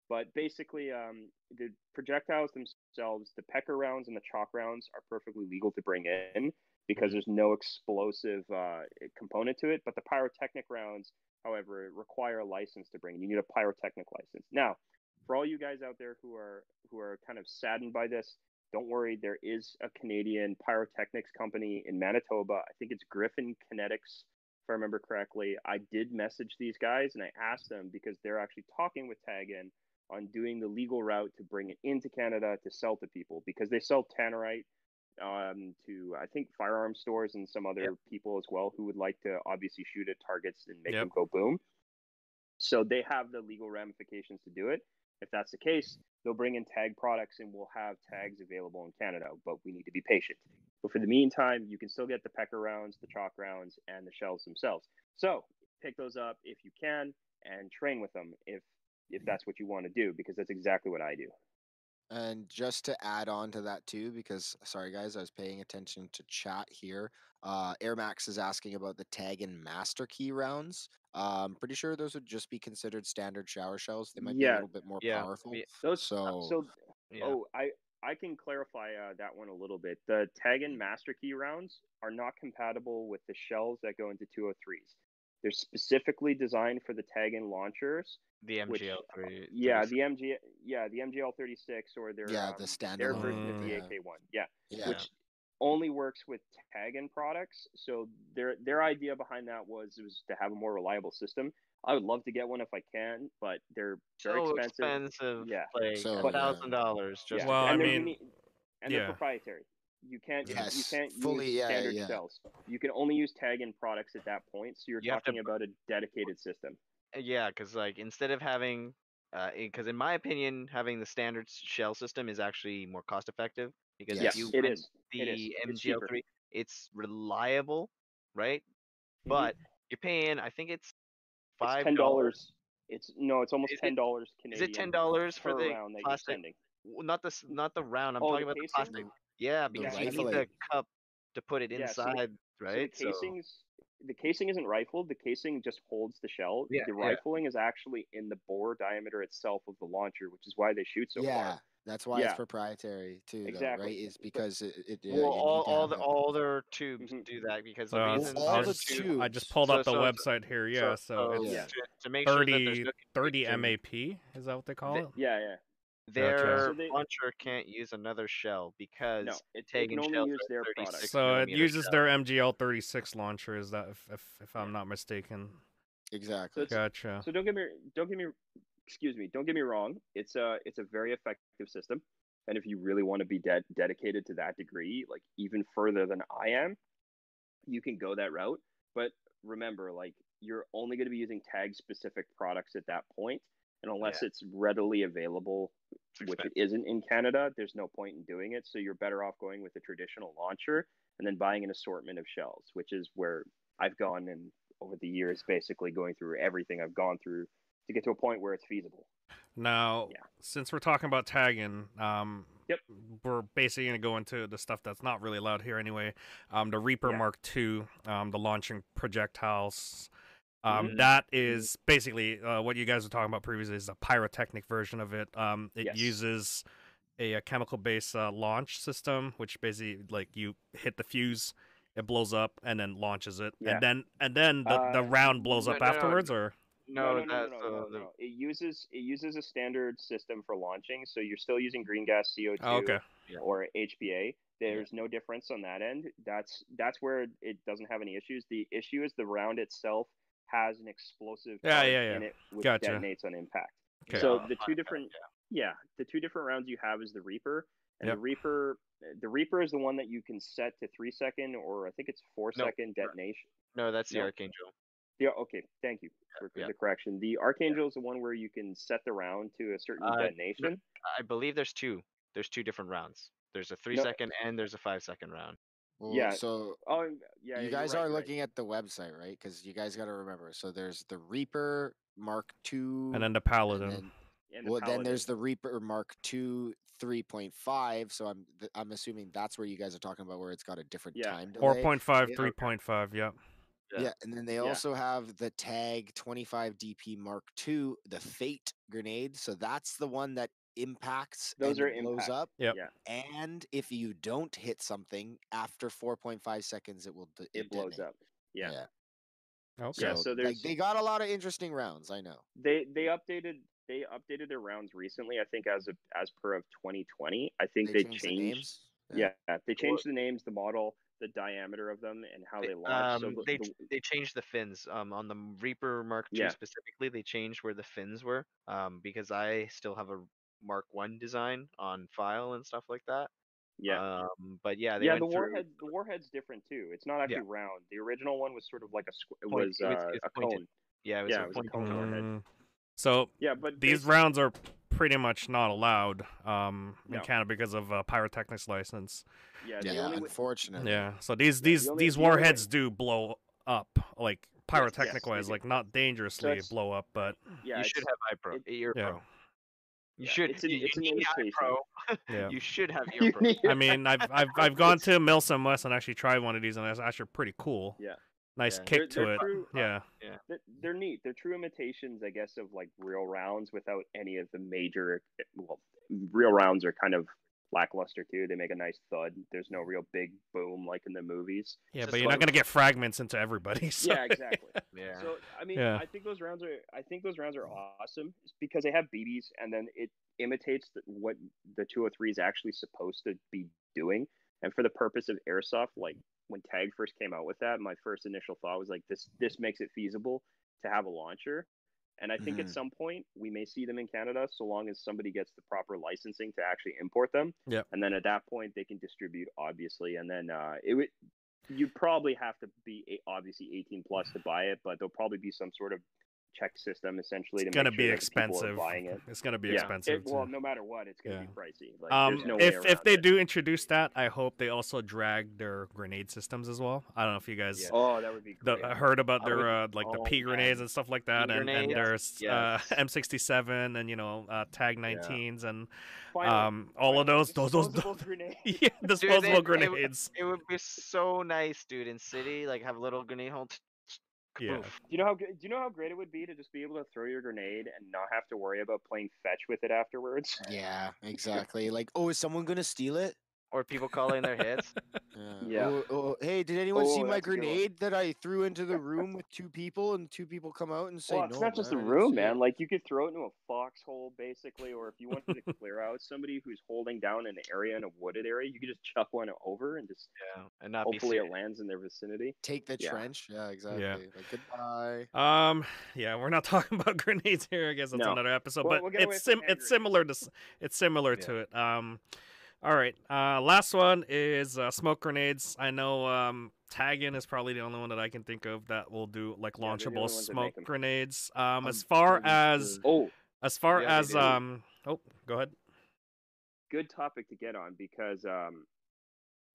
But basically, um, the projectiles themselves, the pecker rounds and the chalk rounds, are perfectly legal to bring in because there's no explosive uh, component to it. But the pyrotechnic rounds, however, require a license to bring. in. You need a pyrotechnic license. Now, for all you guys out there who are who are kind of saddened by this, don't worry. There is a Canadian pyrotechnics company in Manitoba. I think it's Griffin Kinetics if I remember correctly, I did message these guys and I asked them because they're actually talking with TAGinn on doing the legal route to bring it into Canada to sell to people because they sell tannerite um, to I think firearm stores and some other Yep. people as well who would like to obviously shoot at targets and make Yep. them go boom. So they have the legal ramifications to do it. If that's the case, they'll bring in tag products and we'll have tags available in Canada, but we need to be patient. But for the meantime, you can still get the pecker rounds, the chalk rounds, and the shells themselves. So pick those up if you can and train with them. If if that's what you want to do, because that's exactly what I do. And just to add on to that too, because sorry guys, I was paying attention to chat here. Uh, Air Max is asking about the tag and master key rounds. Uh, I'm pretty sure those would just be considered standard shower shells. They might be a little bit more Yeah, powerful. we- Those So, so Yeah. oh I I can clarify uh, that one a little bit. The tag and master key rounds are not compatible with the shells that go into 203s. They're specifically designed for the tag and launchers. the which- MGL three. Yeah, the MG yeah the MGL 36 or their yeah, um, the standard their version of the. AK1. Yeah, yeah. which only works with TAGinn products. So their their idea behind that was was to have a more reliable system. I would love to get one if I can, but they're very so expensive. expensive. Yeah. Like So, a thousand dollars just. Yeah. to Well, get I and mean, uni- and yeah. they're proprietary. You can't Yes, you can't fully, use yeah, standard yeah. shells. You can only use TAGinn products at that point. So you're You have to talking about a dedicated system. Uh, Yeah, because like instead of having, because in my opinion, having the standard shell system is actually more cost effective because Yes. if you It rent is. It is. the It's cheaper. MGL3, it's reliable, right? Mhm. But you're paying, I think it's It's five ten dollars. It's no, it's almost Is it- ten dollars Is it ten dollars for the round that you're plastic? sending. Not the not the round. I'm Oh, talking the about the plastic. Yeah, because you need the cup to put it Yeah, so the- inside, right? So the casing's the casing isn't rifled. The casing just holds the shell. Yeah, the yeah. rifling is actually in the bore diameter itself of the launcher, which is why they shoot so far. yeah, far. that's why Yeah. it's proprietary too, though, right? Exactly. Is because it, it well, you all all the all their tubes Mhm. do that because the I Well, was- reason all the tubes. I just pulled up So- the so- website here. Yeah, so, yeah. it's to, to make sure that there's 30, no 30 confusion, MAP. Is that what they call The- it? Yeah, yeah. Their So they- launcher can't use another shell because No, it, it can only use their product. So it uses shell. their MGL 36 launcher. Is that if if, if I'm not mistaken? exactly. it's- Gotcha. So don't get me don't get me excuse me, don't get me wrong. It's a it's a very effective system. And if you really want to be de- dedicated to that degree, like even further than I am, you can go that route. But remember, like you're only going to be using tag specific products at that point, and unless it's readily available, It's which it isn't in Canada, there's no point in doing it. So you're better off going with a traditional launcher and then buying an assortment of shells, which is where I've gone and over the years, basically going through everything I've gone through to get to a point where it's feasible. Now, Yeah. since we're talking about tagging, um, Yep. we're basically going to go into the stuff that's not really allowed here anyway. Um, the Reaper Yeah. Mark II, um, the launching projectiles. Um, Mhm. that is basically uh, what you guys were talking about previously is a pyrotechnic version of it. Um, it Yes. uses a, a chemical-based uh, launch system, which basically like you hit the fuse, it blows up, and then launches it, Yeah. and then and then the, the Uh, round blows no, up no, no, afterwards, or no, no, no, that's no, uh, no, the- no. It uses it uses a standard system for launching, so you're still using green gas, CO2, oh, okay, Yeah. or HPA. There's no difference on that end. That's that's where it doesn't have any issues. The issue is the round itself has an explosive Yeah, yeah, yeah. in it, which Gotcha. detonates on impact. Okay. So uh, the two different yeah. yeah, the two different rounds you have is the Reaper, and Yep. the Reaper the Reaper is the one that you can set to three second or I think it's four No, second detonation. No, that's the No. Archangel. Yeah, okay, thank you for Yeah. the correction. The Archangel is the one where you can set the round to a certain Uh, detonation. I believe there's two. There's two different rounds. There's a three No. second and there's a five second round. Well, yeah, So Oh, yeah, yeah, you guys right, are you're right. looking at the website, right? Because you guys got to remember. So there's the Reaper Mark II, and then the Paladin. then- And the well, then there's the Reaper Mark II 3.5. So I'm th- I'm assuming that's where you guys are talking about, where it's got a different Yeah. time delay. 4.5, Yeah. 3.5, yep. Yeah. Yeah, and then they Yeah. also have the Tag 25 DP Mark II, the Fate grenade. So that's the one that impacts Those and are it blows impact. up. Yep. Yeah, And if you don't hit something after 4.5 seconds, it will de- it blows detonate. up. Yeah. Okay. Yeah, So, so like, they got a lot of interesting rounds. I know. They they updated they updated their rounds recently. I think as of as per of 2020. I think they, changed the changed. names. yeah, they changed the names, the model, the diameter of them, and how they launch. Um, so the, they the- they changed the fins. Um, on the Reaper Mark II Yeah. specifically, they changed where the fins were. Um, because I still have a Mark One design on file and stuff like that. yeah. Um, but yeah, they yeah, the through. warhead the warhead's different too. It's not actually Yeah. round. The original one was sort of like a squ- it Point- was it uh, it's a pointed. cone. Yeah, it was yeah, a it was a point cone warhead. Mm, so Yeah, but these basi- rounds are pretty much not allowed um, in No. Canada because of uh, pyrotechnics license. yeah, the Yeah, unfortunately. Yeah. So these Yeah, these the these the only way- warheads do blow up like pyrotechnic they wise, like not dangerously it's- blow up, but Yeah, you should have iPro. it- ear yeah. pro. You Yeah, should. it's an- you, it's an need imitation. iPro. yeah. You should have You ear pro. need- I mean, I've I've I've gone to Milsim West and actually tried one of these, and it's actually pretty cool. Yeah. Nice Yeah. kick They're- to they're it. true- uh, Yeah. they're, they're neat. They're true imitations, I guess, of like real rounds without any of the major. Well, real rounds are kind of lackluster too. They make a nice thud. There's no real big boom like in the movies. Yeah, Just but you're not gonna get fragments into everybody. So. Yeah, exactly. Yeah. So I mean, Yeah. I think those rounds are. I think those rounds are awesome because they have BBs, and then it imitates the, what the 203 is actually supposed to be doing. And for the purpose of airsoft, like when Tag first came out with that, my first initial thought was like, this this makes it feasible to have a launcher. And I think at Mhm. some point we may see them in Canada, so long as somebody gets the proper licensing to actually import them. And then at that point they can distribute, obviously. And then uh, it would you'd probably have to be obviously 18 plus to buy it, but there'll probably be some sort of check system essentially It's to gonna make be sure that the people are expensive. buying it. It's gonna be yeah, expensive. It, well, no matter what, it's gonna Yeah. be pricey. Like, um, there's no way if if they it. do introduce that, I hope they also drag their grenade systems as well. I don't know if you guys Yeah. oh, that would be great. uh, heard about their would- uh, like the oh, P grenades man. and stuff like that, and, and grenades, there's yes. uh, M67 and you know uh, Tag 19s and Finally, um all of finally, those those those, disposable grenade. yeah disposable they- they would- grenades. It would be so nice, dude, in city, like have a little grenade hole. Yeah. Do you know how good- do you know how great it would be to just be able to throw your grenade and not have to worry about playing fetch with it afterwards? Yeah, exactly. Like, oh, is someone gonna steal it? Or people calling their hits. Yeah. Oh, oh, hey, did anyone see Oh, my that's a good one. grenade that I threw into the room with two people, and two people come out and say, Well, it's "No, not just the man, I didn't room, man. it." Like you could throw it into a foxhole, basically, or if you wanted to clear out somebody who's holding down an area in a wooded area, you could just chuck one over and just Yeah. And not hopefully be it lands in their vicinity. Take the Yeah. trench. Yeah, exactly. Like, goodbye. Um, yeah, we're not talking about grenades here. I guess that's No. another episode, We'll- but we'll it's sim- it's similar to it's similar Yeah. to it. Um, all right. Uh, last one is uh, smoke grenades. I know um, TAGinn is probably the only one that I can think of that will do like Yeah, they're the only launchable ones that make smoke 'em. grenades. Um, as far as Oh, as far Yeah, as um, oh, go ahead. good topic to get on because um,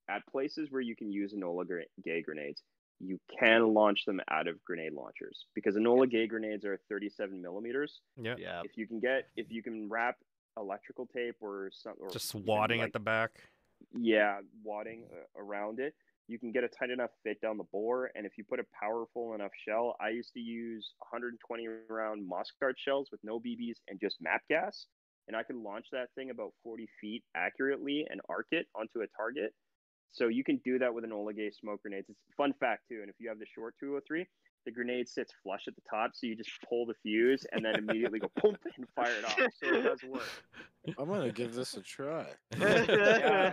at places where you can use Enola gre- gay grenades, you can launch them out of grenade launchers because Enola Gaye grenades are 37 millimeters. Yeah, Yeah. If you can get, if you can wrap electrical tape or something, or just wadding like, at the back. yeah, wadding around it, you can get a tight enough fit down the bore. And if you put a powerful enough shell, I used to use 120 round Moscart shells with no BBs and just map gas, and I could launch that thing about 40 feet accurately and arc it onto a target. So you can do that with Enola Gaye smoke grenades. It's a fun fact too. And if you have the short 203, the grenade sits flush at the top, so you just pull the fuse and then immediately go boom and fire it off. So it does work. I'm gonna give this a try. Yeah,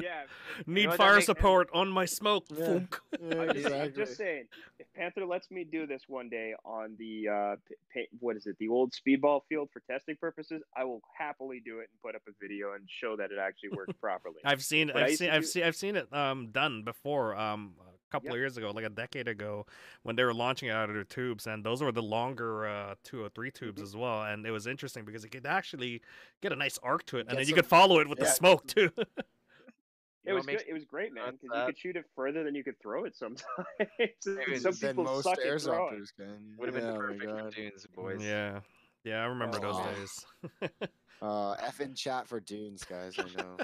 Yeah, Need what, that fire makes- support on my smoke. Yeah. Yeah, I'm just, I'm just saying, if Panther lets me do this one day on the uh, pa- what is it, the old speedball field for testing purposes, I will happily do it and put up a video and show that it actually worked properly. I've seen, But I I've seen, to I've do- seen, I've seen it um done before. Um, a couple Yep. of years ago, like a decade ago, when they were launching it out of their tubes, and those were the longer uh, two or three tubes Mhm. as well. And it was interesting because it could actually get a nice arc to it, and Get then you some- could follow it with the smoke too. it know was good. It was great, man, because you could shoot it further than you could throw it sometimes. Some people most suck at throwing. can. Would have been yeah, oh my perfect for dunes, boys. yeah, yeah, I remember those Oh. days. Uh, F in chat for dunes, guys. I know.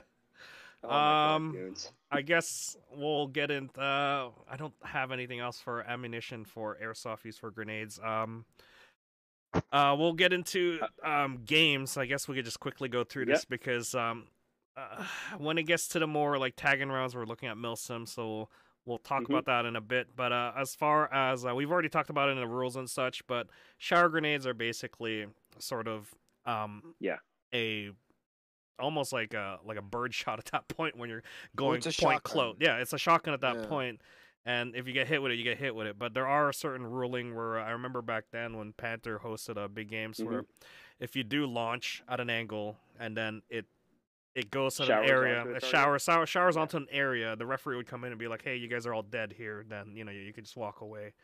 Oh God, Um. I guess we'll get into. Uh, I don't have anything else for ammunition for airsoft use for grenades. Um, uh, we'll get into um games. I guess we could just quickly go through this because um, uh, when it gets to the more like tagging rounds, we're looking at milsim, so we'll we'll talk Mhm. about that in a bit. But uh, as far as uh, we've already talked about it in the rules and such, but shower grenades are basically sort of um Yeah. a almost like a like a bird shot at that point when you're going point close. Yeah, it's a shotgun at that Yeah. point. And if you get hit with it, you get hit with it. But there are certain ruling where I remember back then when Panther hosted a big games Mm-hmm. where if you do launch at an angle and then it it goes to an area, a shower, shower showers Yeah. onto an area, the referee would come in and be like, "Hey, you guys are all dead here." Then you know you, you could just walk away.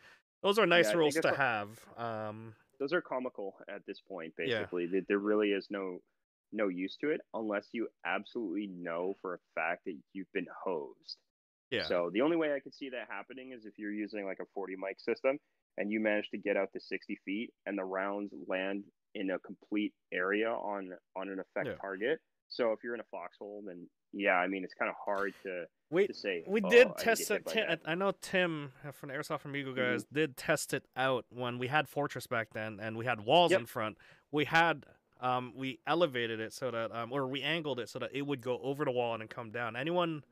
Those are nice think rules to have. Um, those are comical at this point basically There- there really is no no use to it unless you absolutely know for a fact that you've been hosed Yeah. So the only way I could see that happening is if you're using like a 40 mic system and you manage to get out to 60 feet and the rounds land in a complete area on on an effect Yeah. target. So if you're in a foxhole, then yeah, I mean it's kind of hard to we to say. we "Oh, did I test it. Tim. I know Tim from the Airsoft Amigo Mhm. guys did test it out when we had Fortress back then, and we had walls Yep. in front. We had um we elevated it so that um or we angled it so that it would go over the wall and then come down. Anyone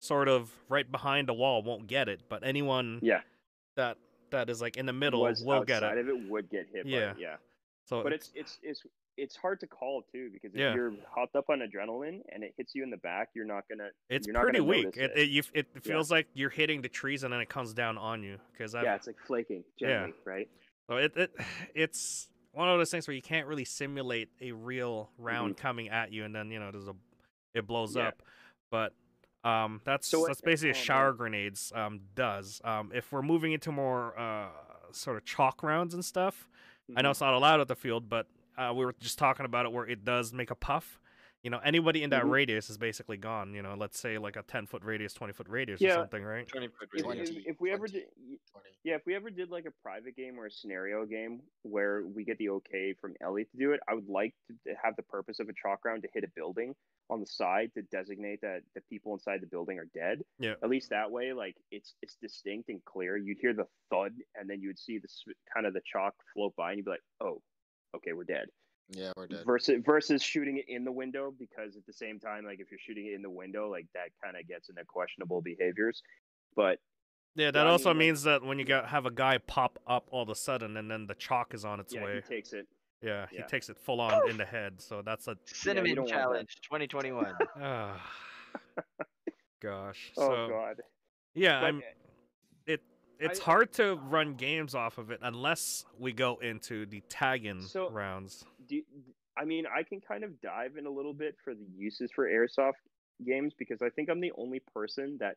sort of right behind the wall won't get it, but anyone Yeah, that that is like in the middle was will get outside it. of it would get hit. Yeah. it, yeah. So But it's it's it's it's hard to call too because if Yeah. you're hopped up on adrenaline and it hits you in the back, you're not gonna. it's you're not pretty gonna weak. It it. it, you, it Yeah. feels like you're hitting the trees and then it comes down on you because Yeah, it's like flaking Yeah. right? So it, it it's one of those things where you can't really simulate a real round coming at you, and then you know there's a it blows Mm-hmm. Yeah. up. But um, that's So that's basically a man. shower grenades um does. Um, if we're moving into more uh sort of chalk rounds and stuff, I know Mhm. it's not allowed at the field, but uh, we were just talking about it where it does make a puff. You know, anybody in that Mhm. radius is basically gone. You know, let's say like a ten foot radius, twenty foot radius Yeah. or something, right? 20 foot If, radius. if, 20, if we ever 20. did, 20. yeah, if we ever did like a private game or a scenario game where we get the okay from ellie to do it, I would like to to have the purpose of a chalk round to hit a building on the side to designate that the people inside the building are dead. Yeah. At least that way, like it's it's distinct and clear. You'd hear the thud, and then you would see the kind of the chalk float by, and you'd be like, "Oh, okay, we're dead." Yeah, we're dead. Versus versus shooting it in the window, because at the same time, like if you're shooting it in the window, like that kind of gets into questionable behaviors. But Yeah, Yeah, that also mean, like- means that when you got have a guy pop up all of a sudden, and then the chalk is on its yeah, way. he takes it. Yeah, he takes it full on in the head. So that's a Cinnamon don't want that. Challenge 2021. ah, gosh. Oh so God. yeah, But, I'm it. It's I- hard to run games off of it unless we go into the tagging So- rounds. do, I mean, I can kind of dive in a little bit for the uses for airsoft games because I think I'm the only person that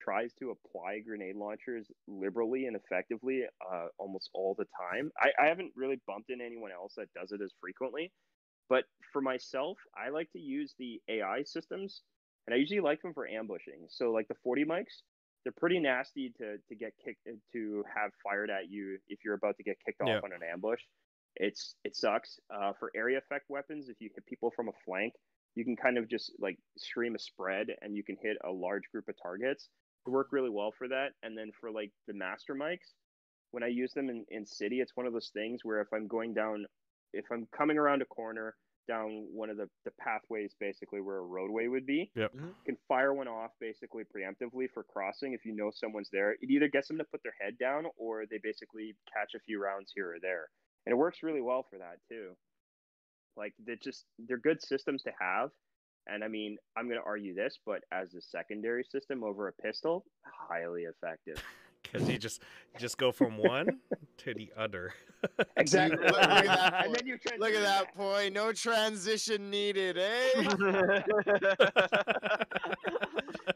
tries to apply grenade launchers liberally and effectively uh, almost all the time. I, I haven't really bumped into anyone else that does it as frequently, but for myself, I like to use the AI systems, and I usually like them for ambushing. So, like the 40 mics, they're pretty nasty to to get kicked to have fired at you if you're about to get kicked off Yeah. on an ambush. It's it sucks. Uh, for area effect weapons, if you hit people from a flank, you can kind of just like scream a spread and you can hit a large group of targets. They work really well for that. And then for like the master mics, when I use them in, in city, it's one of those things where if I'm going down, if I'm coming around a corner down one of the, the pathways, basically where a roadway would be, Yep. Mhm. can fire one off basically preemptively for crossing if you know someone's there. It either gets them to put their head down or they basically catch a few rounds here or there. And it works really well for that too. Like they're just they're good systems to have. And I mean, I'm gonna argue this, but as a secondary system over a pistol, highly effective. Because you just just go from one to the other. Exactly. Look- look at that and point. then you Look at that back. point. No transition needed, eh?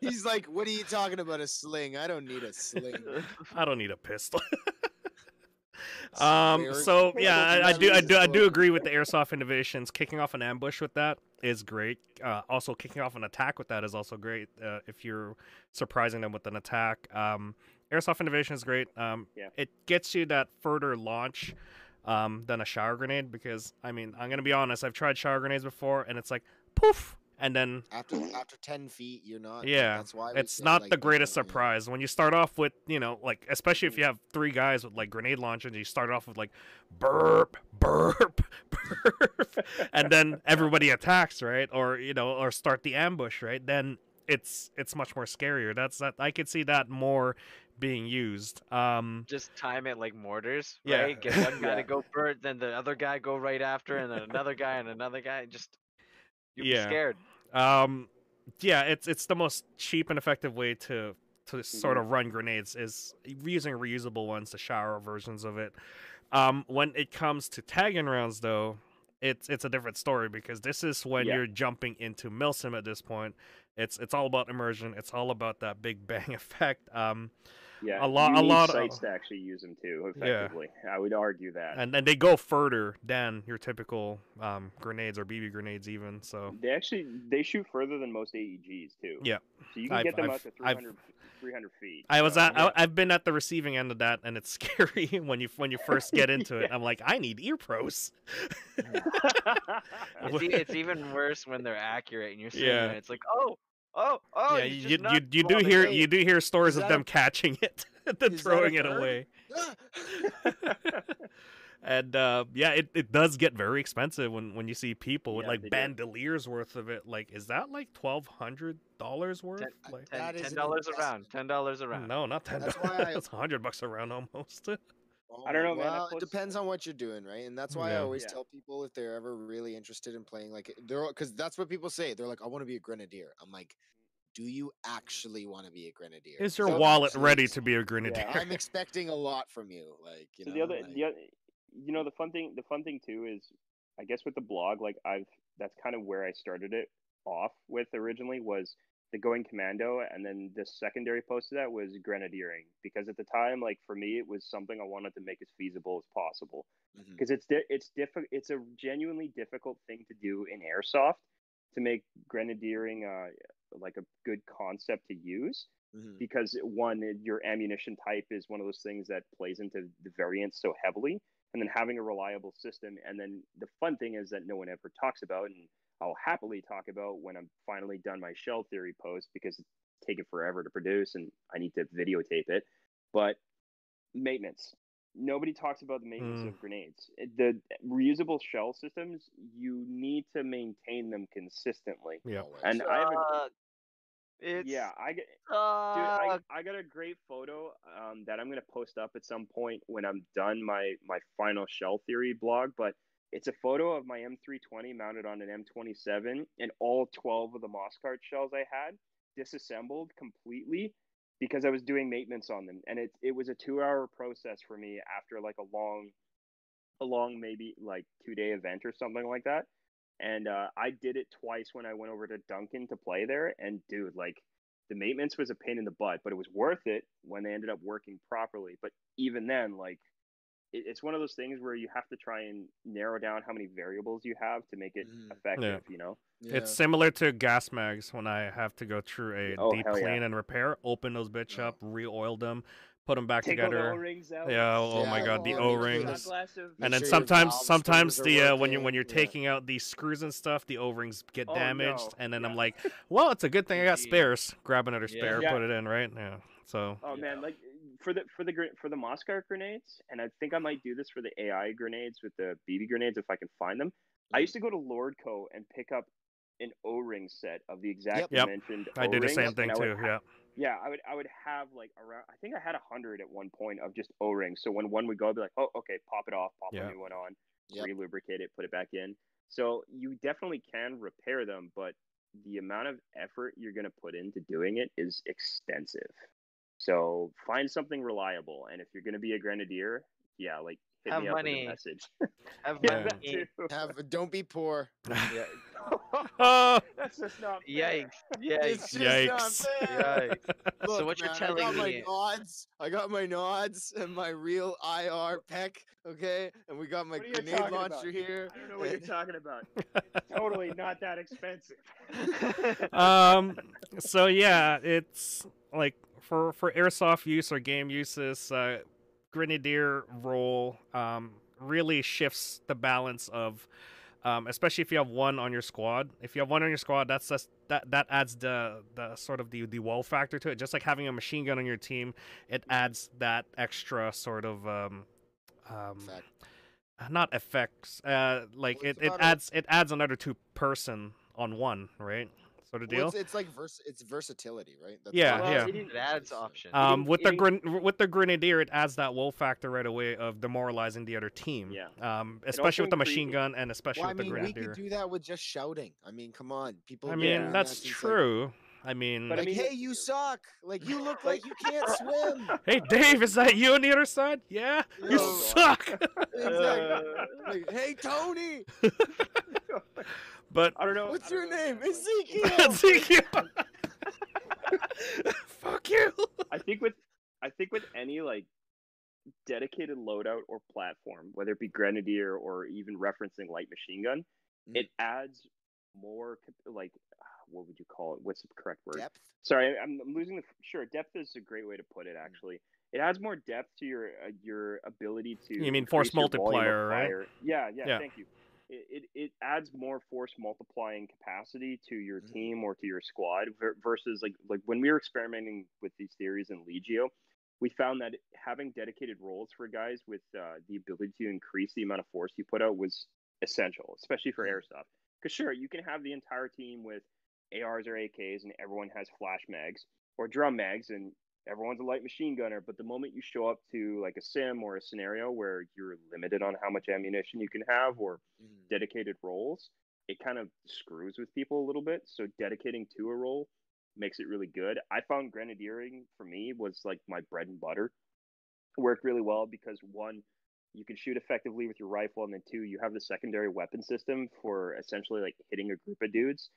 He's like, what are you talking about? A sling? I don't need a sling. I don't need a pistol. um. So yeah, I, I do do. I do. I do agree with the airsoft innovations. Kicking off an ambush with that is great. Uh, also, kicking off an attack with that is also great. Uh, if you're surprising them with an attack, um, airsoft innovation is great. Um, Yeah. it gets you that further launch. Um, than a shower grenade because I mean I'm gonna be honest I've tried shower grenades before and it's like poof and then After after ten feet, you're not. Yeah, that's why it's not like, the you greatest know, yeah. surprise when you start off with you know like especially if you have three guys with like grenade launchers you start off with like burp burp burp and then everybody attacks right or you know or start the ambush right then it's it's much more scarier that's that i could see that more being used um Just time it like mortars, Yeah. right? Get one guy Yeah. to go first, then the other guy go right after, and then another guy and another guy. Just you'd Yeah. be scared. um yeah it's it's the most cheap and effective way to to sort of run grenades is using reusable ones the shower versions of it um when it comes to tagging rounds though it's it's a different story because this is when Yeah. you're jumping into milsim at this point It's it's all about immersion. It's all about that big bang effect. Um, Yeah, A lot- you a need lot of- sites to actually use them too. Effectively, Yeah. Effectively, I would argue that. and then they go further than your typical um, grenades or BB grenades, even. So They actually they shoot further than most AEGs too. Yeah. So you can I've- get them I've- out to I've- 300, 300 feet. I was so, at, I, I've been at the receiving end of that, and it's scary when you when you first get into it. I'm like, I need ear pros. It's, it's even worse when they're accurate and you're sitting Yeah. there. It's like, oh, oh, oh. yeah, he's you just you, you, you do hear you do hear stories is of that a- them catching it and then Is throwing it away. Ah! and uh, yeah, it, it does get very expensive when, when you see people with Yeah, like they do. bandoliers worth of it. Like, is that like twelve hundred dollars worth? Ten- like, Ten, That is ten an dollars around. Ten dollars around. no, not ten That's dollars. why I- That's a hundred bucks around almost. Oh I don't oh, know, Well, plus- it depends on what you're doing, right? And that's why I always Yeah. tell people if they're ever really interested in playing, like eh, they're because that's what people say. They're like, I want to be a grenadier. I'm like, do you actually want to be a grenadier? Is your So wallet ready to be a grenadier? I'm expecting a lot from you. Like, you so know, the other, like- the other, you know, the fun thing, the fun thing too is, I guess with the blog, like I've, that's kind of where I started it off with originally was the going commando, and then the secondary post to that was grenadiering because at the time, like for me, it was something I wanted to make as feasible as possible because it's di- it's difficult. It's a genuinely difficult thing to do in airsoft to make grenadiering uh, like a good concept to use Mhm. because one, your ammunition type is one of those things that plays into the variance so heavily, and then having a reliable system, and then the fun thing is that no one ever talks about, and I'll happily talk about when I'm finally done my shell theory post because it's taken forever to produce, and I need to videotape it. But maintenance. Nobody talks about the maintenance Mm. of grenades. The reusable shell systems, you need to maintain them consistently. yeah. Always. And I have a Suck. It's yeah, I get Dude, I. I got a great photo um, that I'm gonna post up at some point when I'm done my my final shell theory blog. But it's a photo of my M320 mounted on an M27, and all 12 of the Moscart shells I had disassembled completely because I was doing maintenance on them, and it it was a two hour process for me after like a long, a long maybe like two day event or something like that. And uh, I did it twice when I went over to Duncan to play there, and dude, like the maintenance was a pain in the butt, but it was worth it when they ended up working properly. But even then, like it's one of those things where you have to try and narrow down how many variables you have to make it Mhm. effective. You know? Yeah. It's similar to gas mags when I have to go through a Oh, deep hell yeah. clean and repair, open those bitch Oh. up, re-oil them, put them back Take all the together. O-rings out. Yeah, oh my god, the yeah, make sure O-rings. that's- Glass of- Make and then sure sometimes sometimes the uh, when you when you're working, yeah. taking out these screws and stuff the o-rings get Oh, damaged no. and then i'm like well it's a good thing i got spares grab another spare Yeah. put it in right yeah so Oh man, like for the for the for the Moscart grenades, and I think I might do this for the AI grenades with the BB grenades if I can find them. I Mhm. used to go to Lordco and pick up an O-ring set of the exact Yep. Yep. i did the same thing too ha- yeah Yeah, I would I would have like around. I think I had a hundred at one point of just O-rings. So when one would go, I'd be like, oh, okay, pop it off, pop Yeah. a new one on, Yep. re-lubricate it, put it back in. So you definitely can repair them, but the amount of effort you're going to put into doing it is extensive. So find something reliable, and if you're going to be a grenadier, yeah, like hit Have me up with money. a message. Have yeah, Yeah. that money. too. Have don't be poor. Yeah. oh That's just not fair. Yikes! Yikes! It's just not Yikes. fair. Yikes! Look, what you're man, I telling got my me- nods. I got my nods and my real IR peck. Okay, and we got my What are you grenade talking launcher about? here. I don't know what you're talking about. totally not that expensive. um so yeah it's like for for airsoft use or game uses uh grenadier role um really shifts the balance of um, especially if you have one on your squad. If you have one on your squad, that's just, that that adds the the sort of the the wall factor to it. Just like having a machine gun on your team, it adds that extra sort of um, um, Fact. not effects. Uh, like Well, it, it about a- adds it adds another two person on one, right? Sort of Well, deal. it's, it's like vers- it's versatility, right? That's Yeah, what yeah. it It adds options. Um, with the eating- gren- with the grenadier, it adds that wool factor right away of demoralizing the other team. Yeah. Um, especially with the machine incre- gun and especially Well, I with the mean, we grenadier. could do that with just shouting. I mean, come on, people. I mean, Yeah. that that's since, like- true. I mean, But I Like, mean, hey, you suck. Like, you look like you can't swim. hey Dave, is that you on the other side? Yeah, you suck. Exactly. Like, hey, Tony. But I don't know. What's your don't know, name? man, like- Ezekiel. Ezekiel. Fuck you. I think with I think with any like dedicated loadout or platform, whether it be grenadier or even referencing light machine gun, Mhm. it adds more like what would you call it? What's the correct word? Depth. Sorry, I'm, I'm losing the sure. Depth is a great way to put it. Actually, it adds more depth to your uh, your ability to. You mean force increase your volume of multiplier, right? Yeah, yeah, Yeah. Thank you. It, it adds more force multiplying capacity to your Mhm. team or to your squad versus like like when we were experimenting with these theories in Legio, we found that having dedicated roles for guys with uh, the ability to increase the amount of force you put out was essential, especially for airsoft. Because sure, you can have the entire team with ARs or AKs and everyone has flash mags or drum mags and everyone's a light machine gunner. But the moment you show up to like a sim or a scenario where you're limited on how much ammunition you can have or Mhm. dedicated roles, it kind of screws with people a little bit. So dedicating to a role makes it really good. I found grenadiering for me was like my bread and butter. It worked really well because one, you can shoot effectively with your rifle, and then two, you have the secondary weapon system for essentially like hitting a group of dudes.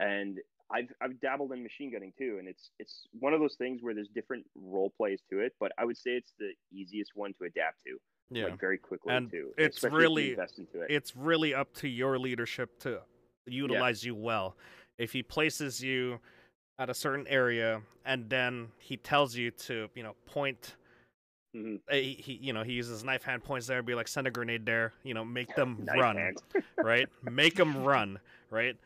And I've I've dabbled in machine gunning too, and it's it's one of those things where there's different role plays to it, but I would say it's the easiest one to adapt to, Yeah. like very quickly And too. it's especially if you really- invest into it. it's really up to your leadership to utilize you well. If he places you at a certain area and then he tells you to, you know, point Mhm. uh, he, he you know, he uses knife hand points there, be like send a grenade there, you know, make them run, right? Make them run, right?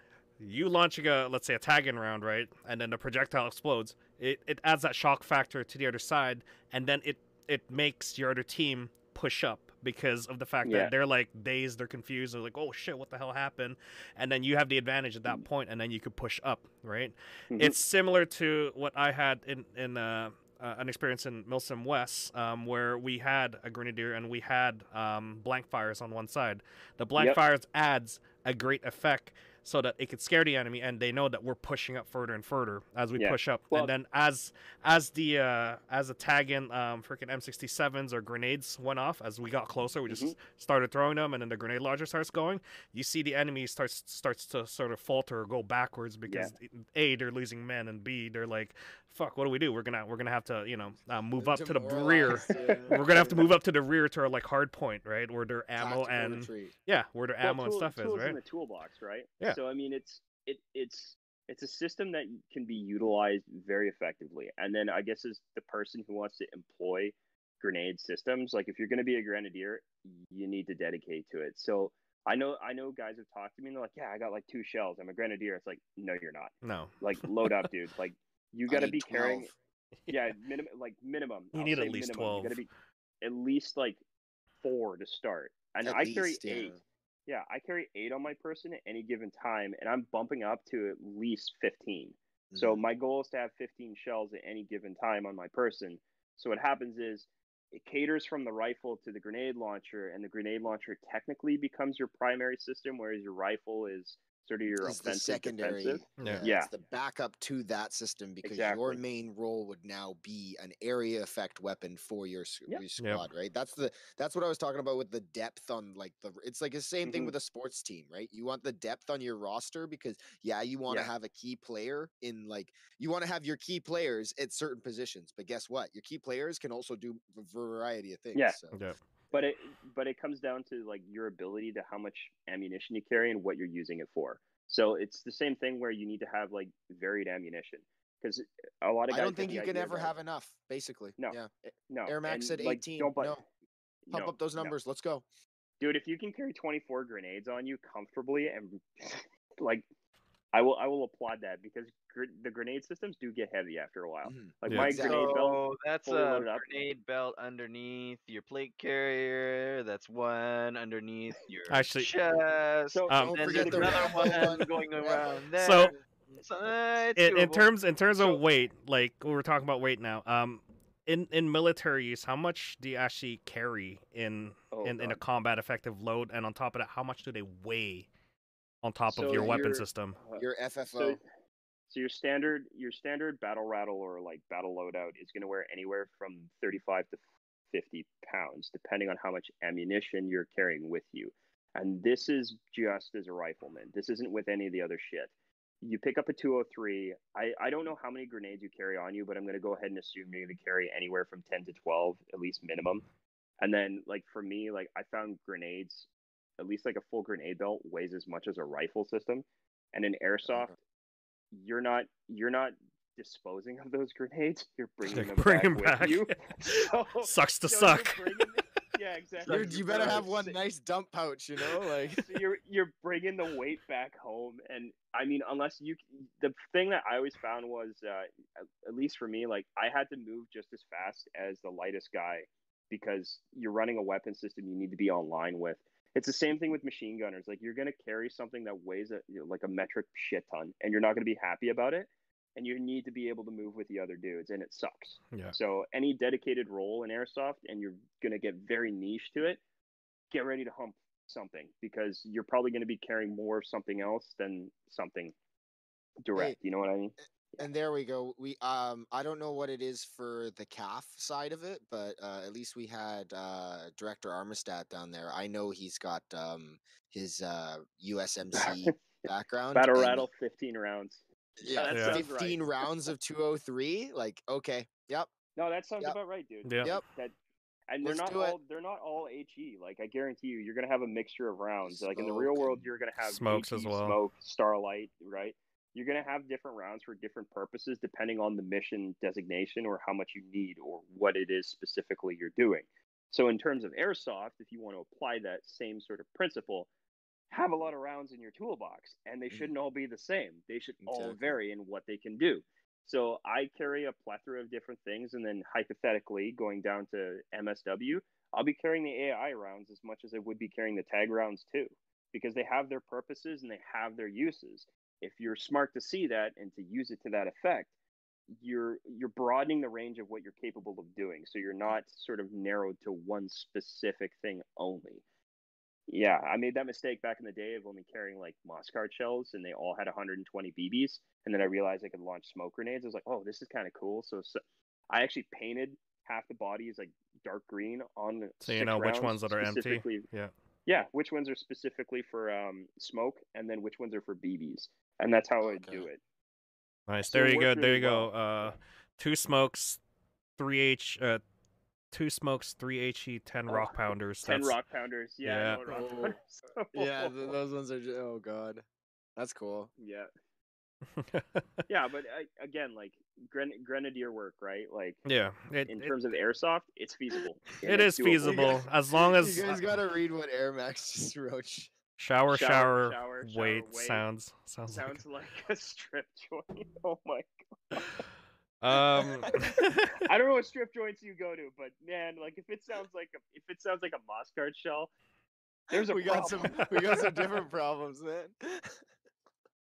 You launching a let's say a tagging round, right? And then the projectile explodes. It it adds that shock factor to the other side and then it it makes your other team push up because of the fact Yeah. that they're like dazed, they're confused, they're like, "Oh shit, what the hell happened?" And then you have the advantage at that point, and then you could push up, right? Mhm. It's similar to what I had in in uh, uh, an experience in Milsim West, um, where we had a grenadier and we had um, blank fires on one side. The blank Yep. fires adds a great effect so that it could scare the enemy, and they know that we're pushing up further and further as we Yeah. push up. Well- and then as as the uh, as the tag in um, freaking M67s or grenades went off, as we got closer, we just Mhm. started throwing them, and then the grenade launcher starts going. You see the enemy starts starts to sort of falter or go backwards because a they're losing men, and b they're like, "Fuck, what do we do? We're gonna we're gonna have to you know uh, move up to the rear. Yeah. We're gonna have to move up to the rear to our like hard point, right, where their ammo Tactical and retreat. yeah, where their Well, ammo and stuff is, tools in right? the toolbox, right? Yeah. So I mean, it's it it's it's a system that can be utilized very effectively. And then I guess as the person who wants to employ grenade systems, like if you're going to be a grenadier, you need to dedicate to it. So I know I know guys have talked to me and they're like, "Yeah, I got like two shells. I'm a grenadier." It's like, "No, you're not. No, Like load up, dude. Like you got to need be carrying yeah, minimum like minimum. You I'll need at least minimum. You 12. got to be at least like four to start. And At I carry yeah. eight. Yeah, I carry eight on my person at any given time, and I'm bumping up to at least 15. So Mhm. my goal is to have 15 shells at any given time on my person. So what happens is it caters from the rifle to the grenade launcher, and the grenade launcher technically becomes your primary system, whereas your rifle is sort of your It's the secondary. defensive. Yeah. It's the backup to that system because Exactly. your main role would now be an area effect weapon for your, s- Yep. your squad, right? That's the that's what I was talking about with the depth on like the. It's like the same thing Mhm. with a sports team, right? You want the depth on your roster because yeah, you want to Yeah. have a key player in like you want to have your key players at certain positions, but guess what? Your key players can also do a variety of things. Yeah. So. yeah, but it but it comes down to like your ability to how much ammunition you carry and what you're using it for so it's the same thing where you need to have like varied ammunition because a lot of guys I don't think you can ever have enough. Basically, No. Yeah, eh, no Air Max and, at like, 18, don't buy- no. pump no, up those no. numbers. Let's go. dude if you can carry 24 grenades on you comfortably and like i will i will applaud that because gr- the grenade systems do get heavy after a while Mhm. like Yeah. my Exactly. grenade belt So that's a loaded up. grenade belt underneath your plate carrier. That's one underneath your Actually- chest. so Um, Don't then forget there's the another one one. going around there. So- So, uh, in, in terms in terms So- of weight, like we're talking about weight now. Um, in in military use, how much do you actually carry in Oh, in, in a combat effective load? And on top of that, how much do they weigh on top So of your weapon system? uh, Your FFO. so, so your standard your standard battle rattle or like battle loadout is going to wear anywhere from 35 to 50 pounds depending on how much ammunition you're carrying with you And this is just as a rifleman. This isn't with any of the other shit. You pick up a 203. I, I don't know how many grenades you carry on you, but I'm going to go ahead and assume you're going to carry anywhere from 10 to 12, at least minimum. And then, like, for me, like, I found grenades, at least like a full grenade belt weighs as much as a rifle system. And in airsoft, you're not you're not disposing of those grenades. You're bringing them Bring back, 'em with back. you. So, Sucks to so suck. Yeah, exactly. Dude, you better have one nice dump pouch, you know? Like, so you're you're bringing the weight back home, and I mean, unless you, the thing that I always found was, uh, at, at least for me, like I had to move just as fast as the lightest guy because you're running a weapon system you need to be online with. It's the same thing with machine gunners. Like you're gonna carry something that weighs a, you know, like a metric shit ton, and you're not gonna be happy about it, and you need to be able to move with the other dudes, and it sucks. Yeah. So any dedicated role in airsoft, and you're gonna get very niche to it, get ready to hump something because you're probably going to be carrying more of something else than something direct. You know what I mean? and there we go. We um I don't know what it is for the calf side of it, but uh, at least we had uh, director Armistad down there. I know he's got um his uh, USMC background. Battle and- rattle, 15 rounds. Yeah, that Yeah. sounds right. 15 rounds of 203. Like, okay, yep, No, that sounds Yep. about right, dude. Yeah. yep. That and they're Let's not do it. all they're not all HE. Like I guarantee you, you're gonna have a mixture of rounds. Like in the real world, you're gonna have smokes HE, as well. smoke, starlight, right? You're gonna have different rounds for different purposes depending on the mission designation or how much you need or what it is specifically you're doing. So in terms of airsoft, if you want to apply that same sort of principle, have a lot of rounds in your toolbox, and they Mhm. shouldn't all be the same. They should all vary in what they can do. So I carry a plethora of different things, and then hypothetically, going down to MSW, I'll be carrying the AI rounds as much as I would be carrying the tag rounds too, because they have their purposes and they have their uses. If you're smart to see that and to use it to that effect, you're you're broadening the range of what you're capable of doing. So you're not sort of narrowed to one specific thing only. Yeah, I made that mistake back in the day of only carrying like Moscart shells, and they all had 120 BBs. And then I realized I could launch smoke grenades. I was like, oh, this is kind of cool. So, so I actually painted half the body as like dark green on the So you know which ones that are empty. Yeah. Yeah, which ones are specifically for um, smoke, and then which ones are for BBs, and that's how I do it. Nice. So There you go. worked There really you go. Uh, two smokes, three H, uh, two smokes, three HE, ten Oh, rock pounders. Ten That's- rock pounders. Yeah, yeah. know rock Oh. pounders. Yeah, those ones are. Just, oh god, that's cool. yeah, yeah, but I, again, like gren- grenadier work, right? Like yeah. It, in it, terms of airsoft, it's feasible. it it's doable. feasible as long as you guys uh, gotta read what Air Max just wrote. Shower, Shower, shower, shower, shower, wait, wait. sounds sounds, Sounds like a strip joint. Oh my god. um. I don't know what strip joints you go to, but man, like if it sounds like a if it sounds like a Moscart shell, there's a we got some. We got some different problems, man.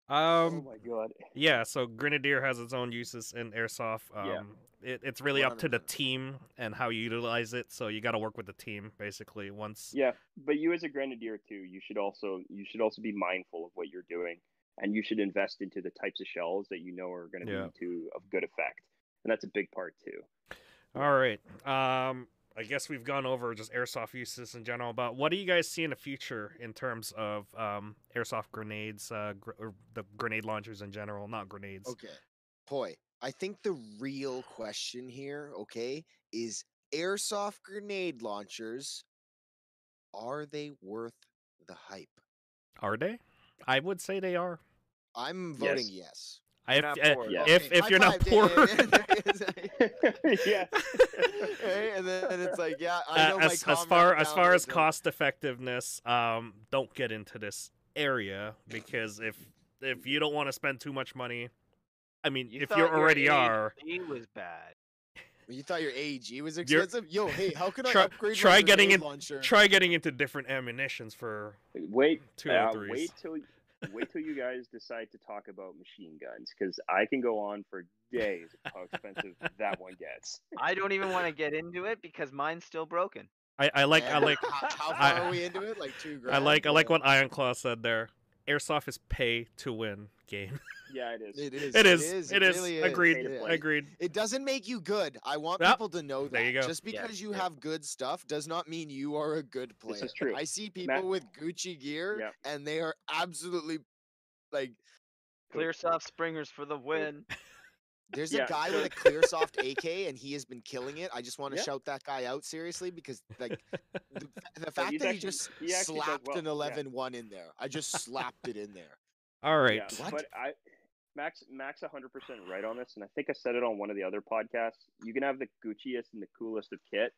oh um. my god. Yeah. So grenadier has its own uses in airsoft. Um. Yeah. It, it's really up to the team and how you utilize it. So you got to work with the team basically. Once Yeah, but you as a grenadier too, you should also you should also be mindful of what you're doing, and you should invest into the types of shells that you know are going to Yeah. be to of good effect, and that's a big part too. All right. Um, I guess we've gone over just airsoft uses in general, but what do you guys see in the future in terms of um, airsoft grenades, uh, gr- or the grenade launchers in general, not grenades? Okay, Poi. I think the real question here, okay, is airsoft grenade launchers. Are they worth the hype? Are they? I would say they are. I'm voting yes. I, if uh, poor, Yeah. if Okay, if you're not poor, yeah. Right, and then and it's like, yeah, I uh, know my as as far as far as cost effectiveness, um, don't get into this area because if if you don't want to spend too much money, I mean, You if thought you your already are, AG was bad. You thought your AG was You're- expensive? Yo, hey, how can I Try- upgrade try my getting in- launcher? try getting into different ammunitions for Wait, Two uh, threes. wait till wait till you guys decide to talk about machine guns, because I can go on for days how expensive that one gets. I don't even want to get into it because mine's still broken. I, I like I like How, how far I- are we into it? Like two grand. I like I like or- what Ironclaw said there. Airsoft is pay to win game. Yeah, it is. It is. It is. It is. really Agreed. Pay to It- play. Agreed. It doesn't make you good. I want Yep. people to know that. There you go. Just Yeah, because you yeah. have good stuff does not mean you are a good player. This is true. I see people with Gucci gear Yep. and they are absolutely like Clear soft springers for the win. there's Yeah, a guy so- with a clear soft AK and he has been killing it. I just want to Yeah. shout that guy out seriously because like the, the fact he's that he just he slapped well, an 11-1 in there. I just slapped it in there. All right. Yeah, What? but I Max Max 100% right on this, and I think I said it on one of the other podcasts. You can have the Gucciest and the coolest of kit,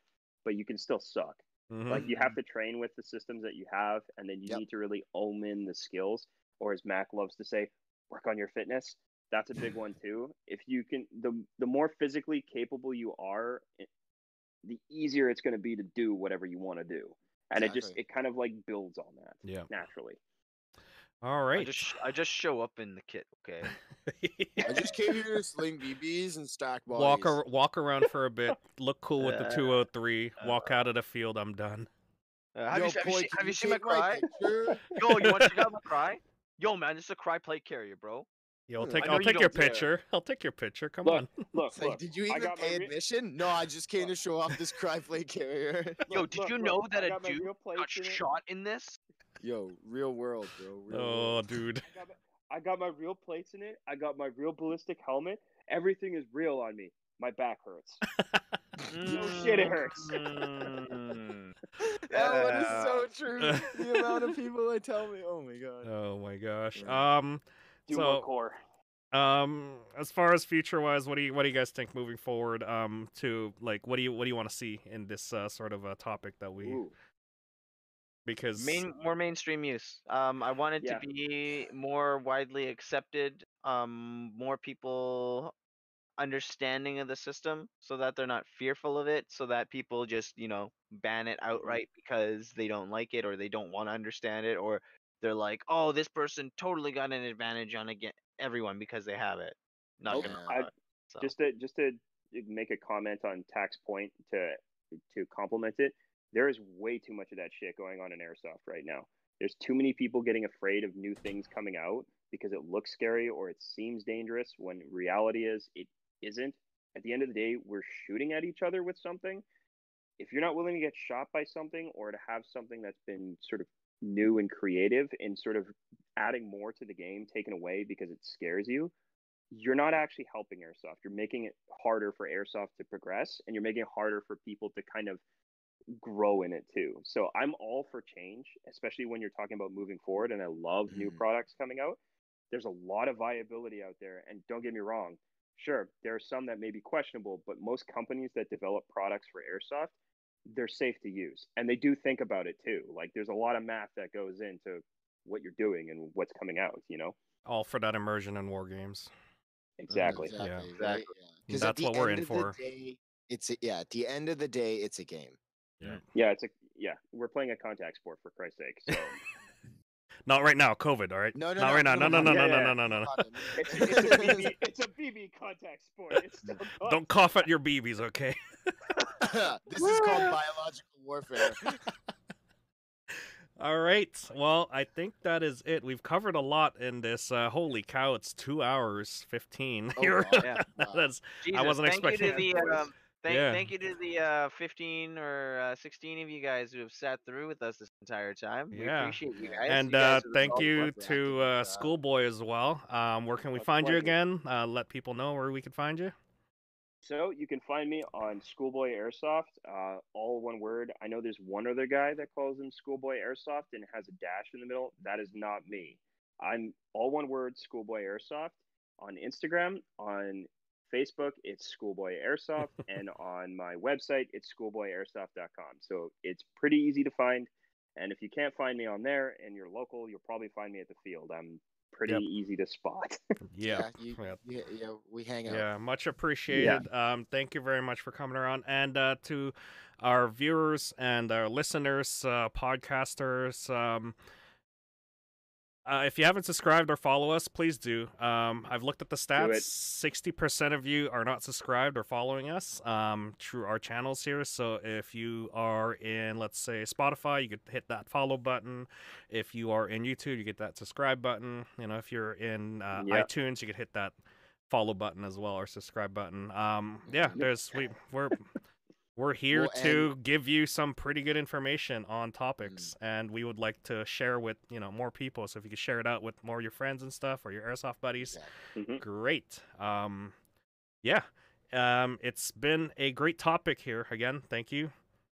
but you can still suck. Mhm. Like you have to train with the systems that you have, and then you Yep. need to really own in the skills, or as Mac loves to say, work on your fitness. That's a big one too. If you can, the the more physically capable you are, the easier it's going to be to do whatever you want to do, and it just it kind of like builds on that yeah. naturally. All I just I just show up in the kit, okay? I just came here to sling BBs and stack bodies. walk ar- walk around for a bit, look cool with the Uh, 203, walk out of the field. I'm done. Uh, have Yo, you, have you boy, seen, have you you seen my take my Crye? Yo, you want to check out my Crye? Yo, man, this is a Crye plate carrier, bro. Yo, I'll take I know I'll you take your don't dare. picture. I'll take your picture. Come Look, on. Look, It's like, look, did you even pay re- admission? No, I just came to show off this Crye plate carrier. Yo, Look, did look, you know I that a dude got plates in it. shot in this? Yo, real world, bro. Real Oh, world. dude. I got, my, I got my real plates in it. I got my real ballistic helmet. Everything is real on me. My back hurts. No shit, it hurts. Mm. That one is so true. the amount of people that tell me, oh my god. Oh my gosh. Um. Do So- more core. Um. As far as future wise, what do you what do you guys think moving forward? Um. To like, what do you what do you want to see in this uh, sort of a topic that we Ooh. Because Main more mainstream use. Um, I want it Yeah. to be more widely accepted. Um, more people understanding of the system, so that they're not fearful of it. So that people just you know ban it outright because they don't like it or they don't want to understand it or they're like, oh, this person totally got an advantage on again everyone because they have it. Not gonna. Okay. allow I- it, so. Just to just to make a comment on Tack's point to to complement it. There is way too much of that shit going on in airsoft right now. There's too many people getting afraid of new things coming out because it looks scary or it seems dangerous when reality is it isn't. At the end of the day, we're shooting at each other with something. If you're not willing to get shot by something or to have something that's been sort of new and creative and sort of adding more to the game taken away because it scares you, you're not actually helping airsoft. You're making it harder for airsoft to progress and you're making it harder for people to kind of grow in it too. So I'm all for change, especially when you're talking about moving forward and I love new Mhm. products coming out. There's a lot of viability out there and don't get me wrong. Sure, there are some that may be questionable, but most companies that develop products for airsoft, they're safe to use and they do think about it too. Like there's a lot of math that goes into what you're doing and what's coming out, you know? all for that immersion in war games. Exactly. Exactly. Yeah. right? Exactly. Yeah. 'Cause That's what we're in for. day, it's a, yeah. At the end of the day, it's a game. Yeah, it's a yeah, we're playing a contact sport for Christ's sake. So Not right now, COVID. All right. No, no, Not no, right now. No, no, no, no, no, no, no, no, no. it's, it's a BB it's a BB contact sport. It's still Don't cough at your BBs, okay? this is called biological warfare. All right. Well, I think that is it. We've covered a lot in this. Uh, holy cow! It's two hours fifteen. Oh, Here. wow. Yeah. Wow. That's Jesus, wasn't thank expecting you to the um, thank, Yeah. thank you to the uh, 15 or uh, 16 of you guys who have sat through with us this entire time. We Yeah. appreciate you guys. and You uh, guys are the thank you to uh, Schoolboy as well. Um, where can we find you again? Uh, let people know where we can find you. So you can find me on Schoolboy Airsoft, uh, all one word. I know there's one other guy that calls him Schoolboy Airsoft and has a dash in the middle. That is not me. I'm all one word Schoolboy Airsoft on Instagram, on Facebook, it's Schoolboy Airsoft, and on my website, it's schoolboyairsoft.com. So it's pretty easy to find. And if you can't find me on there and you're local, you'll probably find me at the field. I'm pretty Yep. easy to spot. Yeah. you, Yeah. yeah, yeah, we hang out. Yeah, much appreciated. Um, thank you very much for coming around, and uh, to our viewers and our listeners, uh, podcasters. Um, Uh, if you haven't subscribed or follow us, please do. Um, I've looked at the stats. Sixty percent of you are not subscribed or following us um, through our channels here. So if you are in, let's say, Spotify, you could hit that follow button. If you are in YouTube, you get that subscribe button. You know, if you're in uh, Yep. iTunes, you could hit that follow button as well or subscribe button. Um, yeah, there's we we're we're here Well, to give you some pretty good information on topics, and we would like to share with you know more people. So if you could share it out with more of your friends and stuff or your airsoft buddies, Yeah. Mhm. great. Um, yeah, um, it's been a great topic here again. Thank you,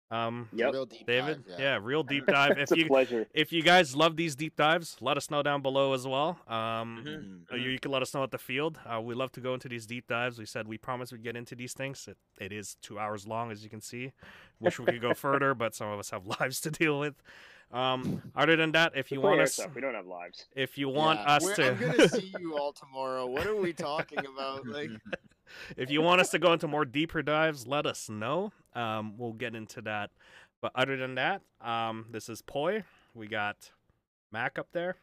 um, It's Yep. real deep David. dive, yeah. real deep dive. it's if a you pleasure. if you guys love these deep dives, let us know down below as well. Um, Mhm. uh, You, you can let us know at the field. Uh, we love to go into these deep dives. We said we promised we'd get into these things. It, it is two hours long, as you can see. Wish we could go further, but some of us have lives to deal with. Um, other than that, if you want us, airsoft, we don't have lives. if you want Yeah. us We're- to, I'm gonna see you all tomorrow. What are we talking about? Like, if you want us to go into more deeper dives, let us know. Um, we'll get into that. But other than that, um, this is Poi. We got Mac up there.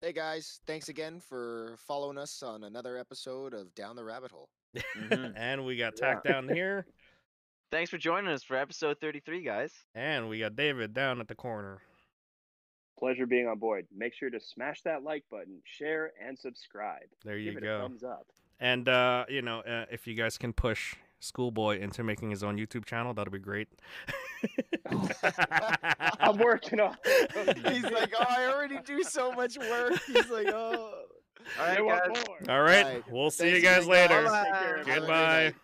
hey guys, thanks again for following us on another episode of Down the Rabbit Hole. Mhm. and we got Yeah. Tack down here. Thanks for joining us for episode 33, guys. And we got David down at the corner. Pleasure being on board. Make sure to smash that like button, share, and subscribe. There you Give it a go. thumbs up. And uh, you know, uh, if you guys can push Schoolboy into making his own YouTube channel, that'd be great. I'm working on. He's like, oh, I already do so much work. He's like, oh. All right, I want guys. more. All right, Alright, we'll see you guys later. guys. Bye. Take care, Have a great Goodbye. night.